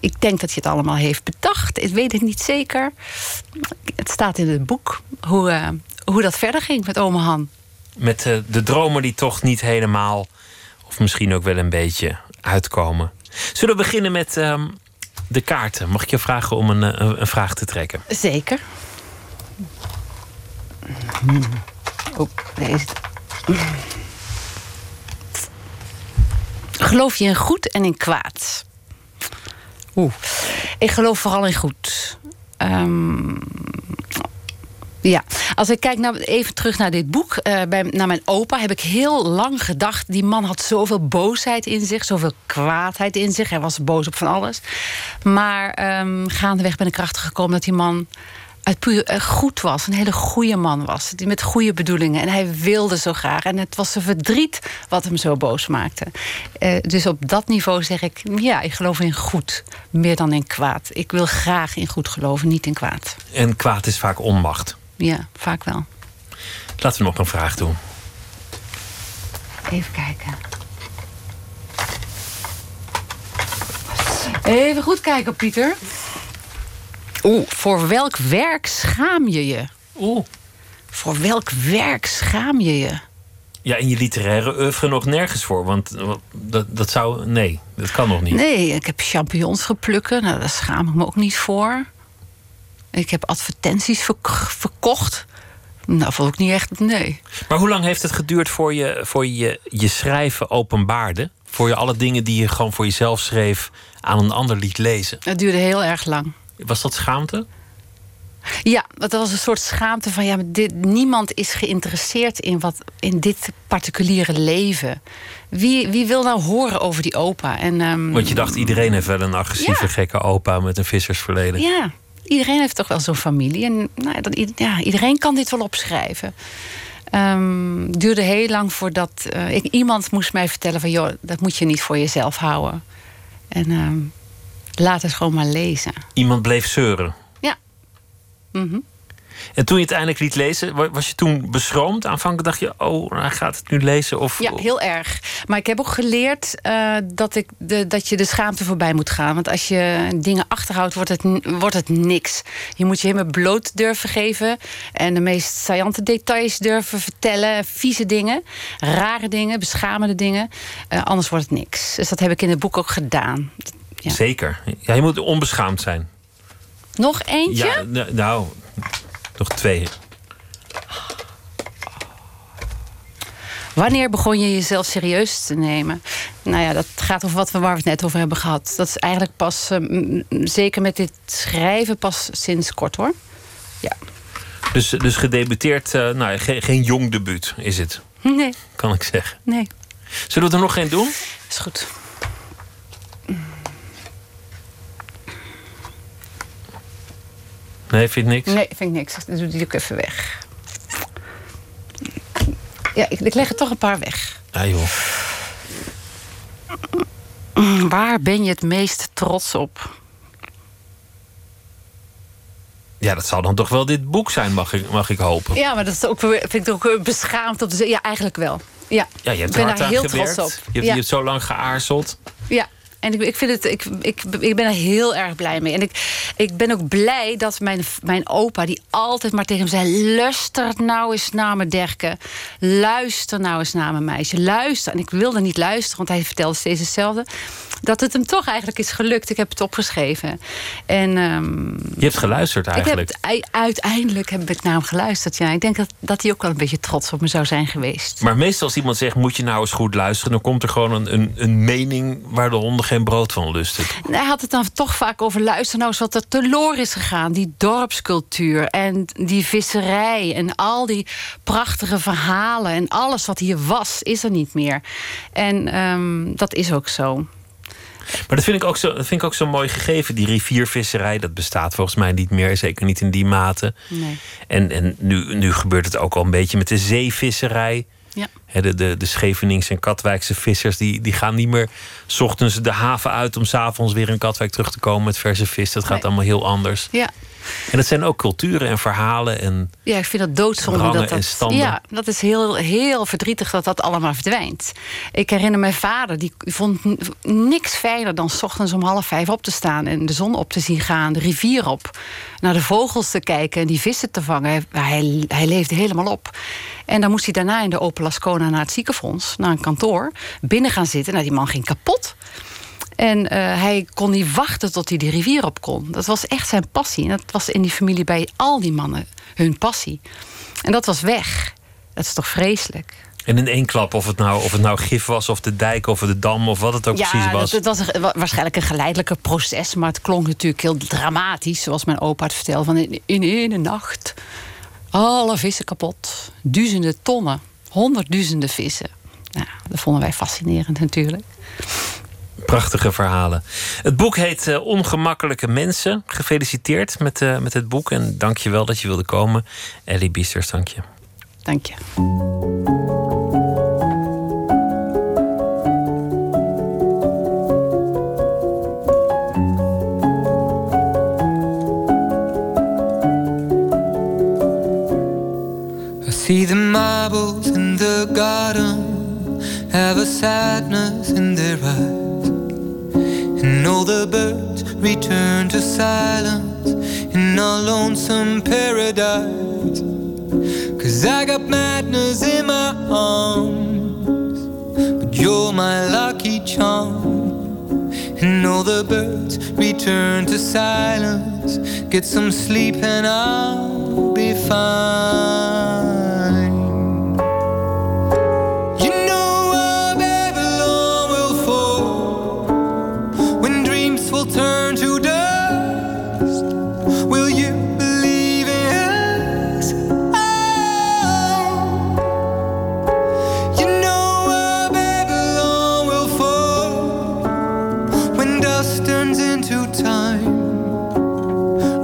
ik denk dat je het allemaal heeft bedacht. Ik weet het niet zeker. Het staat in het boek hoe, hoe dat verder ging met ome Han. Met uh, de dromen die toch niet helemaal, of misschien ook wel een beetje, uitkomen. Zullen we beginnen met uh, de kaarten? Mag ik je vragen om een, een, een vraag te trekken? Zeker. Oh, deze. Geloof je in goed en in kwaad? Oeh. Ik geloof vooral in goed. Um, ja, als ik kijk naar, even terug naar dit boek, uh, bij, naar mijn opa, heb ik heel lang gedacht: die man had zoveel boosheid in zich, zoveel kwaadheid in zich. Hij was boos op van alles. Maar um, gaandeweg ben ik erachter gekomen dat die man uit puur uh, goed was. Een hele goede man was. Die met goede bedoelingen. En hij wilde zo graag. En het was zijn verdriet wat hem zo boos maakte. Uh, dus op dat niveau zeg ik... ja, ik geloof in goed. Meer dan in kwaad. Ik wil graag in goed geloven, niet in kwaad. En kwaad is vaak onmacht. Ja, vaak wel. Laten we nog een vraag doen. Even kijken. Even goed kijken, Pieter. Oeh, voor welk werk schaam je je? Oeh. Voor welk werk schaam je je? Ja, in je literaire oeuvre nog nergens voor. Want dat, dat zou... Nee, dat kan nog niet. Nee, ik heb champignons geplukken. Nou, daar schaam ik me ook niet voor. Ik heb advertenties verkocht. Nou, vond ik niet echt, nee. Maar hoe lang heeft het geduurd voor je voor je, je schrijven openbaarde? Voor je alle dingen die je gewoon voor jezelf schreef aan een ander liet lezen? Het duurde heel erg lang. Was dat schaamte? Ja, dat was een soort schaamte van ja, dit, niemand is geïnteresseerd in, wat, in dit particuliere leven. Wie, wie wil nou horen over die opa? En, um, Want je dacht, iedereen heeft wel een agressieve, gekke opa met een vissersverleden. Ja, iedereen heeft toch wel zo'n familie. En nou, dat, ja, iedereen kan dit wel opschrijven. Um, duurde heel lang voordat uh, ik, iemand moest mij vertellen van... joh, dat moet je niet voor jezelf houden. En um, laat het gewoon maar lezen. Iemand bleef zeuren? Mhm. En toen je het eindelijk liet lezen, was je toen beschroomd? Aanvankelijk dacht je, oh, hij gaat het nu lezen? Of, ja, heel erg. Maar ik heb ook geleerd uh, dat, ik de, dat je de schaamte voorbij moet gaan. Want als je dingen achterhoudt, wordt het, wordt het niks. Je moet je helemaal bloot durven geven. En de meest saillante details durven vertellen. Vieze dingen, rare dingen, beschamende dingen. Uh, anders wordt het niks. Dus dat heb ik in het boek ook gedaan. Ja. Zeker. Ja, je moet onbeschaamd zijn. Nog eentje? Ja, nou, nog twee. Wanneer begon je jezelf serieus te nemen? Nou ja, dat gaat over wat we, waar we het net over hebben gehad. Dat is eigenlijk pas, uh, zeker met dit schrijven, pas sinds kort hoor. Ja. Dus, dus gedebuteerd, uh, nou, geen, geen jong debuut is het? Nee. Kan ik zeggen. Nee. Zullen we er nog geen doen? Is goed. Nee, vind je niks? Nee, vind ik niks. Dan doe die ook even weg. Ja, ik, ik leg er toch een paar weg. Ja, joh. Waar ben je het meest trots op? Ja, dat zal dan toch wel dit boek zijn, mag ik, mag ik hopen. Ja, maar dat is ook, vind ik ook beschaamd om te zeggen. Ja, eigenlijk wel. Ja, ja je hebt ik ben daar heel gewerkt. trots op. Je hebt, ja. je hebt zo lang geaarzeld. Ja, en ik, ik, vind het, ik, ik, ik ben er heel erg blij mee. En ik, ik ben ook blij dat mijn, mijn opa, die altijd maar tegen me zei: luister nou eens naar me, Derke. Luister nou eens naar me, meisje. Luister. En ik wilde niet luisteren, want hij vertelde steeds hetzelfde. Dat het hem toch eigenlijk is gelukt. Ik heb het opgeschreven. En, um, Je hebt geluisterd eigenlijk. Ik heb, uiteindelijk heb ik naar hem geluisterd. Ja. Ik denk dat, dat hij ook wel een beetje trots op me zou zijn geweest. Maar meestal als iemand zegt: moet je nou eens goed luisteren, dan komt er gewoon een, een, een mening waar de honden geen brood van lusten. Hij had het dan toch vaak over luister nou eens wat er teloor is gegaan. Die dorpscultuur en die visserij en al die prachtige verhalen en alles wat hier was, is er niet meer. En um, dat is ook zo. Maar dat vind ik ook zo, dat vind ik ook zo mooi gegeven. Die riviervisserij, dat bestaat volgens mij niet meer. Zeker niet in die mate. Nee. En, en nu, nu gebeurt het ook al een beetje met de zeevisserij. Ja. De, de, de Scheveningse en Katwijkse vissers die, die gaan niet meer s ochtends de haven uit om s'avonds weer in Katwijk terug te komen met verse vis. Dat gaat Nee. allemaal heel anders. Ja. En dat zijn ook culturen en verhalen. En Ja, ik vind dat doodzonde. Dat dat, ja, dat is heel, heel verdrietig dat dat allemaal verdwijnt. Ik herinner mijn vader, die vond niks fijner dan 's ochtends om half vijf op te staan en de zon op te zien gaan, de rivier op, naar de vogels te kijken en die vissen te vangen. Hij, hij, hij leefde helemaal op. En dan moest hij daarna in de Open Lascona naar het ziekenfonds, naar een kantoor, binnen gaan zitten. Nou, die man ging kapot. En eh, hij kon niet wachten tot hij die rivier op kon. Dat was echt zijn passie. En dat was in die familie bij al die mannen hun passie. En dat was weg. Dat is toch vreselijk? En in één klap, of het, nou, of het nou gif was, of de dijk, of de dam, of wat het ook precies was. Het, het was een- waarschijnlijk een geleidelijke proces, maar het klonk natuurlijk heel dramatisch, zoals mijn opa het vertelde. Van in, in ene nacht, alle vissen kapot, duizenden tonnen, honderdduizenden vissen. Nou, dat vonden wij fascinerend natuurlijk. Prachtige verhalen. Het boek heet eh, Ongemakkelijke Mensen. Gefeliciteerd met, eh, met het boek en dank je wel dat je wilde komen. Ellie Biesters, dank je. Dank je. I see the marbles in the garden have a sadness in their eyes, and all the birds return to silence in a lonesome paradise. Cause I got madness in my arms. But you're my lucky charm. And all the birds return to silence. Get some sleep and I'll be fine. Turn to dust. Will you believe in us? Oh. You know our Babylon will fall when dust turns into time.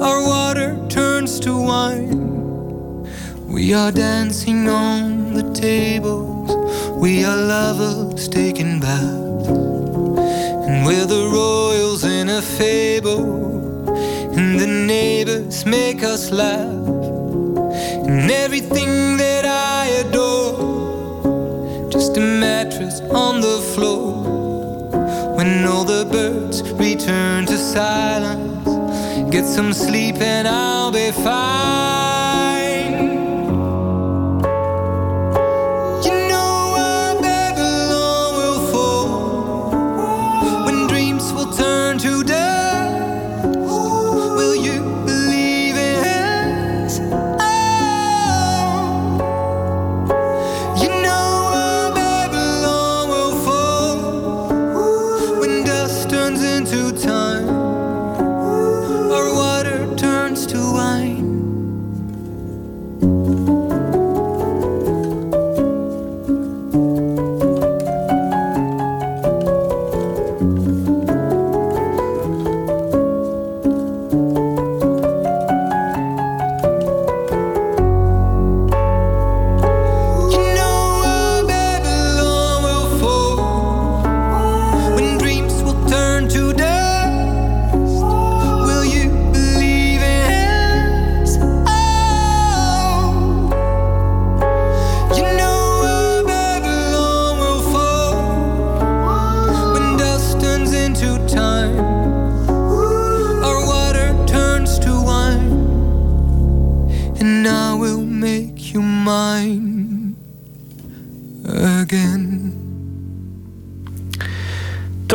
Our water turns to wine. We are dancing on the tables. We are lovers taking baths. We're the royals in a fable. And the neighbors make us laugh. And everything that I adore, just a mattress on the floor. When all the birds return to silence, get some sleep and I'll be fine.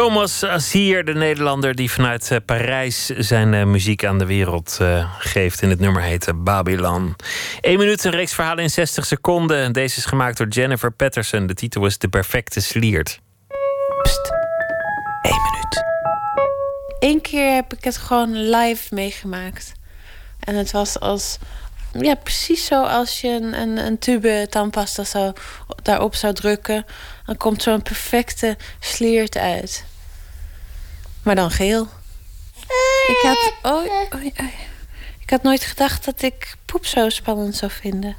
Thomas Azier, de Nederlander die vanuit eh, Parijs zijn eh, muziek aan de wereld eh, geeft. En het nummer heet Babylon. 1 minuut, een reeks verhalen in 60 seconden. Deze is gemaakt door Jennifer Patterson. De titel is De Perfecte Sliert. Eén keer heb ik het gewoon live meegemaakt. En het was als. Ja, precies zo als je een, een, een tube tandpasta zou, daarop zou drukken. Dan komt zo'n perfecte sliert uit. Maar dan geel. Ik had, oh, oh, oh. ik had nooit gedacht dat ik poep zo spannend zou vinden.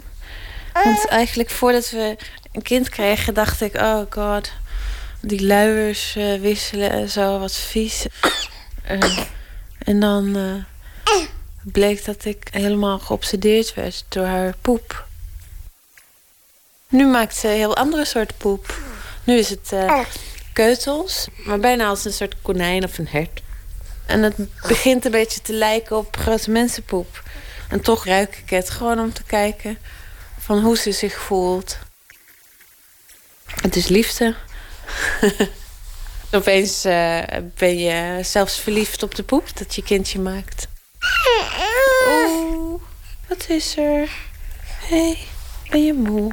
Want eigenlijk voordat we een kind kregen, dacht ik: oh god, die luiers eh, wisselen en zo, wat vies. Eh, en dan eh, bleek dat ik helemaal geobsedeerd werd door haar poep. Nu maakt ze een heel andere soort poep. Nu is het eh, keutels, maar bijna als een soort konijn of een hert. En het begint een beetje te lijken op grote mensenpoep. En toch ruik ik het gewoon om te kijken van hoe ze zich voelt. Het is liefde. Opeens eh, ben je zelfs verliefd op de poep dat je kindje maakt. Oeh, wat is er? Hé, hey, ben je moe?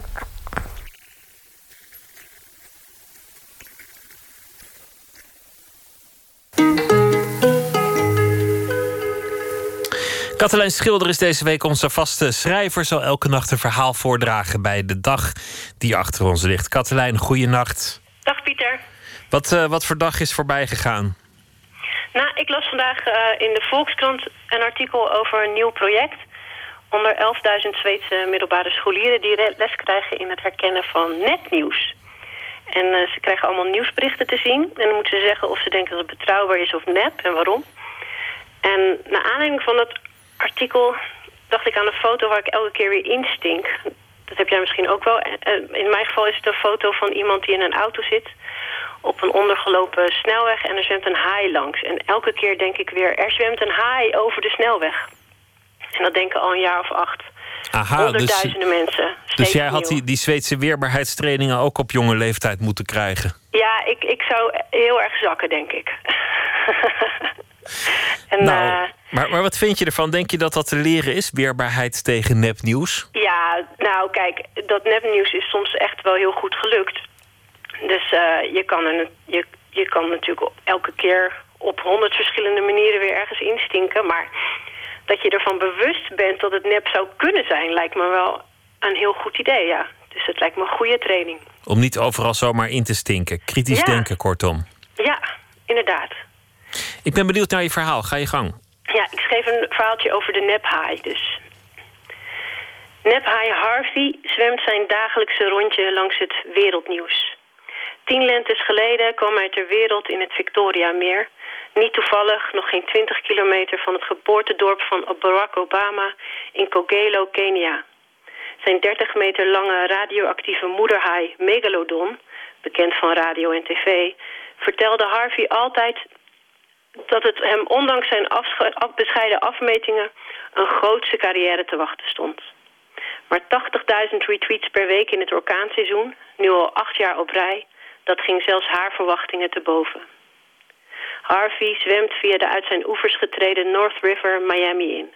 Katelijn Schilder is deze week onze vaste schrijver. Zal elke nacht een verhaal voordragen bij de dag die achter ons ligt. Katelijn, goeienacht. Dag Pieter. Wat, uh, wat voor dag is voorbij gegaan? Nou, ik las vandaag uh, in de Volkskrant een artikel over een nieuw project. Onder 11.000 Zweedse middelbare scholieren die les krijgen in het herkennen van netnieuws. En uh, ze krijgen allemaal nieuwsberichten te zien. En dan moeten ze zeggen of ze denken dat het betrouwbaar is of nep en waarom. En naar aanleiding van dat artikel dacht ik aan een foto waar ik elke keer weer instink. Dat heb jij misschien ook wel. In mijn geval is het een foto van iemand die in een auto zit op een ondergelopen snelweg en er zwemt een haai langs. En elke keer denk ik weer, er zwemt een haai over de snelweg. En dat denken al een jaar of acht. Aha, dus, Honderdduizenden mensen. dus jij had die, die Zweedse weerbaarheidstrainingen ook op jonge leeftijd moeten krijgen. Ja, ik, ik zou heel erg zakken, denk ik. en, nou, eh, maar, maar wat vind je ervan? Denk je dat dat te leren is? Weerbaarheid tegen nepnieuws? Ja, nou kijk, dat nepnieuws is soms echt wel heel goed gelukt. Dus eh, je, kan er, je, je kan natuurlijk elke keer op honderd verschillende manieren weer ergens instinken. Maar dat je ervan bewust bent dat het nep zou kunnen zijn, lijkt me wel een heel goed idee, ja. Dus het lijkt me een goede training. Om niet overal zomaar in te stinken. Kritisch Ja. denken, kortom. Ja, inderdaad. Ik ben benieuwd naar je verhaal. Ga je gang. Ja, ik schreef een verhaaltje over de nephaai dus. Nephaai Harvey zwemt zijn dagelijkse rondje langs het wereldnieuws. Tien lentes geleden kwam hij ter wereld in het Victoriameer. Niet toevallig nog geen 20 kilometer van het geboortedorp van Barack Obama in Kogelo, Kenia. Zijn 30 meter lange radioactieve moederhaai Megalodon, bekend van radio en tv, vertelde Harvey altijd dat het hem ondanks zijn afsche- af- bescheiden afmetingen een grootse carrière te wachten stond. Maar 80.000 retweets per week in het orkaanseizoen, nu al acht jaar op rij, dat ging zelfs haar verwachtingen te boven. Harvey zwemt via de uit zijn oevers getreden North River Miami in.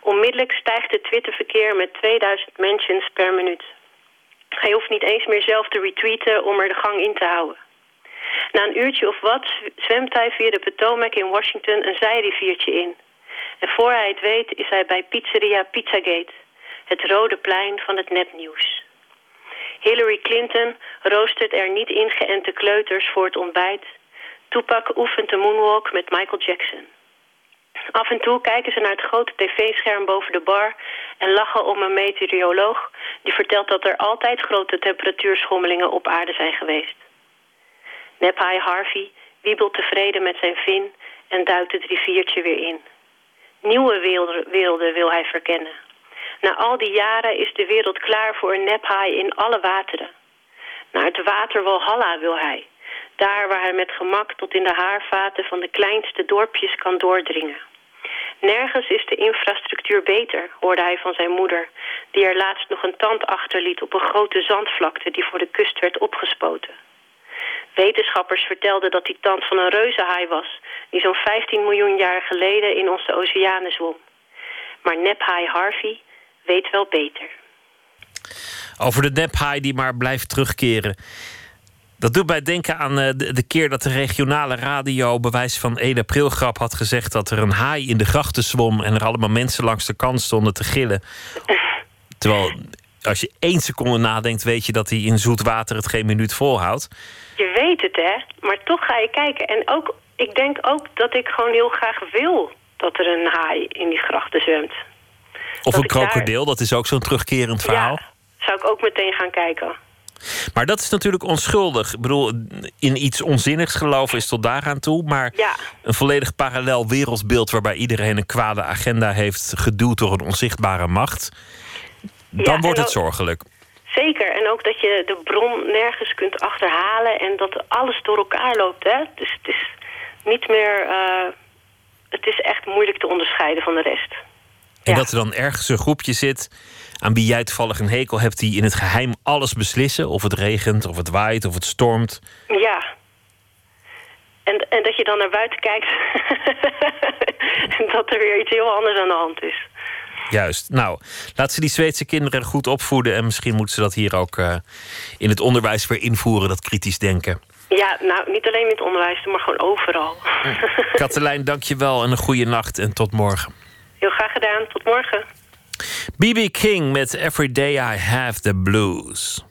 Onmiddellijk stijgt het Twitterverkeer met 2000 mentions per minuut. Hij hoeft niet eens meer zelf te retweeten om er de gang in te houden. Na een uurtje of wat zwemt hij via de Potomac in Washington een zijriviertje in. En voor hij het weet is hij bij Pizzeria Pizzagate, het rode plein van het nepnieuws. Hillary Clinton roostert er niet ingeënte kleuters voor het ontbijt. Tupac oefent de moonwalk met Michael Jackson. Af en toe kijken ze naar het grote tv-scherm boven de bar en lachen om een meteoroloog die vertelt dat er altijd grote temperatuurschommelingen op aarde zijn geweest. Nephaai Harvey wiebelt tevreden met zijn vin en duikt het riviertje weer in. Nieuwe werelden, wil hij verkennen. Na al die jaren is de wereld klaar voor een nephaai in alle wateren. Naar het water Walhalla wil hij. Daar waar hij met gemak tot in de haarvaten van de kleinste dorpjes kan doordringen. Nergens is de infrastructuur beter, hoorde hij van zijn moeder... die er laatst nog een tand achterliet op een grote zandvlakte... die voor de kust werd opgespoten. Wetenschappers vertelden dat die tand van een reuzenhaai was... die zo'n 15 miljoen jaar geleden in onze oceanen zwom. Maar nephaai Harvey weet wel beter. Over de nephaai die maar blijft terugkeren. Dat doet mij denken aan eh, de, keer dat de regionale radio bewijs van 1 april grap had gezegd dat er een haai in de grachten zwom en er allemaal mensen langs de kant stonden te gillen. Terwijl als je één seconde nadenkt, weet je dat hij in zoet water het geen minuut volhoudt. Je weet het, hè? Maar toch ga je kijken. En ook, ik denk ook dat ik gewoon heel graag wil dat er een haai in die grachten zwemt. Of Dat een daar- krokodil, dat is ook zo'n terugkerend verhaal. Zou ik ook meteen gaan kijken. Maar dat is natuurlijk onschuldig. Ik bedoel, in iets onzinnigs geloven is tot daaraan toe. Maar Ja. een volledig parallel wereldbeeld waarbij iedereen een kwade agenda heeft geduwd door een onzichtbare macht. Dan Ja, wordt het zorgelijk. Zeker. En ook dat je de bron nergens kunt achterhalen en dat alles door elkaar loopt, hè? Dus het is niet meer... eh, het is echt moeilijk te onderscheiden van de rest. En dat er dan ergens een groepje zit aan wie jij toevallig een hekel hebt, die in het geheim alles beslissen. Of het regent, of het waait, of het stormt. Ja. En, en dat je dan naar buiten kijkt en dat er weer iets heel anders aan de hand is. Juist. Nou, laat ze die Zweedse kinderen goed opvoeden. En misschien moeten ze dat hier ook eh, in het onderwijs weer invoeren, dat kritisch denken. Ja, nou, niet alleen in het onderwijs, maar gewoon overal. Katelijn, dank je wel en een goede nacht en tot morgen. Heel graag gedaan. Tot morgen. B.B. King met Every Day I Have the Blues.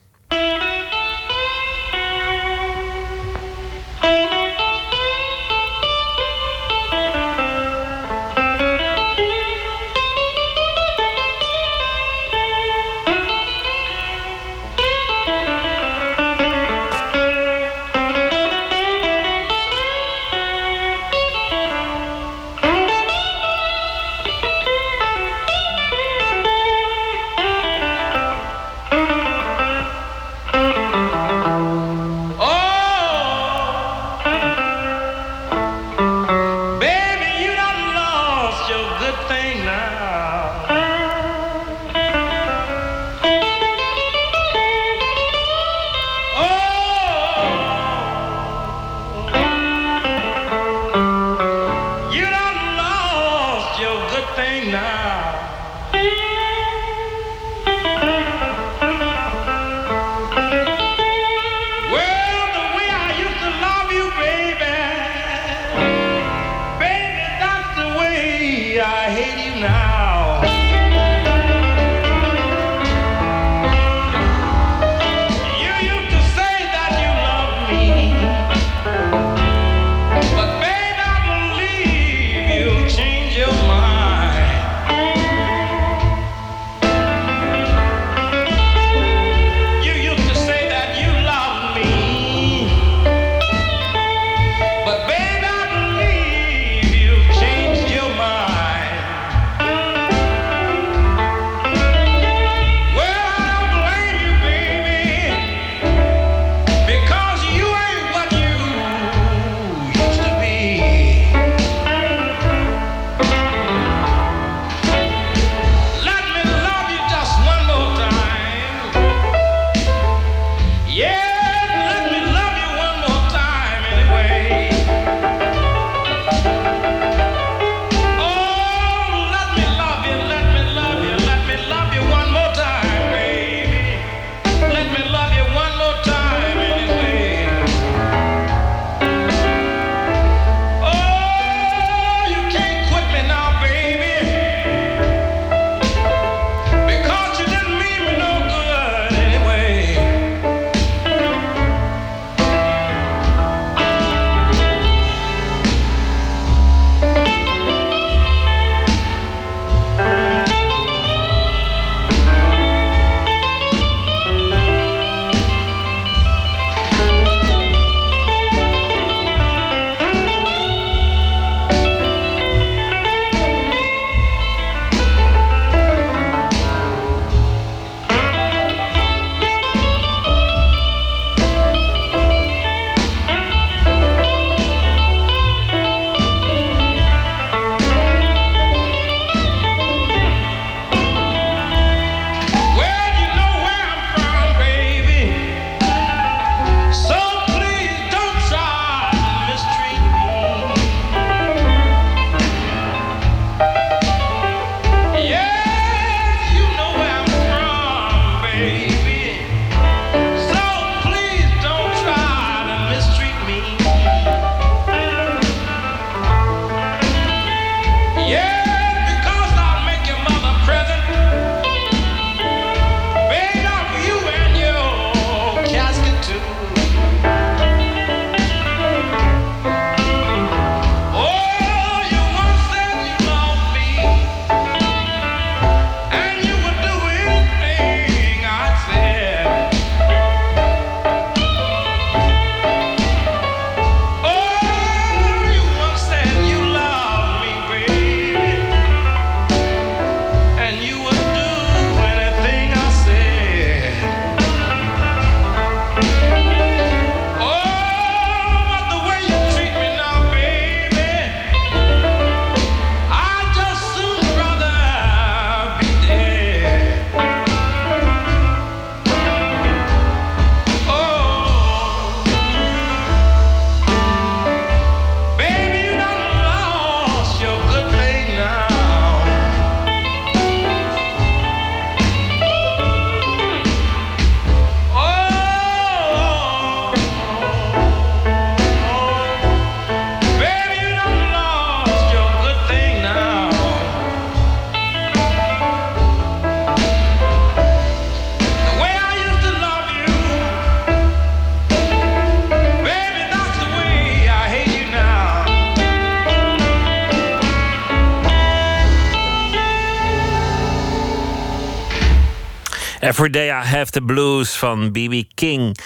For Day I Have the Blues van B.B. King.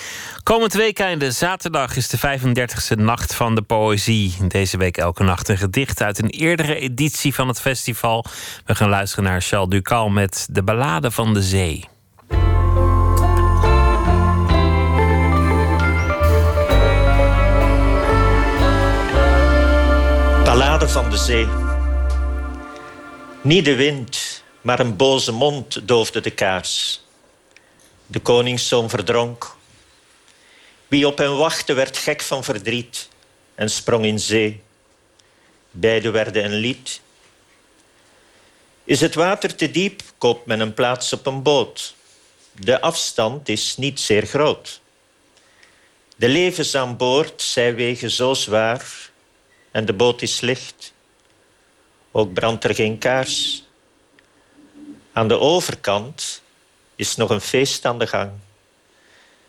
Komend weekende, zaterdag, is de 35e Nacht van de Poëzie. Deze week elke nacht een gedicht uit een eerdere editie van het festival. We gaan luisteren naar Charles Ducal met De Ballade van de Zee. Ballade van de Zee. Niet de wind, maar een boze mond doofde de kaars. De koningszoon verdronk. Wie op hem wachtte werd gek van verdriet en sprong in zee. Beiden werden een lied. Is het water te diep, koopt men een plaats op een boot. De afstand is niet zeer groot. De levens aan boord, zij wegen zo zwaar en de boot is licht. Ook brandt er geen kaars. Aan de overkant is nog een feest aan de gang.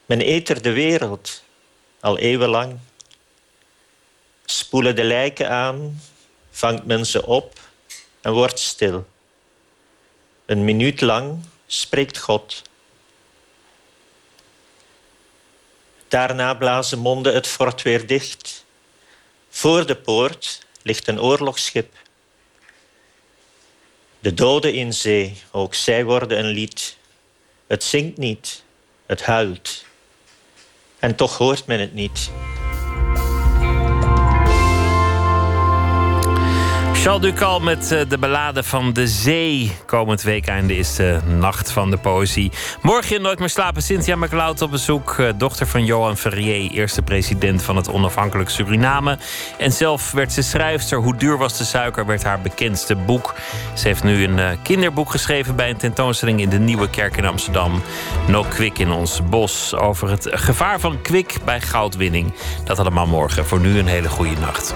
Men eet er de wereld, al eeuwenlang. Spoelen de lijken aan, vangt men ze op en wordt stil. Een minuut lang spreekt God. Daarna blazen monden het fort weer dicht. Voor de poort ligt een oorlogsschip. De doden in zee, ook zij worden een lied. Het zingt niet, het huilt. En toch hoort men het niet. Charles Ducal met eh, de ballade van de zee. Komend weekende is de Nacht van de Poëzie. Morgen in Nooit meer slapen Cynthia McLeod op bezoek. eh, Dochter van Johan Ferrier, eerste president van het onafhankelijk Suriname. En zelf werd ze schrijfster. Hoe duur was de suiker werd haar bekendste boek. Ze heeft nu een eh, kinderboek geschreven bij een tentoonstelling in de Nieuwe Kerk in Amsterdam. No kwik in ons bos. Over het gevaar van kwik bij goudwinning. Dat allemaal morgen. Voor nu een hele goede nacht.